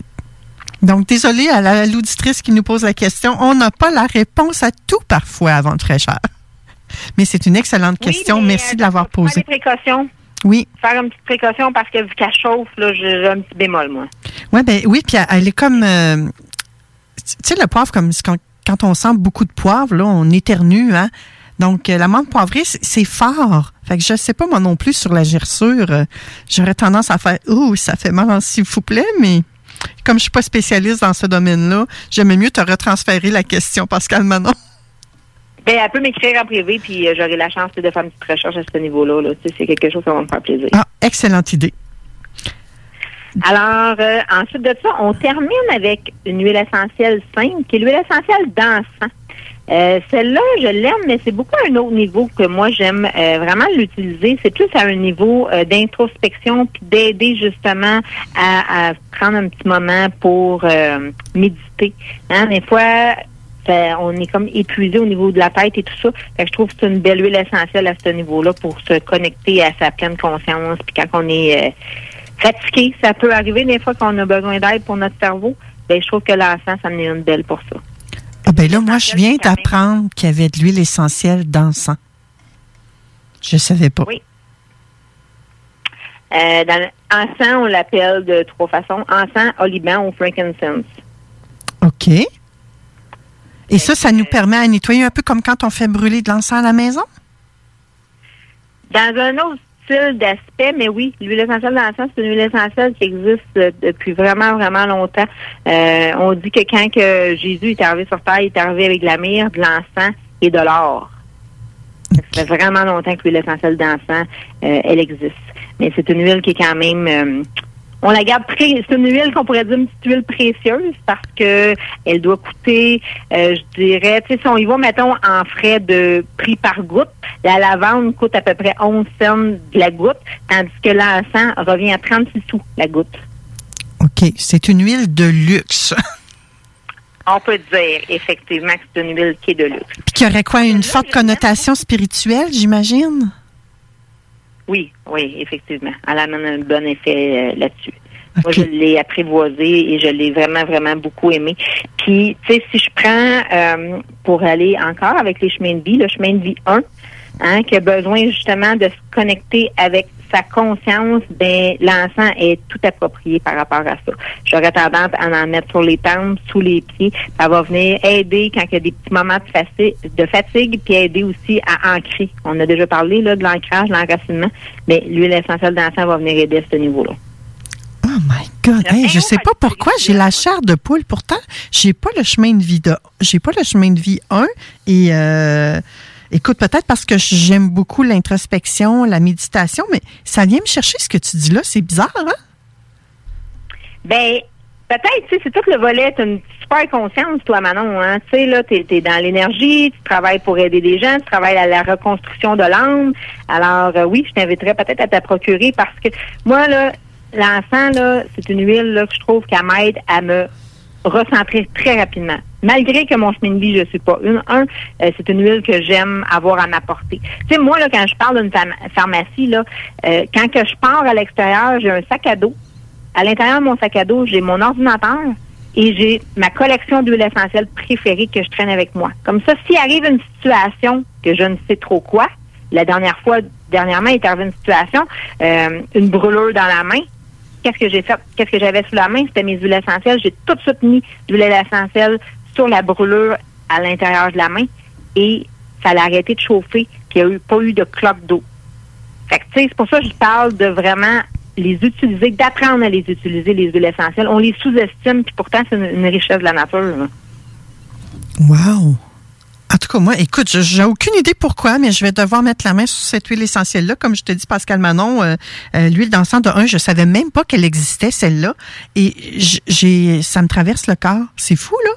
Donc, désolé à la- à l'auditrice qui nous pose la question. On n'a pas la réponse à tout parfois avant de fraîcheur. Mais c'est une excellente question. mais, Merci euh, de l'avoir Faire posée. des précautions. Oui. Faire une petite précaution parce que vu qu'elle chauffe, là, j'ai un petit bémol, moi. Ouais, ben oui, puis elle- elle est comme euh, tu sais le poivre comme quand, quand on sent beaucoup de poivre là, on éternue hein. Donc euh, la menthe poivrée c'est- fort. Fait que je sais pas moi non plus sur la gerçure, euh, j'aurais tendance à faire ouh, ça fait mal s'il vous plaît, mais comme je suis pas spécialiste dans ce domaine-là, j'aimais mieux te retransférer la question Pascal Manon. Ben, elle peut m'écrire en privé, puis euh, j'aurai la chance de faire une petite recherche à ce niveau-là. Là. Tu sais, C'est quelque chose qui va me faire plaisir. Ah, excellente idée. Alors, euh, ensuite de ça, on termine avec une huile essentielle simple, qui est l'huile essentielle d'encens. Euh, Celle-là, je l'aime, mais c'est beaucoup à un autre niveau que moi j'aime euh, vraiment l'utiliser. C'est plus à un niveau euh, d'introspection, puis d'aider justement à, à prendre un petit moment pour euh, méditer. Hein, des fois, on est comme épuisé au niveau de la tête et tout ça. Fait que je trouve que c'est une belle huile essentielle à ce niveau-là pour se connecter à sa pleine conscience. Puis quand on est euh, fatigué, ça peut arriver des fois qu'on a besoin d'aide pour notre cerveau. Ben, je trouve que l'encens, ça me est une belle pour ça. Ah ben là, moi, je viens d'apprendre qu'il y avait de l'huile essentielle d'encens. Je savais pas. Oui. Euh, dans on l'appelle de trois façons. Encens, oliban ou frankincense. OK. Et ça, ça nous permet à nettoyer un peu comme quand on fait brûler de l'encens à la maison? Dans un autre style d'aspect, mais oui, l'huile essentielle d'encens, c'est une huile essentielle qui existe euh, depuis vraiment, vraiment longtemps. Euh, on dit que quand que Jésus est arrivé sur Terre, il est arrivé avec de la myrrhe, de l'encens et de l'or. Ça fait vraiment longtemps que l'huile essentielle d'encens, euh, elle existe. Mais c'est une huile qui est quand même... on la garde pré- c'est une huile qu'on pourrait dire une petite huile précieuse parce que elle doit coûter, euh, je dirais, tu sais, si on y va, mettons, en frais de prix par goutte, la lavande coûte à peu près 11 cents de la goutte, tandis que l'encens revient à 36 sous la goutte. OK. C'est une huile de luxe. On peut dire effectivement que c'est une huile qui est de luxe. Puis qui aurait quoi? Une forte connotation spirituelle, j'imagine? Oui, oui, effectivement. Elle amène un bon effet euh, là-dessus. Moi, je l'ai apprivoisé et je l'ai vraiment, vraiment beaucoup aimé. Puis, tu sais, si je prends euh, pour aller encore avec les chemins de vie, le chemin de vie 1, hein, qui a besoin justement de se connecter avec sa conscience, ben l'encens est tout approprié par rapport à ça. J'aurais tendance à en mettre sur les tempes, sous les pieds. Ça va venir aider quand il y a des petits moments de, faci- de fatigue, puis aider aussi à ancrer. On a déjà parlé là, de l'ancrage, l'enracinement, mais l'huile essentielle d'encens va venir aider à ce niveau-là. Oh my God, hey, je sais pas pourquoi j'ai la chair de poule. Pourtant, j'ai pas le chemin de vie de, j'ai pas le chemin de vie 1 et euh, écoute peut-être parce que j'aime beaucoup l'introspection, la méditation, mais ça vient me chercher ce que tu dis là. C'est bizarre, hein? Ben, peut-être, tu sais, c'est tout le volet, tu une super conscience, toi, Manon, hein. Tu sais, là, t'es es dans l'énergie, tu travailles pour aider des gens, tu travailles à la reconstruction de l'âme. Alors, euh, oui, je t'inviterais peut-être à te procurer parce que moi, là, l'encens, là, c'est une huile, là, que je trouve qu'elle m'aide à me recentrer très rapidement. Malgré que mon chemin de vie, je suis pas une. Un, euh, c'est une huile que j'aime avoir à m'apporter. Tu sais, moi, là, quand je parle d'une pharmacie, là, euh, quand que je pars à l'extérieur, j'ai un sac à dos. À l'intérieur de mon sac à dos, j'ai mon ordinateur et j'ai ma collection d'huiles essentielles préférées que je traîne avec moi. Comme ça, s'il arrive une situation que je ne sais trop quoi, la dernière fois, dernièrement, il est arrivé une situation, euh, une brûlure dans la main. Qu'est-ce que j'ai fait? Qu'est-ce que j'avais sous la main? C'était mes huiles essentielles. J'ai tout de suite mis de l'huile essentielle sur la brûlure à l'intérieur de la main et ça a arrêté de chauffer, puis il n'y a eu, pas eu de cloque d'eau. Fait c'est pour ça que je parle de vraiment les utiliser, d'apprendre à les utiliser, les huiles essentielles. On les sous-estime, puis pourtant, c'est une, richesse de la nature. Wow! En tout cas, moi, écoute, j'ai aucune idée pourquoi, mais je vais devoir mettre la main sur cette huile essentielle-là. Comme je te dis, Pascal Manon, euh, euh, l'huile d'encens de un, je savais même pas qu'elle existait, celle-là. Et j'ai, ça me traverse le corps. C'est fou, là.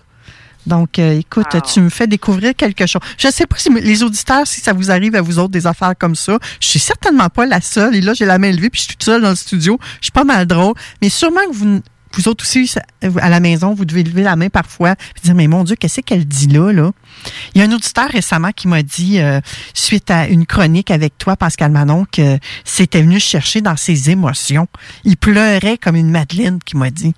Donc, euh, écoute, tu me fais découvrir quelque chose. Je sais pas si les auditeurs, si ça vous arrive à vous autres des affaires comme ça. Je suis certainement pas la seule. Et là, j'ai la main levée, puis je suis toute seule dans le studio. Je suis pas mal drôle. Mais sûrement que vous, vous autres aussi, à la maison, vous devez lever la main parfois et dire, mais mon Dieu, qu'est-ce qu'elle dit là, là? Il y a un auditeur récemment qui m'a dit, euh, suite à une chronique avec toi, Pascal Manon, que c'était venu chercher dans ses émotions. Il pleurait comme une Madeleine qui m'a dit.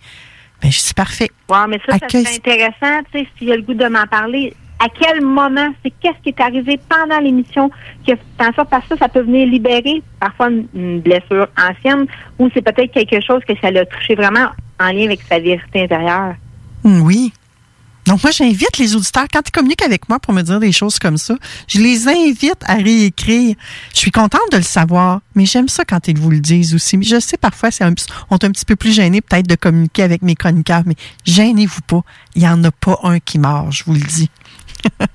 Ben, je suis parfait. Ouais, mais ça, serait intéressant, tu sais, s'il y a le goût de m'en parler. À quel moment, c'est qu'est-ce qui est arrivé pendant l'émission qui a fait en sorte, parce que ça, ça peut venir libérer parfois une, blessure ancienne ou c'est peut-être quelque chose que ça l'a touché vraiment en lien avec sa vérité intérieure? Hmm, Oui. Donc, moi, j'invite les auditeurs, quand ils communiquent avec moi pour me dire des choses comme ça, je les invite à réécrire. Je suis contente de le savoir, mais j'aime ça quand ils vous le disent aussi. Mais je sais, parfois, c'est un, on est un petit peu plus gêné peut-être de communiquer avec mes chroniqueurs, mais gênez-vous pas. Il n'y en a pas un qui mord, je vous le dis.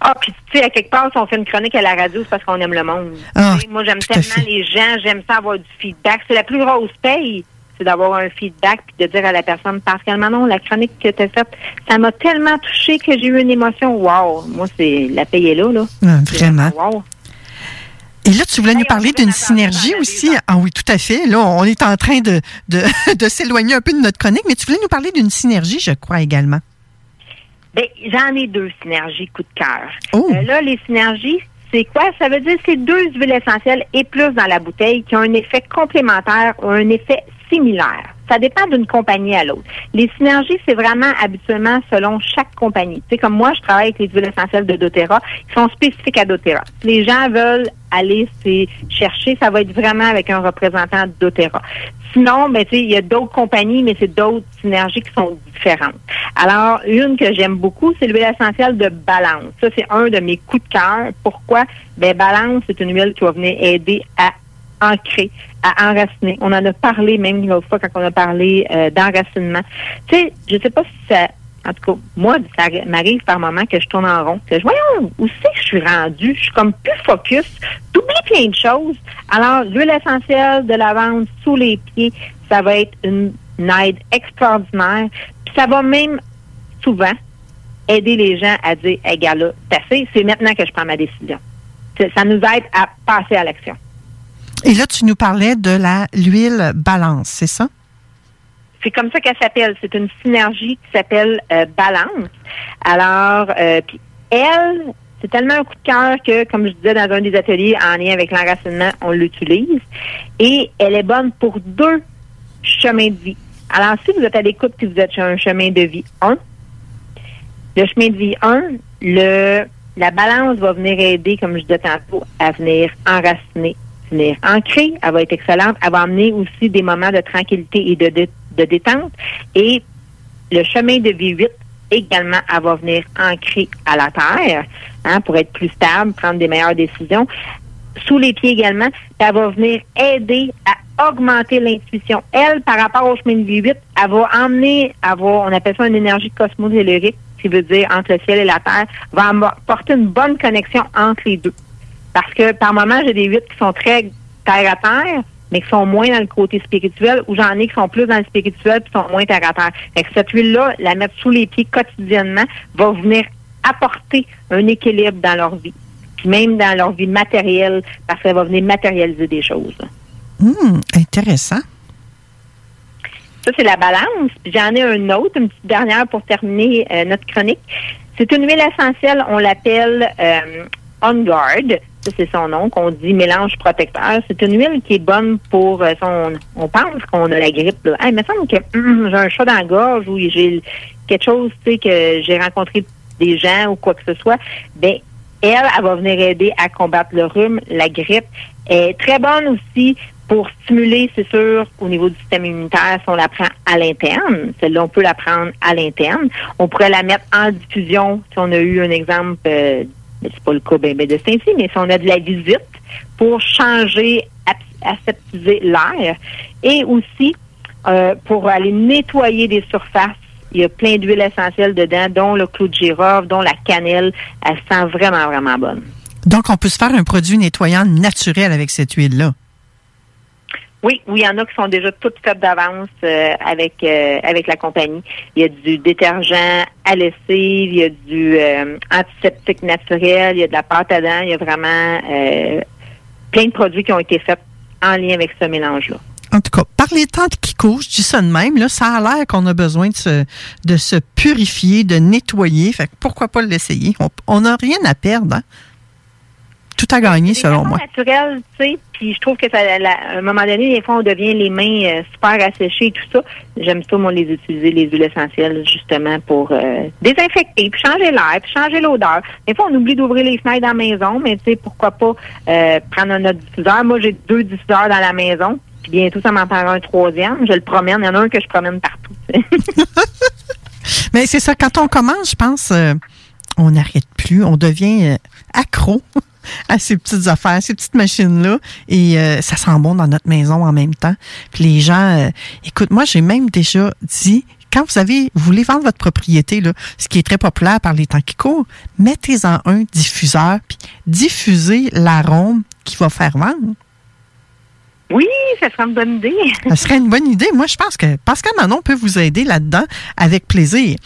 Ah, puis tu sais, à quelque part, si on fait une chronique à la radio, c'est parce qu'on aime le monde. Ah, Moi, j'aime tellement les gens, j'aime ça avoir du feedback. C'est la plus grosse paye, c'est d'avoir un feedback puis de dire à la personne, Pascal Manon, la chronique que tu as faite, ça m'a tellement touché que j'ai eu une émotion. Wow! Moi, c'est la paye est là, là. Ah, vraiment. Wow! Et là, tu voulais nous parler d'une synergie aussi. Ah oui, tout à fait. Là, on est en train de, de, de s'éloigner un peu de notre chronique, mais tu voulais nous parler d'une synergie, je crois, également. Ben, j'en ai deux synergies coup de cœur. Oh. Euh, là, les synergies, c'est quoi? Ça veut dire que c'est deux huiles essentielles et plus dans la bouteille qui ont un effet complémentaire ou un effet similaires. Ça dépend d'une compagnie à l'autre. Les synergies, c'est vraiment habituellement selon chaque compagnie. Tu sais, comme moi, je travaille avec les huiles essentielles de doTERRA, qui sont spécifiques à doTERRA. Si les gens veulent aller chercher, ça va être vraiment avec un représentant de doTERRA. Sinon, ben, il y a d'autres compagnies, mais c'est d'autres synergies qui sont différentes. Alors, une que j'aime beaucoup, c'est l'huile essentielle de Balance. Ça, c'est un de mes coups de cœur. Pourquoi? Ben, Balance, c'est une huile qui va venir aider à ancrer, à enraciner. On en a parlé même une autre fois quand on a parlé euh, d'enracinement. Tu sais, je sais pas si ça... En tout cas, moi, ça m'arrive par moment que je tourne en rond. Que je, voyons, où c'est que je suis rendue? Je suis comme plus focus. T'oublies plein de choses. Alors, l'huile essentielle de lavande sous les pieds, ça va être une, aide extraordinaire. Puis ça va même souvent aider les gens à dire, hey, gars, là, c'est maintenant que je prends ma décision. Ça nous aide à passer à l'action. Et là, tu nous parlais de la l'huile balance, c'est ça? C'est comme ça qu'elle s'appelle. C'est une synergie qui s'appelle euh, Balance. Alors, euh, puis elle, c'est tellement un coup de cœur que, comme je disais dans un des ateliers en lien avec l'enracinement, on l'utilise. Et elle est bonne pour deux chemins de vie. Alors, si vous êtes à l'écoute et vous êtes sur un chemin de vie 1, le chemin de vie 1, le, la balance va venir aider, comme je disais tantôt, à venir enraciner, venir ancrer. Elle va être excellente. Elle va amener aussi des moments de tranquillité et de, dé- de détente. Et le chemin de vie 8, également, elle va venir ancrer à la terre hein, pour être plus stable, prendre des meilleures décisions. Sous les pieds également, elle va venir aider à augmenter l'intuition. Elle, par rapport au chemin de vie 8, elle va emmener, elle va, on appelle ça une énergie cosmotellurique, qui veut dire entre le ciel et la terre, va apporter une bonne connexion entre les deux. Parce que par moments, j'ai des huit qui sont très terre à terre, mais qui sont moins dans le côté spirituel, ou j'en ai qui sont plus dans le spirituel puis sont moins terre à terre. Fait que cette huile-là, la mettre sous les pieds quotidiennement, va venir apporter un équilibre dans leur vie. Puis même dans leur vie matérielle, parce qu'elle va venir matérialiser des choses. Hum, intéressant. Ça, c'est la balance. J'en ai un autre, une petite dernière pour terminer euh, notre chronique. C'est une huile essentielle, on l'appelle euh, On Guard. C'est son nom, qu'on dit mélange protecteur. C'est une huile qui est bonne pour euh, son. On pense qu'on a la grippe. Il me semble que j'ai un chat dans la gorge ou j'ai quelque chose, tu sais, que j'ai rencontré des gens ou quoi que ce soit. Ben, elle, elle va venir aider à combattre le rhume, la grippe. Elle est très bonne aussi pour stimuler, c'est sûr, au niveau du système immunitaire, si on la prend à l'interne. Celle-là, on peut la prendre à l'interne. On pourrait la mettre en diffusion, si on a eu un exemple, euh, c'est pas le cas ben, ben de Saint-Cy, mais si on a de la visite, pour changer, aseptiser l'air. Et aussi, euh, pour aller nettoyer des surfaces il y a plein d'huiles essentielles dedans, dont le clou de girofle, dont la cannelle. Elle sent vraiment, vraiment bonne. Donc, on peut se faire un produit nettoyant naturel avec cette huile-là. Oui, oui, il y en a qui sont déjà toutes faites d'avance euh, avec euh, avec la compagnie. Il y a du détergent à lessive, il y a du euh, antiseptique naturel, il y a de la pâte à dents, il y a vraiment plein de produits qui ont été faits en lien avec ce mélange-là. En tout cas, par les temps qui courent, je dis ça de même, là, ça a l'air qu'on a besoin de se, de se purifier, de nettoyer. Fait que pourquoi pas l'essayer? On n'a rien à perdre, hein? Tout à gagner, selon moi. naturel, tu sais, puis je trouve que ça, la- à un moment donné, des fois, on devient les mains euh, super asséchées et tout ça. J'aime ça, moi, les utiliser, les huiles essentielles, justement, pour euh, désinfecter, puis changer l'air, puis changer l'odeur. Des fois, on oublie d'ouvrir les fenêtres dans la maison, mais tu sais, pourquoi pas euh, prendre un autre diffuseur. Moi, j'ai deux diffuseurs dans la maison, puis bientôt, ça m'en prendra un troisième. Je le promène. Il y en a un que je promène partout. tu sais. Mais c'est ça, quand on commence, je pense, on n'arrête plus, on devient accro à ces petites affaires, ces petites machines-là, et euh, ça sent bon dans notre maison en même temps. Puis les gens, euh, écoute, moi j'ai même déjà dit, quand vous avez, vous voulez vendre votre propriété, là, ce qui est très populaire par les temps qui courent, mettez-en un diffuseur, puis diffusez l'arôme qui va faire vendre. Ça serait une bonne idée. Ça serait une bonne idée. Moi, je pense que Pascal Manon peut vous aider là-dedans avec plaisir.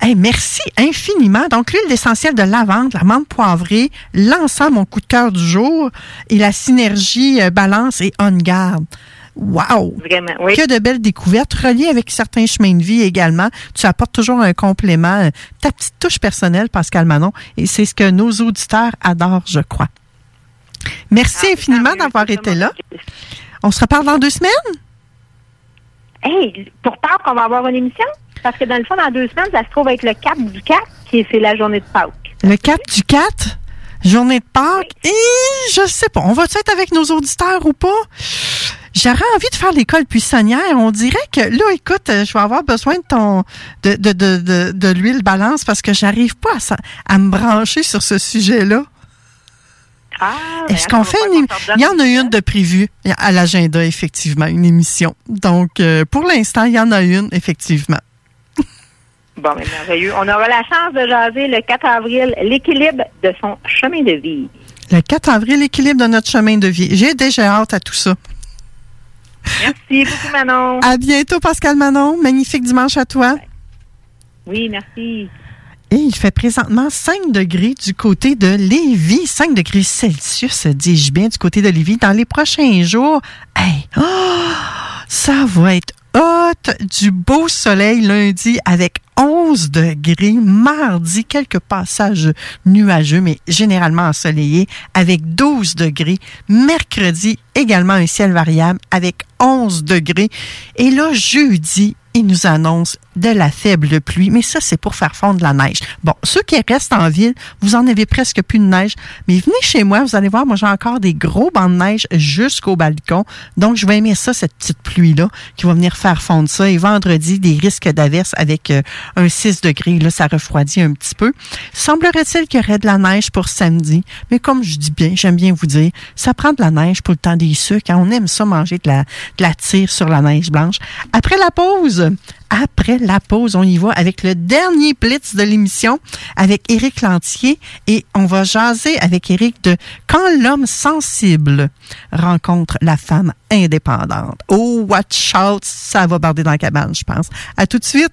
Hey, merci infiniment. Donc, l'huile essentielle de lavande, la menthe poivrée, l'encens, mon coup de cœur du jour, et la synergie euh, balance et on garde. Wow! Vraiment, oui. Que de belles découvertes, reliées avec certains chemins de vie également. Tu apportes toujours un complément, euh, ta petite touche personnelle, Pascal Manon, et c'est ce que nos auditeurs adorent, je crois. Merci infiniment d'avoir été là. On se reparle dans deux semaines? Hey, pour Pâques, on va avoir une émission? Parce que dans le fond, dans deux semaines, ça se trouve être le 4 du 4, qui est, c'est la journée de Pâques. Le 4 du 4? Journée de Pâques? Et je sais pas. On va être avec nos auditeurs ou pas? J'aurais envie de faire l'école buissonnière. On dirait que là, écoute, euh, je vais avoir besoin de ton de, de, de, de, de l'huile balance parce que j'arrive pas à, à me brancher sur ce sujet-là. Ah, Est-ce qu'on fait une émi- Il y en a une de prévue à l'agenda, effectivement, une émission. Donc, euh, pour l'instant, il y en a une, effectivement. Bon, mais merveilleux. On aura la chance de jaser le 4 avril l'équilibre de son chemin de vie. Le 4 avril, l'équilibre de notre chemin de vie. J'ai déjà hâte à tout ça. Merci beaucoup, Manon. À bientôt, Pascal Manon. Magnifique dimanche à toi. Oui, merci. Et il fait présentement 5 degrés du côté de Lévis. 5 degrés Celsius, dis-je bien, du côté de Lévis. Dans les prochains jours, hey, oh, ça va être hot. Du beau soleil lundi avec 11 degrés. Mardi, quelques passages nuageux, mais généralement ensoleillés avec 12 degrés. Mercredi, également un ciel variable avec 11 degrés. Et là, jeudi, il nous annonce de la faible pluie, mais ça, c'est pour faire fondre la neige. Bon, ceux qui restent en ville, vous en avez presque plus de neige, mais venez chez moi, vous allez voir, moi, j'ai encore des gros bancs de neige jusqu'au balcon. Donc, je vais aimer ça, cette petite pluie-là, qui va venir faire fondre ça. Et vendredi, des risques d'averse avec euh, un 6 degrés, là, ça refroidit un petit peu. Semblerait-il qu'il y aurait de la neige pour samedi, mais comme je dis bien, j'aime bien vous dire, ça prend de la neige pour le temps des sucres. hein. On aime ça, manger de la, de la tire sur la neige blanche. Après la pause, après la pause, on y va avec le dernier blitz de l'émission avec Éric Lantier et on va jaser avec Éric de quand l'homme sensible rencontre la femme indépendante. Oh, watch out, ça va barder dans la cabane, je pense. À tout de suite.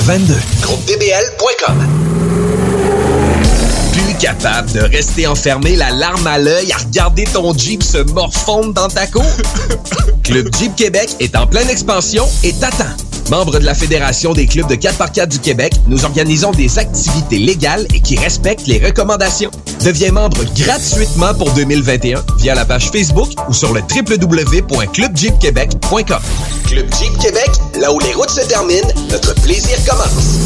22. GroupeDBL.com. Plus capable de rester enfermé la larme à l'œil à regarder ton Jeep se morfondre dans ta cour? Club Jeep Québec est en pleine expansion et t'attend. Membre de la Fédération des clubs de 4x4 du Québec, nous organisons des activités légales et qui respectent les recommandations. Deviens membre gratuitement pour 2021 via la page Facebook ou sur le www.clubjeepquebec.com. Club Jeep Québec, là où les routes se terminent, notre plaisir commence.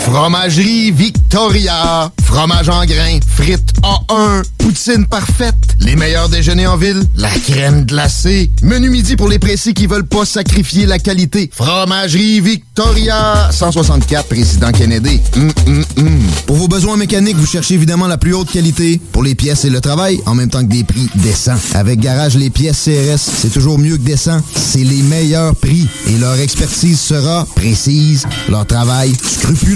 Fromagerie Victoria. Fromage en grains, frites A1, poutine parfaite, les meilleurs déjeuners en ville, la crème glacée. Menu midi pour les précis qui veulent pas sacrifier la qualité. Fromagerie Victoria. 164 Président Kennedy. Hum, hum, hum. Pour vos besoins mécaniques, vous cherchez évidemment la plus haute qualité pour les pièces et le travail, en même temps que des prix décents. Avec Garage Les Pièces CRS, c'est toujours mieux que décent. C'est les meilleurs prix et leur expertise sera précise, leur travail scrupuleux.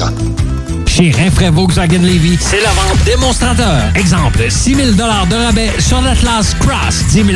Yeah. Chez Rinfraie Volkswagen Levy, c'est la vente démonstrateur. Exemple, 6 000 de rabais sur l'Atlas Cross, 10 000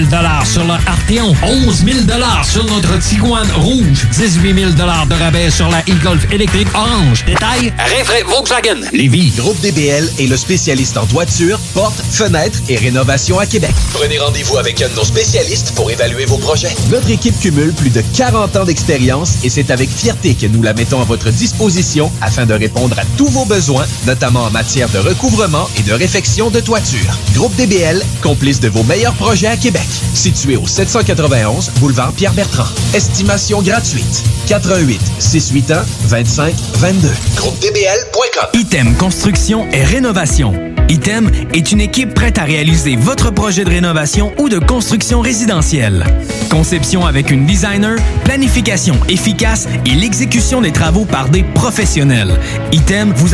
sur le Arteon, 11 000 sur notre Tiguan Rouge, 18 000 de rabais sur la e-Golf électrique orange. Détail, Rinfraie Volkswagen Levy. Groupe DBL est le spécialiste en toiture, portes, fenêtres et rénovation à Québec. Prenez rendez-vous avec un de nos spécialistes pour évaluer vos projets. Notre équipe cumule plus de 40 ans d'expérience et c'est avec fierté que nous la mettons à votre disposition afin de répondre à tous vos vos besoins, notamment en matière de recouvrement et de réfection de toiture. Groupe DBL, complice de vos meilleurs projets à Québec. Situé au 791 boulevard Pierre-Bertrand. Estimation gratuite. 88 681 25 22. GroupeDBL.com. Item Construction et Rénovation. Item est une équipe prête à réaliser votre projet de rénovation ou de construction résidentielle. Conception avec une designer, planification efficace et l'exécution des travaux par des professionnels. Item vous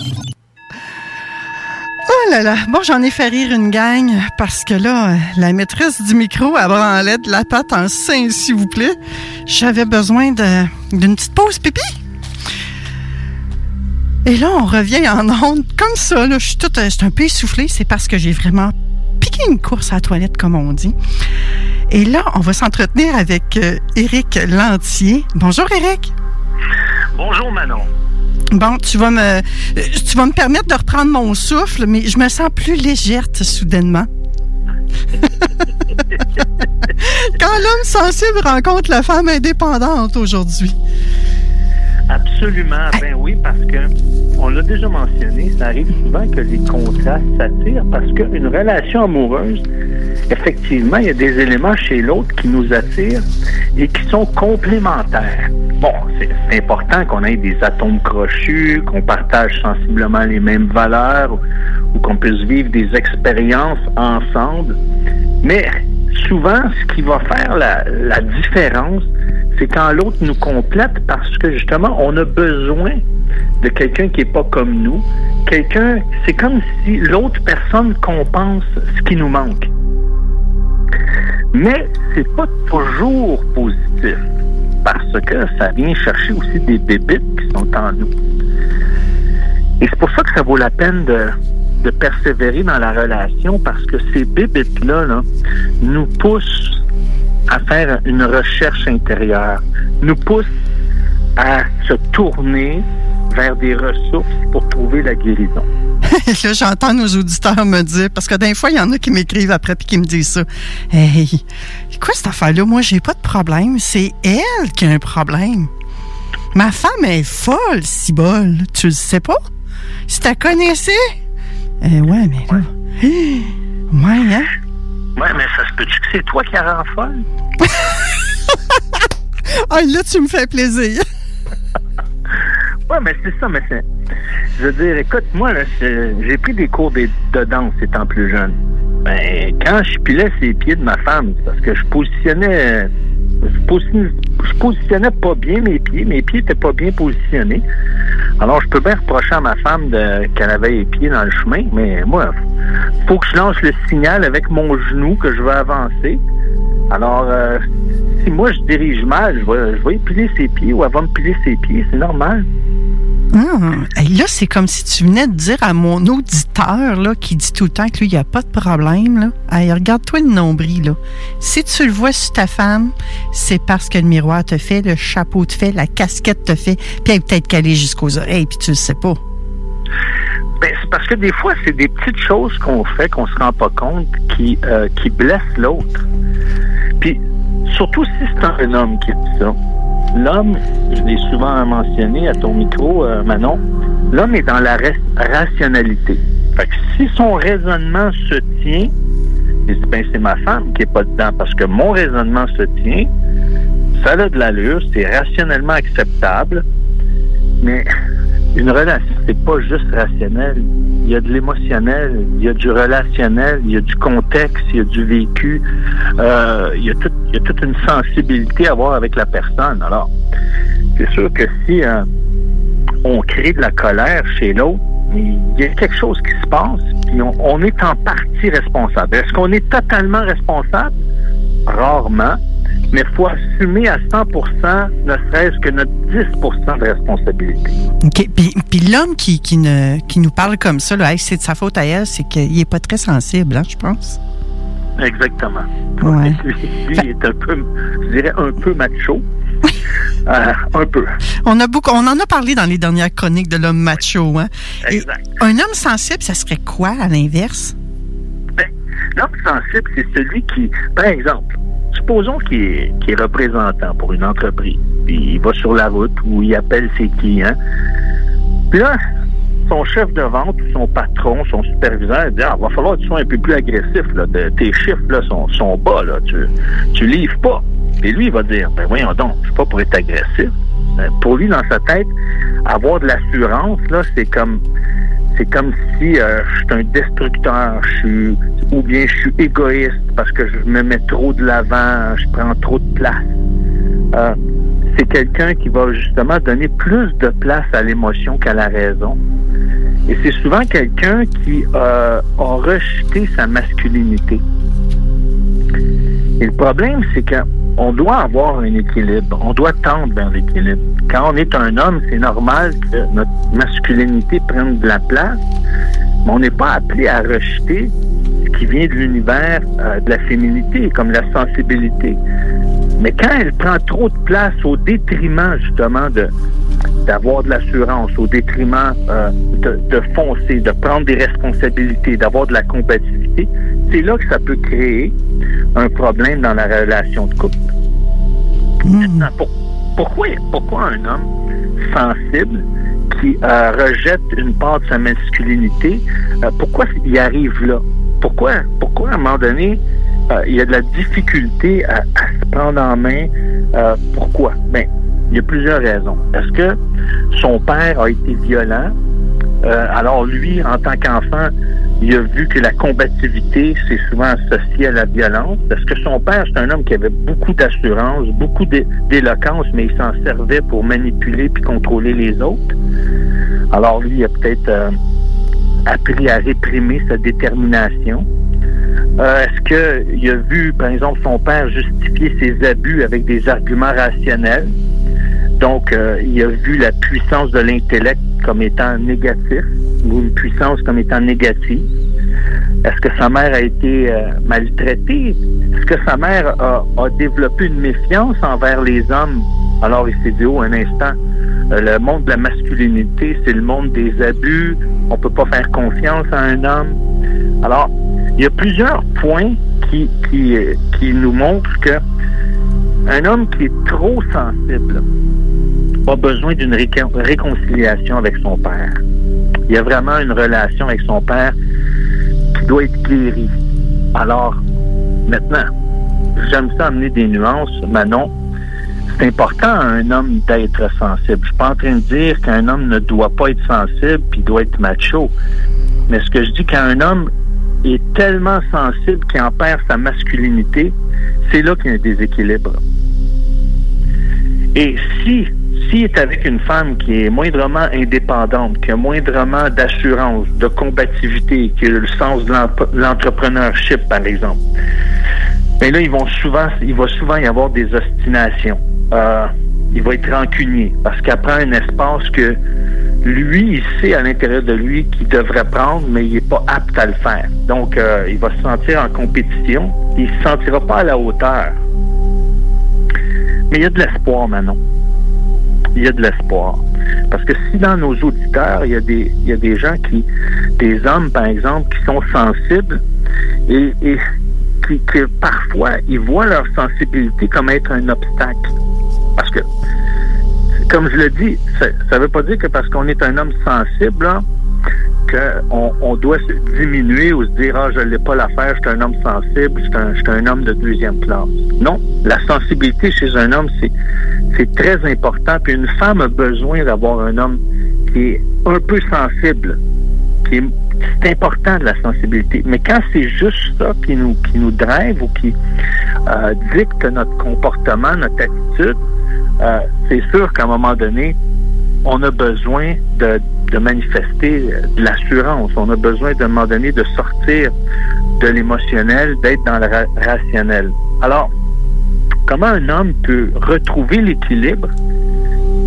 Oh là là. Bon, j'en ai fait rire une gang parce que là, la maîtresse du micro a branlait de la patte en sein, s'il vous plaît. J'avais besoin d'une petite pause pipi. Et là, on revient en onde comme ça. Là, je suis toute, suis un peu essoufflée. C'est parce que j'ai vraiment piqué une course à toilette, comme on dit. Et là, on va s'entretenir avec euh, Éric Lantier. Bonjour, Éric. Bonjour Manon. Bon, tu vas me, euh, tu vas me permettre de reprendre mon souffle, mais je me sens plus légère soudainement. Quand l'homme sensible rencontre la femme indépendante aujourd'hui. Absolument. Ben oui, parce que on l'a déjà mentionné, ça arrive souvent que les contrastes s'attirent parce qu'une relation amoureuse, effectivement, il y a des éléments chez l'autre qui nous attirent et qui sont complémentaires. Bon, c'est important qu'on ait des atomes crochus, qu'on partage sensiblement les mêmes valeurs ou, ou qu'on puisse vivre des expériences ensemble. Mais souvent, ce qui va faire la, différence, c'est quand l'autre nous complète parce que justement, on a besoin de quelqu'un qui n'est pas comme nous. Quelqu'un, c'est comme si l'autre personne compense ce qui nous manque. Mais c'est pas toujours positif parce que ça vient chercher aussi des bébites qui sont en nous. Et c'est pour ça que ça vaut la peine de, de persévérer dans la relation parce que ces bébites-là là, nous poussent à faire une recherche intérieure, nous poussent à se tourner vers des ressources pour trouver la guérison. là, j'entends nos auditeurs me dire, parce que des fois, il y en a qui m'écrivent après puis qui me disent ça. Hey, quoi cette affaire-là? Moi, j'ai pas de problème. C'est elle qui a un problème. Ma femme est folle, si bol. Tu le sais pas? Si la connaissais? Euh, ouais, mais là. Ouais, hein? Ouais, mais ça se peut-tu que c'est toi qui rend folle? Ah, là, tu me fais plaisir. Ouais, mais c'est ça, mais c'est. Je veux dire, écoute, moi, là, j'ai pris des cours de danse étant plus jeune. Ben, quand je pilais ses pieds de ma femme, parce que je positionnais. Je, posi- je positionnais pas bien mes pieds. Mes pieds étaient pas bien positionnés. Alors, je peux bien reprocher à ma femme qu'elle avait les pieds dans le chemin, mais moi, faut que je lance le signal avec mon genou que je veux avancer. Alors, euh, si moi je dirige mal, je vais, je vais épiler ses pieds ou elle va me piler ses pieds, c'est normal. Hey, là, c'est comme si tu venais de dire à mon auditeur là, qui dit tout le temps que lui, il n'y a pas de problème. Là. Hey, regarde-toi le nombril. Là. Si tu le vois sur ta femme, c'est parce que le miroir te fait, le chapeau te fait, la casquette te fait, puis elle est peut-être calée jusqu'aux oreilles, puis tu le sais pas. Ben, c'est parce que des fois, c'est des petites choses qu'on fait qu'on se rend pas compte qui, euh, blessent l'autre. Puis, surtout si c'est un homme qui dit ça. L'homme, je l'ai souvent mentionné à ton micro, euh, Manon, l'homme est dans la rationalité. Fait que si son raisonnement se tient, ben, c'est ma femme qui est pas dedans parce que mon raisonnement se tient, ça a de l'allure, c'est rationnellement acceptable, mais une relation, c'est pas juste rationnel. Il y a de l'émotionnel, il y a du relationnel, il y a du contexte, il y a du vécu, euh, il, y a tout- il y a toute une sensibilité à avoir avec la personne. Alors, c'est sûr que si euh, on crée de la colère chez l'autre, il y a quelque chose qui se passe, puis on, on est en partie responsable. Est-ce qu'on est totalement responsable? Rarement. Mais il faut assumer à 100 ne serait-ce que notre 10 de responsabilité. OK. Puis, puis l'homme qui, qui, ne, qui nous parle comme ça, là, Hey, c'est de sa faute à elle, c'est qu'il n'est pas très sensible, hein, je pense. Exactement. Ouais. Lui, il est un peu, je dirais, un peu macho. Euh, un peu. On, a beaucoup, on en a parlé dans les dernières chroniques de l'homme macho. Hein? Et un homme sensible, ça serait quoi à l'inverse? Ben, L'homme sensible, c'est celui qui, par exemple, supposons qu'il est, représentant pour une entreprise, puis il va sur la route où il appelle ses clients. Puis là, son chef de vente, son patron, son superviseur, il dit Ah, va falloir que tu sois un peu plus agressif. Là. Tes chiffres là, sont, sont bas. Là. Tu, tu livres pas. Et lui, il va dire Ben voyons donc, je suis pas pour être agressif. Euh, Pour lui, dans sa tête, avoir de l'assurance, là, c'est comme c'est comme si euh, je suis un destructeur, je suis ou bien je suis égoïste parce que je me mets trop de l'avant, je prends trop de place. Euh, c'est quelqu'un qui va justement donner plus de place à l'émotion qu'à la raison. Et c'est souvent quelqu'un qui euh, a rejeté sa masculinité. Et le problème, c'est qu'on doit avoir un équilibre. On doit tendre vers l'équilibre. Quand on est un homme, c'est normal que notre masculinité prenne de la place, mais on n'est pas appelé à rejeter ce qui vient de l'univers euh, de la féminité, comme la sensibilité. Mais quand elle prend trop de place au détriment, justement, de d'avoir de l'assurance, au détriment euh, de, de foncer, de prendre des responsabilités, d'avoir de la compatibilité, c'est là que ça peut créer un problème dans la relation de couple. Pour- pourquoi, pourquoi un homme sensible qui euh, rejette une part de sa masculinité, euh, pourquoi il arrive là? Pourquoi, pourquoi à un moment donné, euh, il y a de la difficulté à, se prendre en main? Pourquoi? Ben, il y a plusieurs raisons. Est-ce que son père a été violent? Alors lui, en tant qu'enfant, il a vu que la combativité, c'est souvent associé à la violence. Est-ce que son père, c'est un homme qui avait beaucoup d'assurance, beaucoup d'é- d'éloquence, mais il s'en servait pour manipuler puis contrôler les autres? Alors lui, il a peut-être euh, appris à réprimer sa détermination. Euh, Est-ce qu'il a vu, par exemple, son père justifier ses abus avec des arguments rationnels? Donc, euh, il a vu la puissance de l'intellect comme étant négatif ou une puissance comme étant négative? Est-ce que sa mère a été euh, maltraitée? Est-ce que sa mère a, développé une méfiance envers les hommes? Alors, il s'est dit, oh, un instant, euh, le monde de la masculinité, c'est le monde des abus. On peut pas faire confiance à un homme. Alors, il y a plusieurs points qui, qui, euh, nous montrent que un homme qui est trop sensible a besoin d'une récon- réconciliation avec son père. Il y a vraiment une relation avec son père qui doit être guérie. Alors, maintenant, j'aime ça amener des nuances, Manon. C'est important à un homme d'être sensible. Je suis pas en train de dire qu'un homme ne doit pas être sensible puis doit être macho. Mais ce que je dis, quand un homme est tellement sensible qu'il en perd sa masculinité, c'est là qu'il y a un déséquilibre. Et si s'il est avec une femme qui est moindrement indépendante, qui a moindrement d'assurance, de combativité, qui a le sens de l'entrepreneurship, par exemple, mais là, ils vont souvent, il va souvent y avoir des ostinations. Euh, il va être rancunier parce qu'il prend un espace que lui, il sait à l'intérieur de lui qu'il devrait prendre, mais il n'est pas apte à le faire. Donc, euh, il va se sentir en compétition. Il ne se sentira pas à la hauteur. Mais il y a de l'espoir, Manon. Il y a de l'espoir. Parce que si dans nos auditeurs, il y a des, il y a des gens qui, des hommes, par exemple, qui sont sensibles et, qui, parfois, ils voient leur sensibilité comme être un obstacle. Parce que, comme je le dis, ça ne veut pas dire que parce qu'on est un homme sensible, là, qu'on on doit se diminuer ou se dire Ah, je ne l'ai pas l'affaire, je suis un homme sensible, je suis un, homme de deuxième classe. Non, la sensibilité chez un homme, c'est très important. Puis une femme a besoin d'avoir un homme qui est un peu sensible. C'est important de la sensibilité. Mais quand c'est juste ça qui nous, qui drive ou qui euh, dicte notre comportement, notre attitude, euh, c'est sûr qu'à un moment donné, on a besoin de, de manifester euh, de l'assurance. On a besoin d'un moment donné de sortir de l'émotionnel, d'être dans le ra- rationnel. Alors, comment un homme peut retrouver l'équilibre?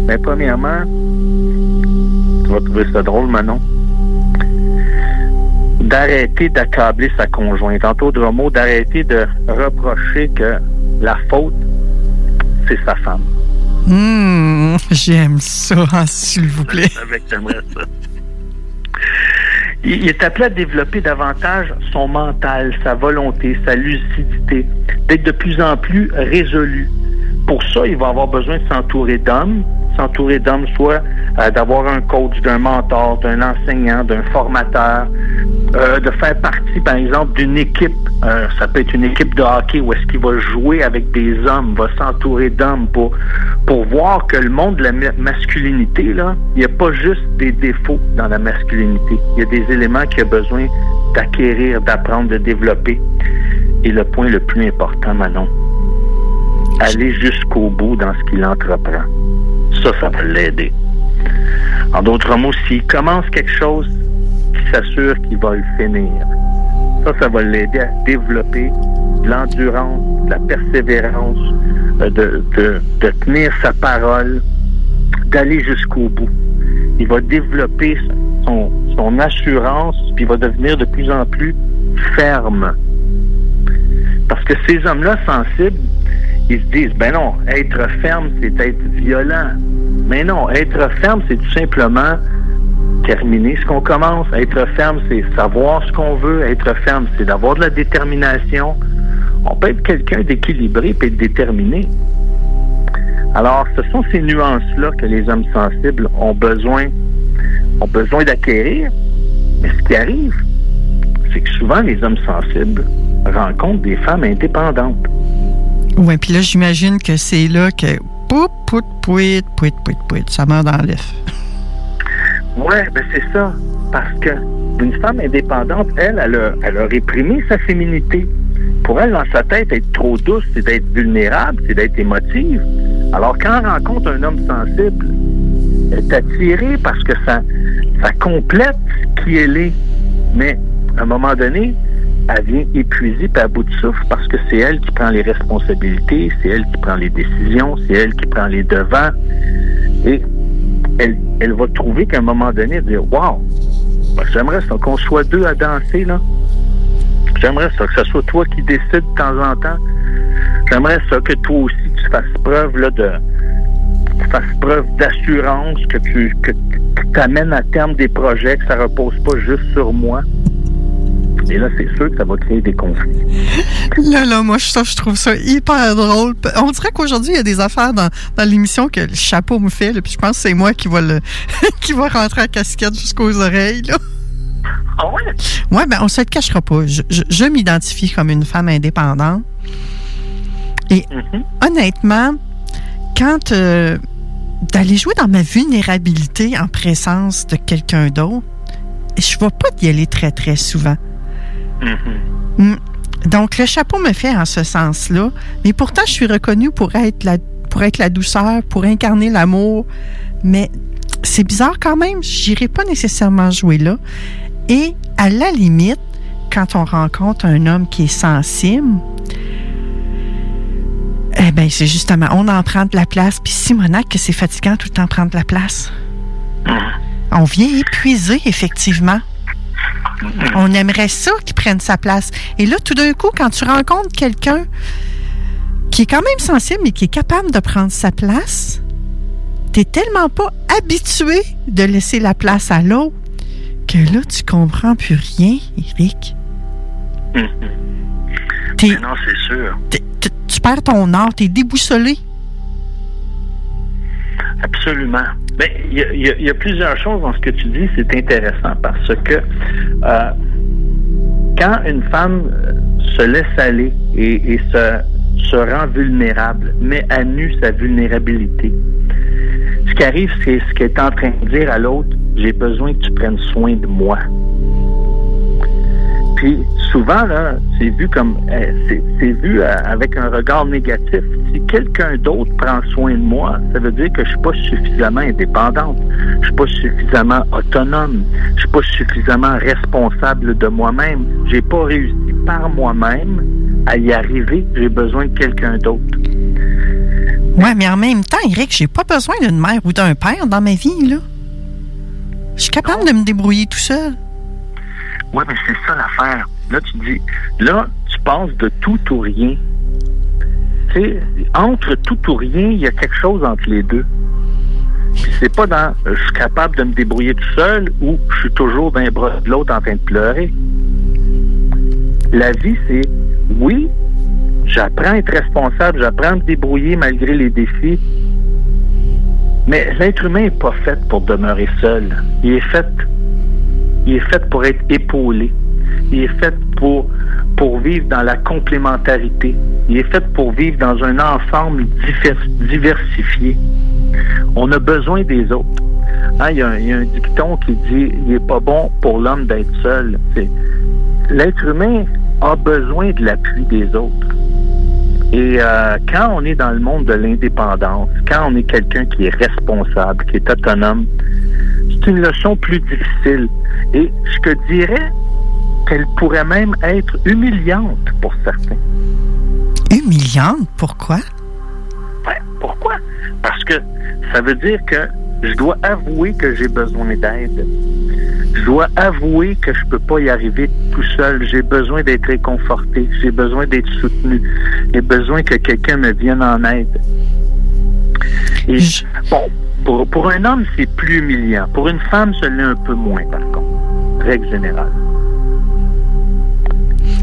Ben, premièrement, tu vas trouver ça drôle, Manon, d'arrêter d'accabler sa conjointe. En d'autres mots, d'arrêter de reprocher que la faute, c'est sa femme. J'aime ça, hein, s'il vous plaît. Il est appelé à développer davantage son mental, sa volonté, sa lucidité, d'être de plus en plus résolu. Pour ça, il va avoir besoin de s'entourer d'hommes, s'entourer d'hommes, soit euh, d'avoir un coach, d'un mentor, d'un enseignant, d'un formateur, euh, de faire partie, par exemple, d'une équipe. Euh, ça peut être une équipe de hockey où est-ce qu'il va jouer avec des hommes, va s'entourer d'hommes pour, pour voir que le monde de la ma- masculinité, il n'y a pas juste des défauts dans la masculinité. Il y a des éléments qu'il a besoin d'acquérir, d'apprendre, de développer. Et le point le plus important, Manon, aller jusqu'au bout dans ce qu'il entreprend. Ça, ça va l'aider. En d'autres mots, s'il commence quelque chose, qu'il s'assure qu'il va le finir. Ça, ça va l'aider à développer l'endurance, la persévérance, euh, de tenir sa parole, d'aller jusqu'au bout. Il va développer son, son assurance, puis il va devenir de plus en plus ferme. Parce que ces hommes-là sensibles, ils se disent, ben non, être ferme, c'est être violent. Mais non, être ferme, c'est tout simplement terminer ce qu'on commence. Être ferme, c'est savoir ce qu'on veut. Être ferme, c'est d'avoir de la détermination. On peut être quelqu'un d'équilibré et être déterminé. Alors, ce sont ces nuances-là que les hommes sensibles ont besoin, ont besoin d'acquérir. Mais ce qui arrive, c'est que souvent les hommes sensibles rencontrent des femmes indépendantes. Ouais, puis là, j'imagine que c'est là que. Poup, pouit, pouit, pouit, pouit, pouit, ça meurt dans l'œuf. Ouais, ben c'est ça. Parce que une femme indépendante, elle, elle a, elle a réprimé sa féminité. Pour elle, dans sa tête, être trop douce, c'est d'être vulnérable, c'est d'être émotive. Alors, quand elle rencontre un homme sensible, elle est attirée parce que ça, ça complète qui elle est. Mais, à un moment donné, elle vient épuisée puis à bout de souffle parce que c'est elle qui prend les responsabilités, c'est elle qui prend les décisions, c'est elle qui prend les devants. Et elle, elle va trouver qu'à un moment donné, elle va dire Wow, ben, j'aimerais ça qu'on soit deux à danser, là. J'aimerais ça que ce soit toi qui décides de temps en temps. J'aimerais ça que toi aussi tu fasses preuve là, de tu fasses preuve d'assurance, que tu que, tu amènes à terme des projets, que ça repose pas juste sur moi. Et là, c'est sûr que ça va créer des conflits. Là, là, moi, ça, je trouve ça hyper drôle. On dirait qu'aujourd'hui, il y a des affaires dans, dans l'émission que le chapeau me fait, là, puis je pense que c'est moi qui va le qui va rentrer à casquette jusqu'aux oreilles. Là. Ah ouais? Ouais, ben on se le cachera pas. Je, je- je m'identifie comme une femme indépendante. Et honnêtement, quand euh, d'aller jouer dans ma vulnérabilité en présence de quelqu'un d'autre, je ne vais pas y aller très, très souvent. Mm. Donc, le chapeau me fait en ce sens-là. Mais pourtant, je suis reconnue pour être la, pour être la douceur, pour incarner l'amour. Mais c'est bizarre quand même. J'irai pas nécessairement jouer là. Et à la limite, quand on rencontre un homme qui est sensible, eh ben c'est justement, on en prend de la place. Puis Simonac, que c'est fatigant tout le temps prendre de la place. On vient épuiser, effectivement. On aimerait ça qu'il prenne sa place. Et là, tout d'un coup, quand tu rencontres quelqu'un qui est quand même sensible, mais qui est capable de prendre sa place, t'es tellement pas habitué de laisser la place à l'autre que là, tu comprends plus rien, Eric. T'es- Mais non, c'est sûr. tu perds ton art, t'es déboussolé. Absolument. Ben, il y, a- plusieurs choses dans ce que tu dis, c'est intéressant parce que euh, quand une femme euh, se laisse aller et, se rend vulnérable, met à nu sa vulnérabilité, ce qui arrive, c'est ce qu'elle est en train de dire à l'autre, j'ai besoin que tu prennes soin de moi. Puis souvent, là, c'est vu comme euh, c'est c'est vu euh, avec un regard négatif. Si quelqu'un d'autre prend soin de moi, ça veut dire que je suis pas suffisamment indépendante, je suis pas suffisamment autonome, je suis pas suffisamment responsable de moi-même. J'ai pas réussi par moi-même à y arriver. J'ai besoin de quelqu'un d'autre. Ouais, mais en même temps, Eric, j'ai pas besoin d'une mère ou d'un père dans ma vie, là. Je suis capable de me débrouiller tout seul. Ouais, mais c'est ça l'affaire. Là, tu dis, là, tu passes de tout ou rien. Tu sais, entre tout ou rien, il y a quelque chose entre les deux. Puis c'est pas dans euh, je suis capable de me débrouiller tout seul ou je suis toujours les bras de l'autre en train de pleurer. La vie, c'est oui, j'apprends à être responsable, j'apprends à me débrouiller malgré les défis. Mais l'être humain n'est pas fait pour demeurer seul. Il est fait, il est fait pour être épaulé. Il est fait pour, vivre dans la complémentarité. Il est fait pour vivre dans un ensemble diversifié. On a besoin des autres. Hein, Il y, a un- dicton qui dit il n'est pas bon pour l'homme d'être seul. L'être humain a besoin de l'appui des autres. Et euh, quand on est dans le monde de l'indépendance, quand on est quelqu'un qui est responsable, qui est autonome, c'est une leçon plus difficile. Et je te dirais qu'elle pourrait même être humiliante pour certains. Humiliante? Pourquoi? Ouais, pourquoi? Parce que ça veut dire que je dois avouer que j'ai besoin d'aide. Je dois avouer que je peux pas y arriver tout seul. J'ai besoin d'être réconforté. J'ai besoin d'être soutenu. J'ai besoin que quelqu'un me vienne en aide. Et bon, pour, pour un homme, c'est plus humiliant. Pour une femme, ce l'est un peu moins, par contre. Règle générale.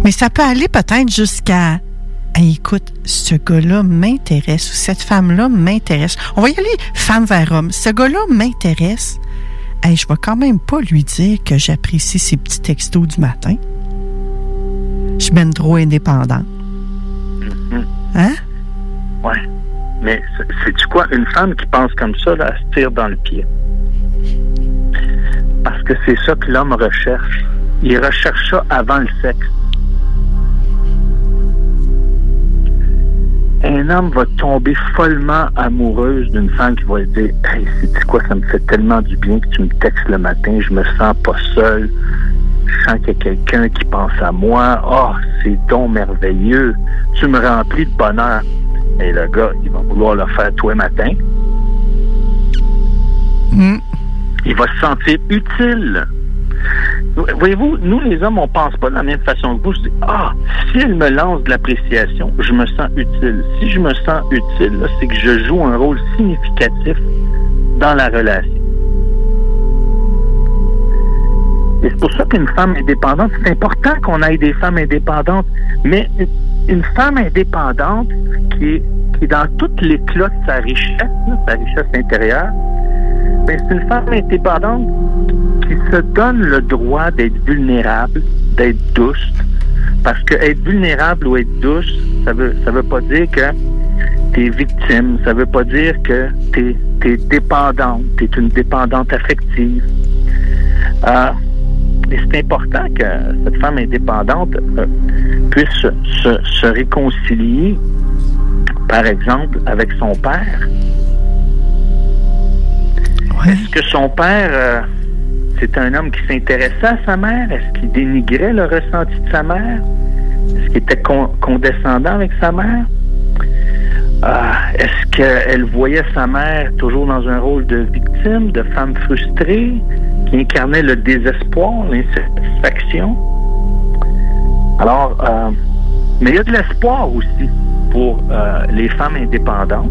Mais ça peut aller peut-être jusqu'à. Hey, écoute, ce gars-là m'intéresse ou cette femme-là m'intéresse. On va y aller femme vers homme. Ce gars-là m'intéresse. Hey, je vais quand même pas lui dire que j'apprécie ses petits textos du matin. Je ben trop indépendante. Hein? Ouais. Mais c'est-tu quoi? Une femme qui pense comme ça, elle se tire dans le pied? Parce que c'est ça que l'homme recherche. Il recherche ça avant le sexe. Un homme va tomber follement amoureuse d'une femme qui va lui dire Hey, c'est quoi, ça me fait tellement du bien que tu me textes le matin, je me sens pas seul. Je sens qu'il y a quelqu'un qui pense à moi. Oh, c'est donc merveilleux. Tu me remplis de bonheur. Et le gars, il va vouloir le faire tous les matins. Il va se sentir utile. Voyez-vous, nous les hommes, on pense pas de la même façon que vous. Je dis, ah, si elle me lance de l'appréciation, je me sens utile. Si je me sens utile, c'est que je joue un rôle significatif dans la relation. Et c'est pour ça qu'une femme indépendante, c'est important qu'on ait des femmes indépendantes, mais une femme indépendante qui est, qui est dans toute l'éclat de sa richesse, sa richesse intérieure, mais c'est une femme indépendante qui se donne le droit d'être vulnérable, d'être douce. Parce que être vulnérable ou être douce, ça veut, ça veut pas dire que tu es victime, ça veut pas dire que tu es, dépendante, tu es une dépendante affective. Euh, et c'est important que cette femme indépendante euh, puisse se, se réconcilier, par exemple, avec son père. Est-ce que son père, euh, c'est un homme qui s'intéressait à sa mère? Est-ce qu'il dénigrait le ressenti de sa mère? Est-ce qu'il était con- condescendant avec sa mère? Ah, Est-ce qu'elle voyait sa mère toujours dans un rôle de victime, de femme frustrée, qui incarnait le désespoir, l'insatisfaction? Alors, euh, mais il y a de l'espoir aussi pour euh, les femmes indépendantes.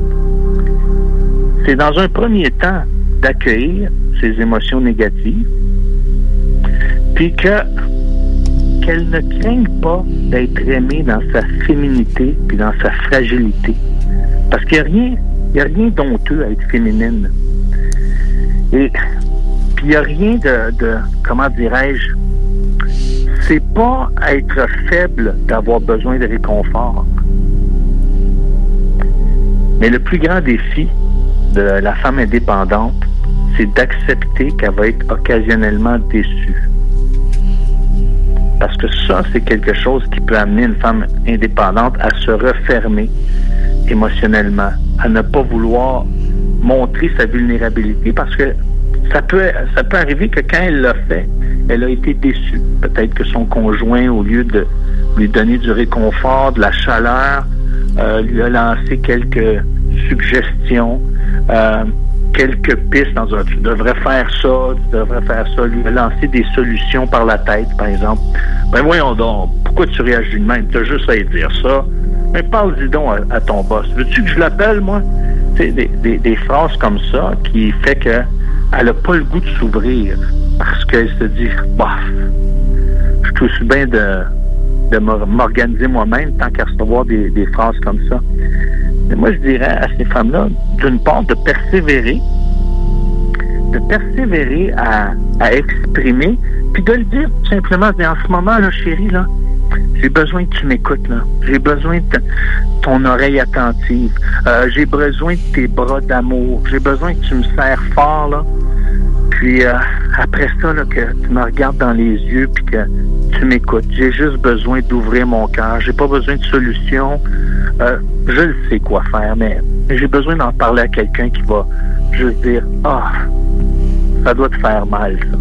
C'est dans un premier temps d'accueillir ces émotions négatives, puis que ne craigne pas d'être aimée dans sa féminité puis dans sa fragilité. Parce qu'il n'y a rien, il y a rien d'honteux à être féminine. Et puis il n'y a rien de, comment dirais-je, c'est pas être faible d'avoir besoin de réconfort. Mais le plus grand défi de la femme indépendante, c'est d'accepter qu'elle va être occasionnellement déçue. Parce que ça, c'est quelque chose qui peut amener une femme indépendante à se refermer émotionnellement, à ne pas vouloir montrer sa vulnérabilité parce que ça peut, ça peut arriver que quand elle l'a fait, elle a été déçue. Peut-être que son conjoint, au lieu de lui donner du réconfort, de la chaleur, euh, lui a lancé quelques suggestions, euh, quelques pistes dans un tu devrais faire ça, tu devrais faire ça, lui lancer des solutions par la tête, par exemple. Ben voyons donc, pourquoi tu réagis de même? Tu as juste à y dire ça. Mais parle-y donc à, ton boss. Veux-tu que je l'appelle, moi? Des, des, des phrases comme ça qui fait que elle n'a pas le goût de s'ouvrir parce qu'elle se dit, bah, je aussi bien de, de m'or- m'organiser moi-même tant qu'à recevoir des, des phrases comme ça. Mais moi, je dirais à ces femmes-là, d'une part, de persévérer, de persévérer à, à exprimer, puis de le dire tout simplement, Mais en ce moment, là, chérie, là, j'ai besoin que tu m'écoutes, là. J'ai besoin de ton oreille attentive. Euh, j'ai besoin de tes bras d'amour. J'ai besoin que tu me serres fort, là. Puis euh, après ça, là, que tu me regardes dans les yeux puis que tu m'écoutes. J'ai juste besoin d'ouvrir mon cœur. J'ai pas besoin de solution. Euh, je sais quoi faire, mais j'ai besoin d'en parler à quelqu'un qui va juste dire Ah, ça doit te faire mal, ça.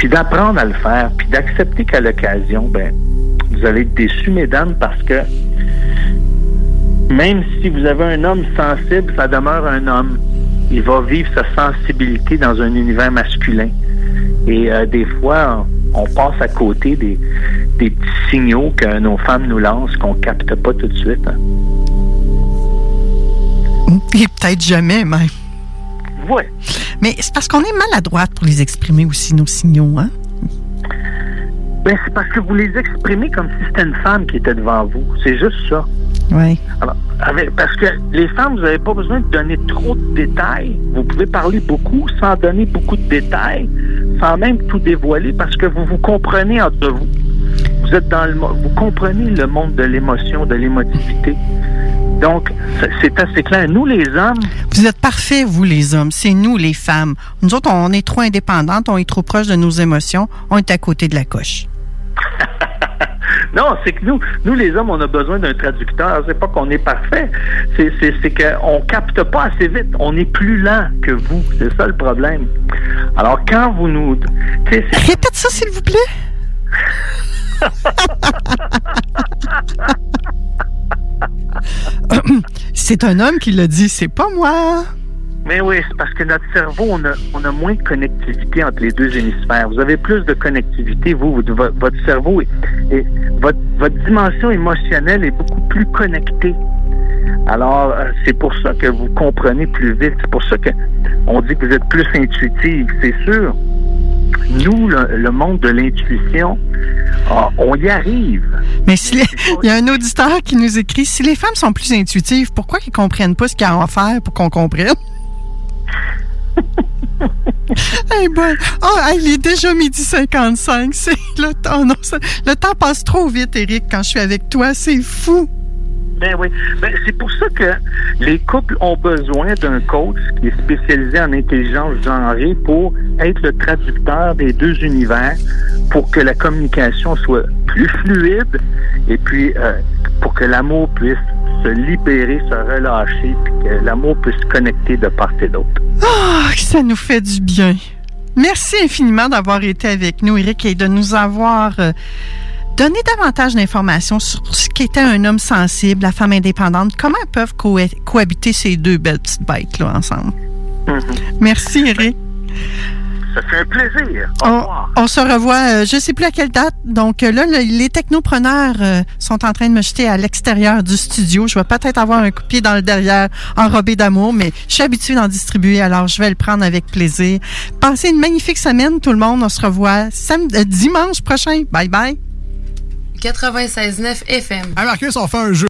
Puis d'apprendre à le faire, puis d'accepter qu'à l'occasion, ben, vous allez être déçus, mesdames, parce que même si vous avez un homme sensible, ça demeure un homme. Il va vivre sa sensibilité dans un univers masculin. Et euh, des fois, on passe à côté des, des petits signaux que nos femmes nous lancent qu'on capte pas tout de suite. hein. Et peut-être jamais, même. Ouais. Mais c'est parce qu'on est maladroite pour les exprimer aussi, nos signaux, hein? Ben, c'est parce que vous les exprimez comme si c'était une femme qui était devant vous. C'est juste ça. Oui. Alors, avec- parce que les femmes, vous n'avez pas besoin de donner trop de détails. Vous pouvez parler beaucoup sans donner beaucoup de détails, sans même tout dévoiler, parce que vous vous comprenez entre vous. Vous êtes dans le, vous comprenez le monde de l'émotion, de l'émotivité. Donc, c'est- assez clair. Nous, les hommes, Vous êtes parfaits, vous, les hommes. C'est nous, les femmes. Nous autres, on est trop indépendantes, on est trop proches de nos émotions, on est à côté de la coche. Non, c'est que nous, nous les hommes, on a besoin d'un traducteur. C'est pas qu'on est parfait. C'est, c'est, qu'on capte pas assez vite. On est plus lent que vous. C'est ça le problème. Alors quand vous nous, Répète ça, s'il vous plaît. c'est un homme qui l'a dit, c'est pas moi. Mais oui, c'est parce que notre cerveau, on a, moins de connectivité entre les deux hémisphères. Vous avez plus de connectivité, vous, vous- vo- votre cerveau, est- votre, dimension émotionnelle est beaucoup plus connectée. Alors, euh, c'est pour ça que vous comprenez plus vite. C'est pour ça que on dit que vous êtes plus intuitive. C'est sûr. Nous, le, le monde de l'intuition, ah, on y arrive. Mais si les- il y a un auditeur qui nous écrit si les femmes sont plus intuitives, pourquoi qu'ils comprennent pas ce qu'il y a à faire pour qu'on comprenne? hey. Oh, hey, il est déjà midi 55. C'est le temps. non, le temps passe trop vite, Eric, quand je suis avec toi. C'est fou. Ben oui. Ben, c'est pour ça que les couples ont besoin d'un coach qui est spécialisé en intelligence genrée pour être le traducteur des deux univers pour que la communication soit plus fluide et puis euh, pour que l'amour puisse se libérer, se relâcher, puis que l'amour puisse se connecter de part et d'autre. Ah, que ça nous fait du bien. Merci infiniment d'avoir été avec nous, Eric, et de nous avoir euh, donné davantage d'informations sur ce qu'était un homme sensible, la femme indépendante, comment elles peuvent co- cohabiter ces deux belles petites bêtes-là ensemble. Merci, Eric. Ça fait un plaisir. Au On, revoir. on se revoit, euh, je ne sais plus à quelle date. Donc euh, là, le- les technopreneurs euh, sont en train de me jeter à l'extérieur du studio. Je vais peut-être avoir un coup de pied dans le derrière enrobé d'amour, mais je suis habituée d'en distribuer, alors je vais le prendre avec plaisir. Passez une magnifique semaine, tout le monde. On se revoit samedi, dimanche prochain. Bye bye. 96.9 FM. Hey Marcus, on fait un jeu.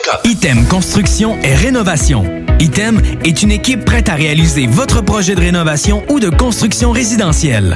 Item Construction et Rénovation. Item est une équipe prête à réaliser votre projet de rénovation ou de construction résidentielle.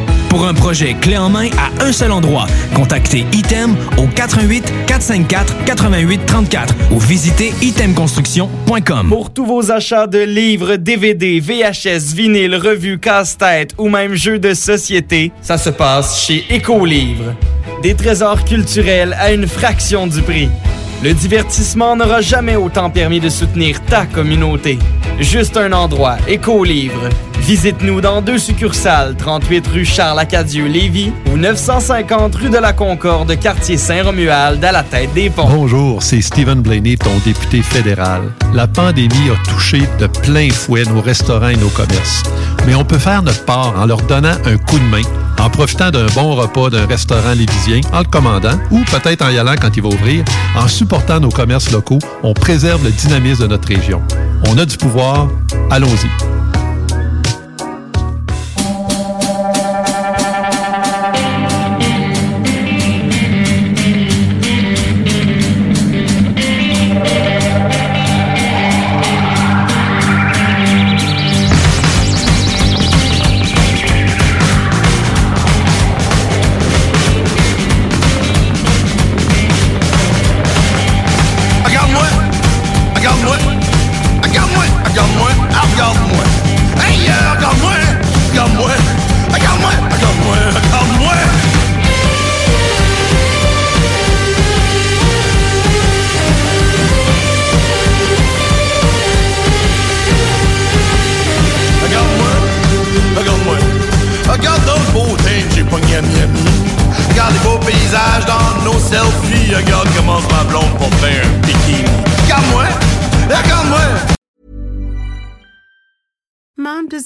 Pour un projet clé en main à un seul endroit, contactez Item au 88 454 88 34 ou visitez itemconstruction.com. Pour tous vos achats de livres, DVD, VHS, vinyle, revues, casse-tête ou même jeux de société, ça se passe chez Écolivre. Des trésors culturels à une fraction du prix. Le divertissement n'aura jamais autant permis de soutenir ta communauté. Juste un endroit, Écolivre. Visite-nous dans deux succursales, 38 rue Charles-Acadieux-Lévis ou 950 rue de la Concorde, quartier Saint-Romuald, à la tête des ponts. Bonjour, c'est Stephen Blaney, ton député fédéral. La pandémie a touché de plein fouet nos restaurants et nos commerces. Mais on peut faire notre part en leur donnant un coup de main, en profitant d'un bon repas d'un restaurant lévisien, en le commandant, ou peut-être en y allant quand il va ouvrir. En supportant nos commerces locaux, on préserve le dynamisme de notre région. On a du pouvoir, allons-y.